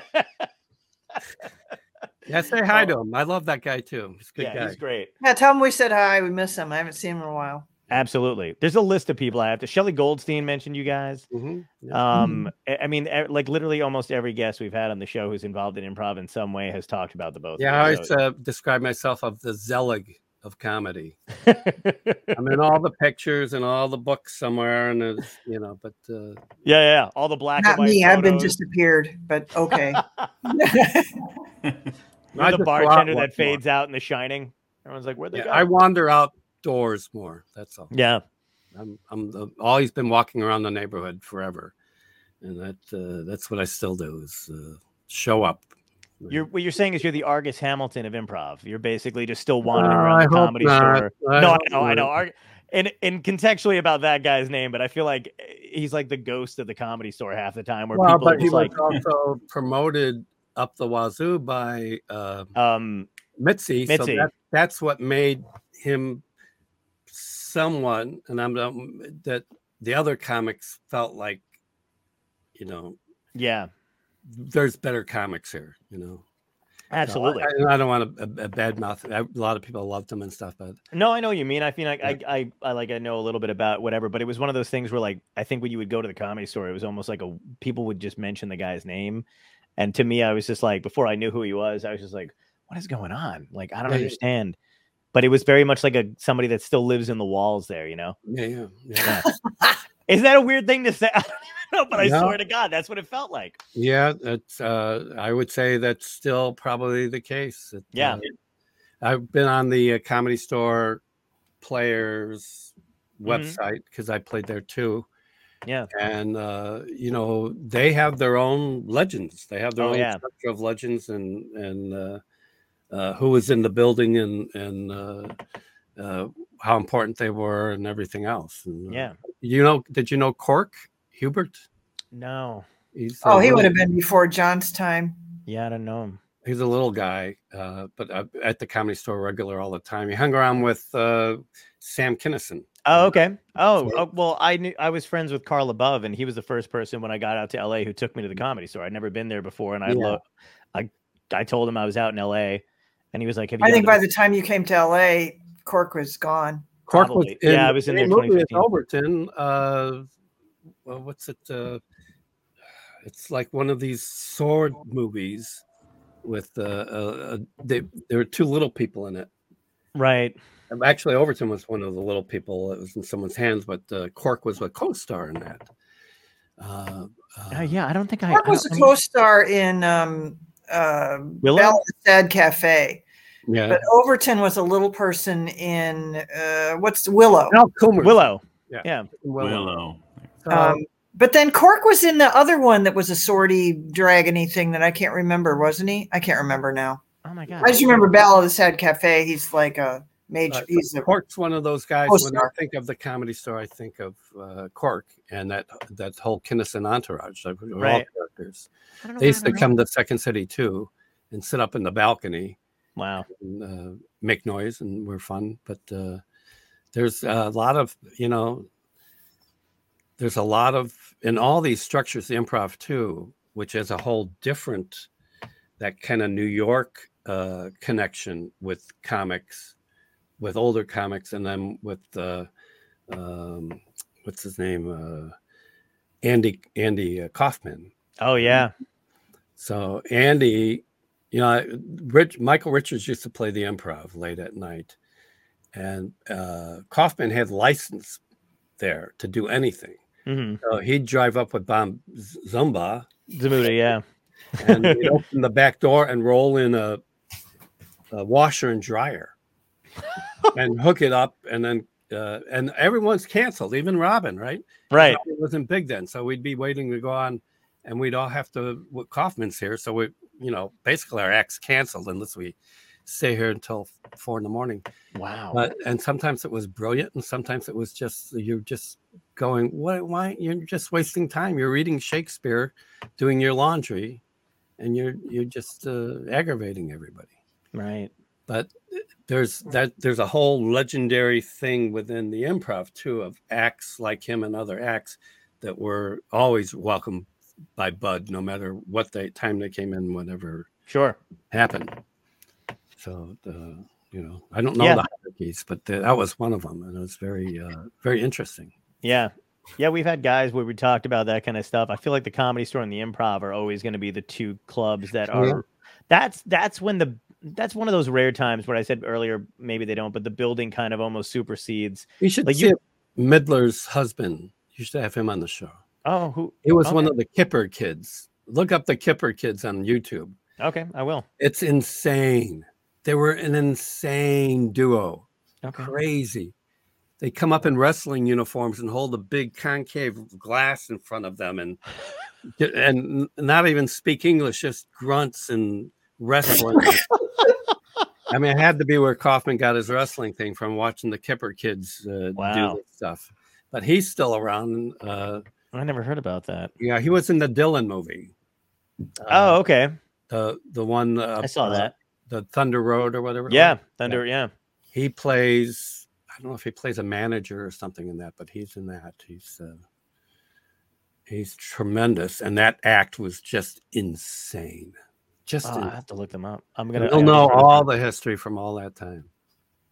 Yeah, say hi oh. to him. I love that guy too. He's a good yeah, guy. he's great. Yeah, tell him we said hi. We miss him. I haven't seen him in a while. Absolutely. There's a list of people I have to. Shelley Goldstein mentioned you guys. Mhm, yeah. Um, I I mean, like literally almost every guest we've had on the show who's involved in improv in some way has talked about the both. yeah, you, I always so- uh, describe myself of the Zelig of comedy. I'm in all the pictures and all the books somewhere, and it's, you know, but uh, yeah, yeah, all the black. Not and white me. I've been photos. disappeared, but okay. You're the just go out bartender that fades out in The Shining. Everyone's like, "Where the?" yeah. I wander outdoors more. That's all. yeah, I'm I'm the, always been walking around the neighborhood forever, and that uh, that's what I still do is uh, show up. you're what you're saying is you're the Argus Hamilton of improv. You're basically just still wandering Uh, around I the comedy not. store. I no, I know, I know. Ar- and and contextually about that guy's name, but I feel like eh, he's like the ghost of the comedy store half the time, where Well, people are but he just was like, also promoted up the wazoo by uh, um, Mitzi. So that, that's what made him someone, and I'm um, that the other comics felt like, you know, yeah, there's better comics here. You know, So I- absolutely. I, I don't want to a, a bad mouth. A lot of people loved him and stuff, but No, I know what you mean. I feel like I, I, I like I know a little bit about whatever, but it was one of those things where like I think when you would go to the comedy store, it was almost like a people would just mention the guy's name, and to me, I was just like before I knew who he was, I was just like, what is going on? Like I don't understand. But it was very much like a somebody that still lives in the walls there, you know. yeah, yeah, yeah. Is that a weird thing to say? I don't even know, but I No. swear to God, that's what it felt like. Yeah, that's. Uh, I would say that's still probably the case. It, Yeah. uh, I've been on the uh, Comedy Store Players Mhm. website because I played there too, Yeah, and uh, you know they have their own legends. They have their Oh, own yeah. structure of legends, and and uh, uh, who was in the building and and uh, uh, how important they were and everything else. And, uh, Yeah. you know, did you know Cork Hubbert? No. He's Oh, a he would have been before John's time. Yeah, I don't know him. He's a little guy, uh, but uh, at the comedy store regular all the time. He hung around with uh, Sam Kinison. Oh, okay. Oh, So- oh, well, I knew I was friends with Carl LaBove, and he was the first person when I got out to LA who took me to the comedy store. I'd never been there before, and I Yeah. lo- I I told him I was out in LA, and he was like, "Have you?" I think by this-" the time you came to LA, Cork was gone. Cork was in Yeah, I was in the there movie with 2015. Overton. Uh, well, what's it? Uh, it's like one of these sword movies with uh, uh, they, there were two little people in it. right. Um, Actually, Overton was one of the little people that was in someone's hands, but uh, Cork was a co-star in that. Uh, Uh, uh, yeah, I don't think I. Cork I was a co-star in um, uh, Willow? Ballad the Sad Cafe, yeah. but Overton was a little person in uh, what's Willow. Al Coomer. Willow. Yeah. Yeah. Willow. So, Um, but then Cork was in the other one that was a swordy, dragony thing that I can't remember, wasn't he? I can't remember now. Oh my god. I just remember Ballad of the Sad Cafe. He's like a major. Uh, he's a Cork's one of those guys. When I think of the comedy store, I think of uh, Cork and that that whole Kinison entourage. Like, we're characters. I don't know They used to come to Second City too, and sit up in the balcony Wow. and uh, make noise, and we're fun. But uh, there's a lot of you know, there's a lot of in all these structures, the improv too, which is a whole different that kind of New York uh, connection with comics, with older comics, and then with uh, um, what's his name, uh, Andy Andy uh, Kaufman. Oh yeah. So Andy, you know, Rich Michael Richards used to play the improv late at night, and uh, Kaufman had license there to do anything. hmm So he'd drive up with Bob Zmuda, Zmuda. Yeah. and he'd open the back door and roll in a, a washer and dryer, and hook it up, and then uh, and everyone's canceled, even Robin, right? Right. It wasn't big then, so we'd be waiting to go on, and we'd all have to. Kaufman's here, so we, you know, basically our act's canceled unless we stay here until four in the morning. Wow. But and sometimes it was brilliant, and sometimes it was just you're just going, what? Why you're just wasting time? You're reading Shakespeare, doing your laundry, and you're you're just uh, aggravating everybody right. But there's that there's a whole legendary thing within the improv too of acts like him and other acts that were always welcomed by Budd, no matter what they time they came in, whatever Sure. happened. So the you know I don't know Yeah. the hierarchies, but the, that was one of them, and it was very uh, very interesting. Yeah. Yeah, we've had guys where we talked about that kind of stuff. I feel like the comedy store and the improv are always going to be the two clubs that Oh, yeah. are that's that's when the that's one of those rare times where I said earlier maybe they don't, but the building kind of almost supersedes. You should Like see you- it. Midler's husband. You should have him on the show. Oh, who He was one of the Kipper kids. Look up the Kipper kids on YouTube. Okay, I will. It's insane. They were an insane duo. Okay. Crazy. They come up in wrestling uniforms and hold a big concave glass in front of them and and not even speak English, just grunts and wrestling. I mean, it had to be where Kaufman got his wrestling thing from watching the Kipper kids uh, Wow. do this stuff. But he's still around. Uh, I never heard about that. yeah, he was in the Dylan movie. oh, Uh, okay. the the one uh, I saw uh, that. the Thunder Road or whatever. Yeah, was. Thunder, yeah. he plays i don't know if he plays a manager or something in that but he's in that he's uh he's tremendous and that act was just insane just Oh, I have to look them up. I'm gonna. you'll know all them the history from all that time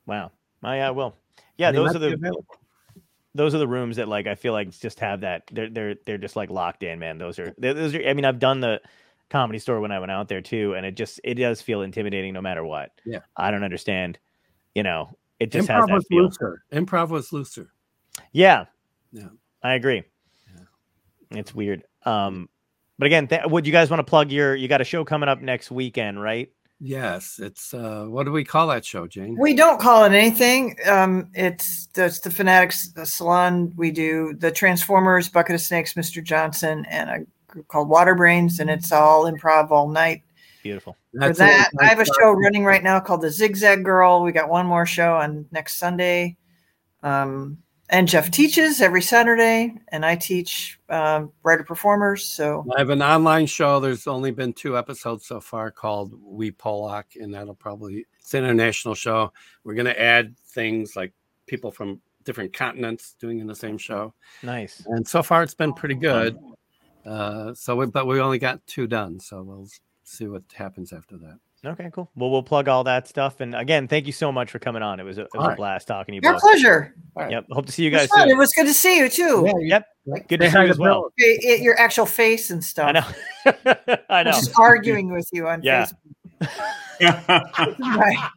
Wow. I, I will. Yeah, They those are the those are the rooms that like I feel like just have that. They're they're they're just like locked in, man. Those are those are. I mean, I've done the comedy store when I went out there too, and it just it does feel intimidating no matter what. Yeah. I don't understand. You know, it just has improv that was feel. looser improv was looser Yeah. Yeah. I agree. Yeah. It's weird. Um, but again, th- would you guys want to plug your? You got a show coming up next weekend, right? yes it's uh what do we call that show jane We don't call it anything. Um, it's it's the Fanatics the Salon. We do the Transformers, Bucket of Snakes, Mr. Johnson, and a group called Water Brains, and it's all improv all night. Beautiful. for That's that. I have a show running right now called The Zigzag Girl. We got one more show on next Sunday. Um, and Jeff teaches every Saturday, and I teach um, writer performers. So I have an online show. There's only been two episodes so far called We Pollock, and that'll probably it's an international show. We're gonna add things like people from different continents doing in the same show, Nice. and so far it's been pretty good. Uh, so, we, but we only got two done, so we'll see what happens after that. Okay, cool. Well, we'll plug all that stuff. And again, thank you so much for coming on. It was a, it was All a right. blast talking to you your both. pleasure. Yep. Hope to see you It was guys soon. It was good to see you too. Yep. Good to see you as well. It- it- your actual face and stuff. I know. I know. Just arguing with you on Yeah. Facebook. Right.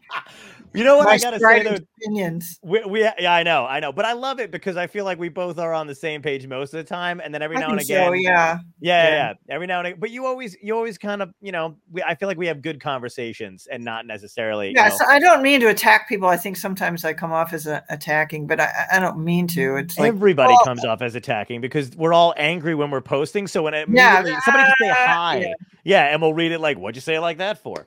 You know what My I gotta say though? opinions. We, we yeah, I know, I know, but I love it because I feel like we both are on the same page most of the time, and then every I now and again, so, yeah. yeah, yeah, Yeah. every now and again. But you always, you always kind of, you know, we, I feel like we have good conversations and not necessarily. Yeah, you know, so I don't mean to attack people. I think sometimes I come off as a, attacking, but I, I don't mean to. It's like Everybody well- comes off as attacking because we're all angry when we're posting. So when it Yeah, somebody can say uh, hi, yeah. yeah. and we'll read it like, "What'd you say it like that for?"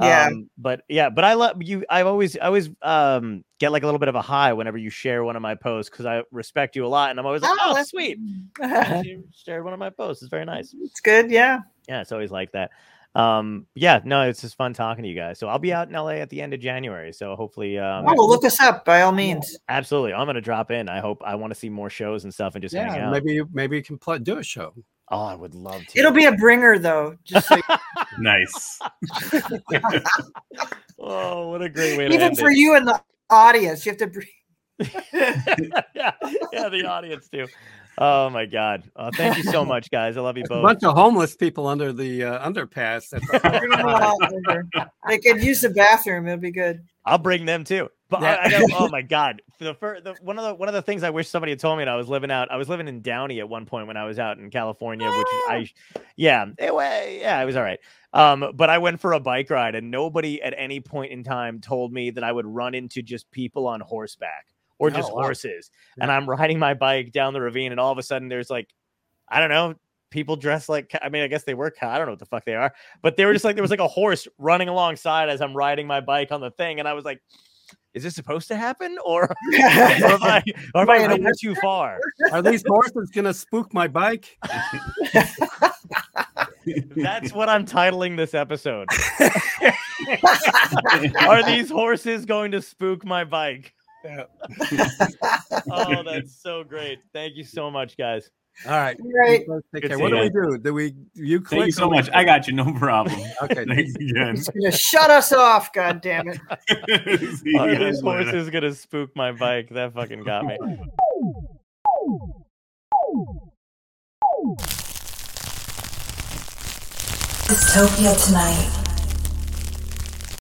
Yeah. Um, but yeah, but I love you. I always, I always um get like a little bit of a high whenever you share one of my posts because I respect you a lot, and I'm always like, "Oh, that's sweet." it's You shared one of my posts. It's very nice. It's good. Yeah. Yeah, it's always like that. Um, yeah, no, it's just fun talking to you guys. So I'll be out in LA at the end of January. So hopefully, um, Oh, well, look us up by all means. absolutely, I'm gonna drop in. I hope I want to see more shows and stuff and just hang Yeah, out. maybe you maybe you can play, do a show. Oh, I would love to. It'll be a bringer, though. Just so you- nice. oh, what a great way to even for it. you and the audience, you have to. Bring... yeah, yeah, the audience too. Oh my god! Uh, thank you so much, guys. I love you both. A both. bunch of homeless people under the uh, underpass. That's they could use the bathroom. It'll be good. I'll bring them too. But I, I got, oh my god! The, fir- the one of the one of the things I wish somebody had told me, that I was living out. I was living in Downey at one point when I was out in California, which I, yeah, it, yeah, it was all right. Um, but I went for a bike ride, and nobody at any point in time told me that I would run into just people on horseback or Oh, just wow. horses. And I'm riding my bike down the ravine, and all of a sudden there's like, I don't know, people dressed like I mean, I guess they were I don't know what the fuck they are, but they were just like there was like a horse running alongside as I'm riding my bike on the thing, and I was like, is this supposed to happen or, or am I or am I Am I in a running too far? Are these horses gonna spook my bike? That's what I'm titling this episode. Are these horses going to spook my bike? Oh, that's so great. Thank you so much, guys. All right. Right. Take care. What do we do? Do we you click? Thank you so much. I got you. No problem. Okay. Thanks again. He's gonna shut us off. God damn it. See oh, you Are guys these later. horses gonna spook my bike? That fucking got me. Dystopia tonight.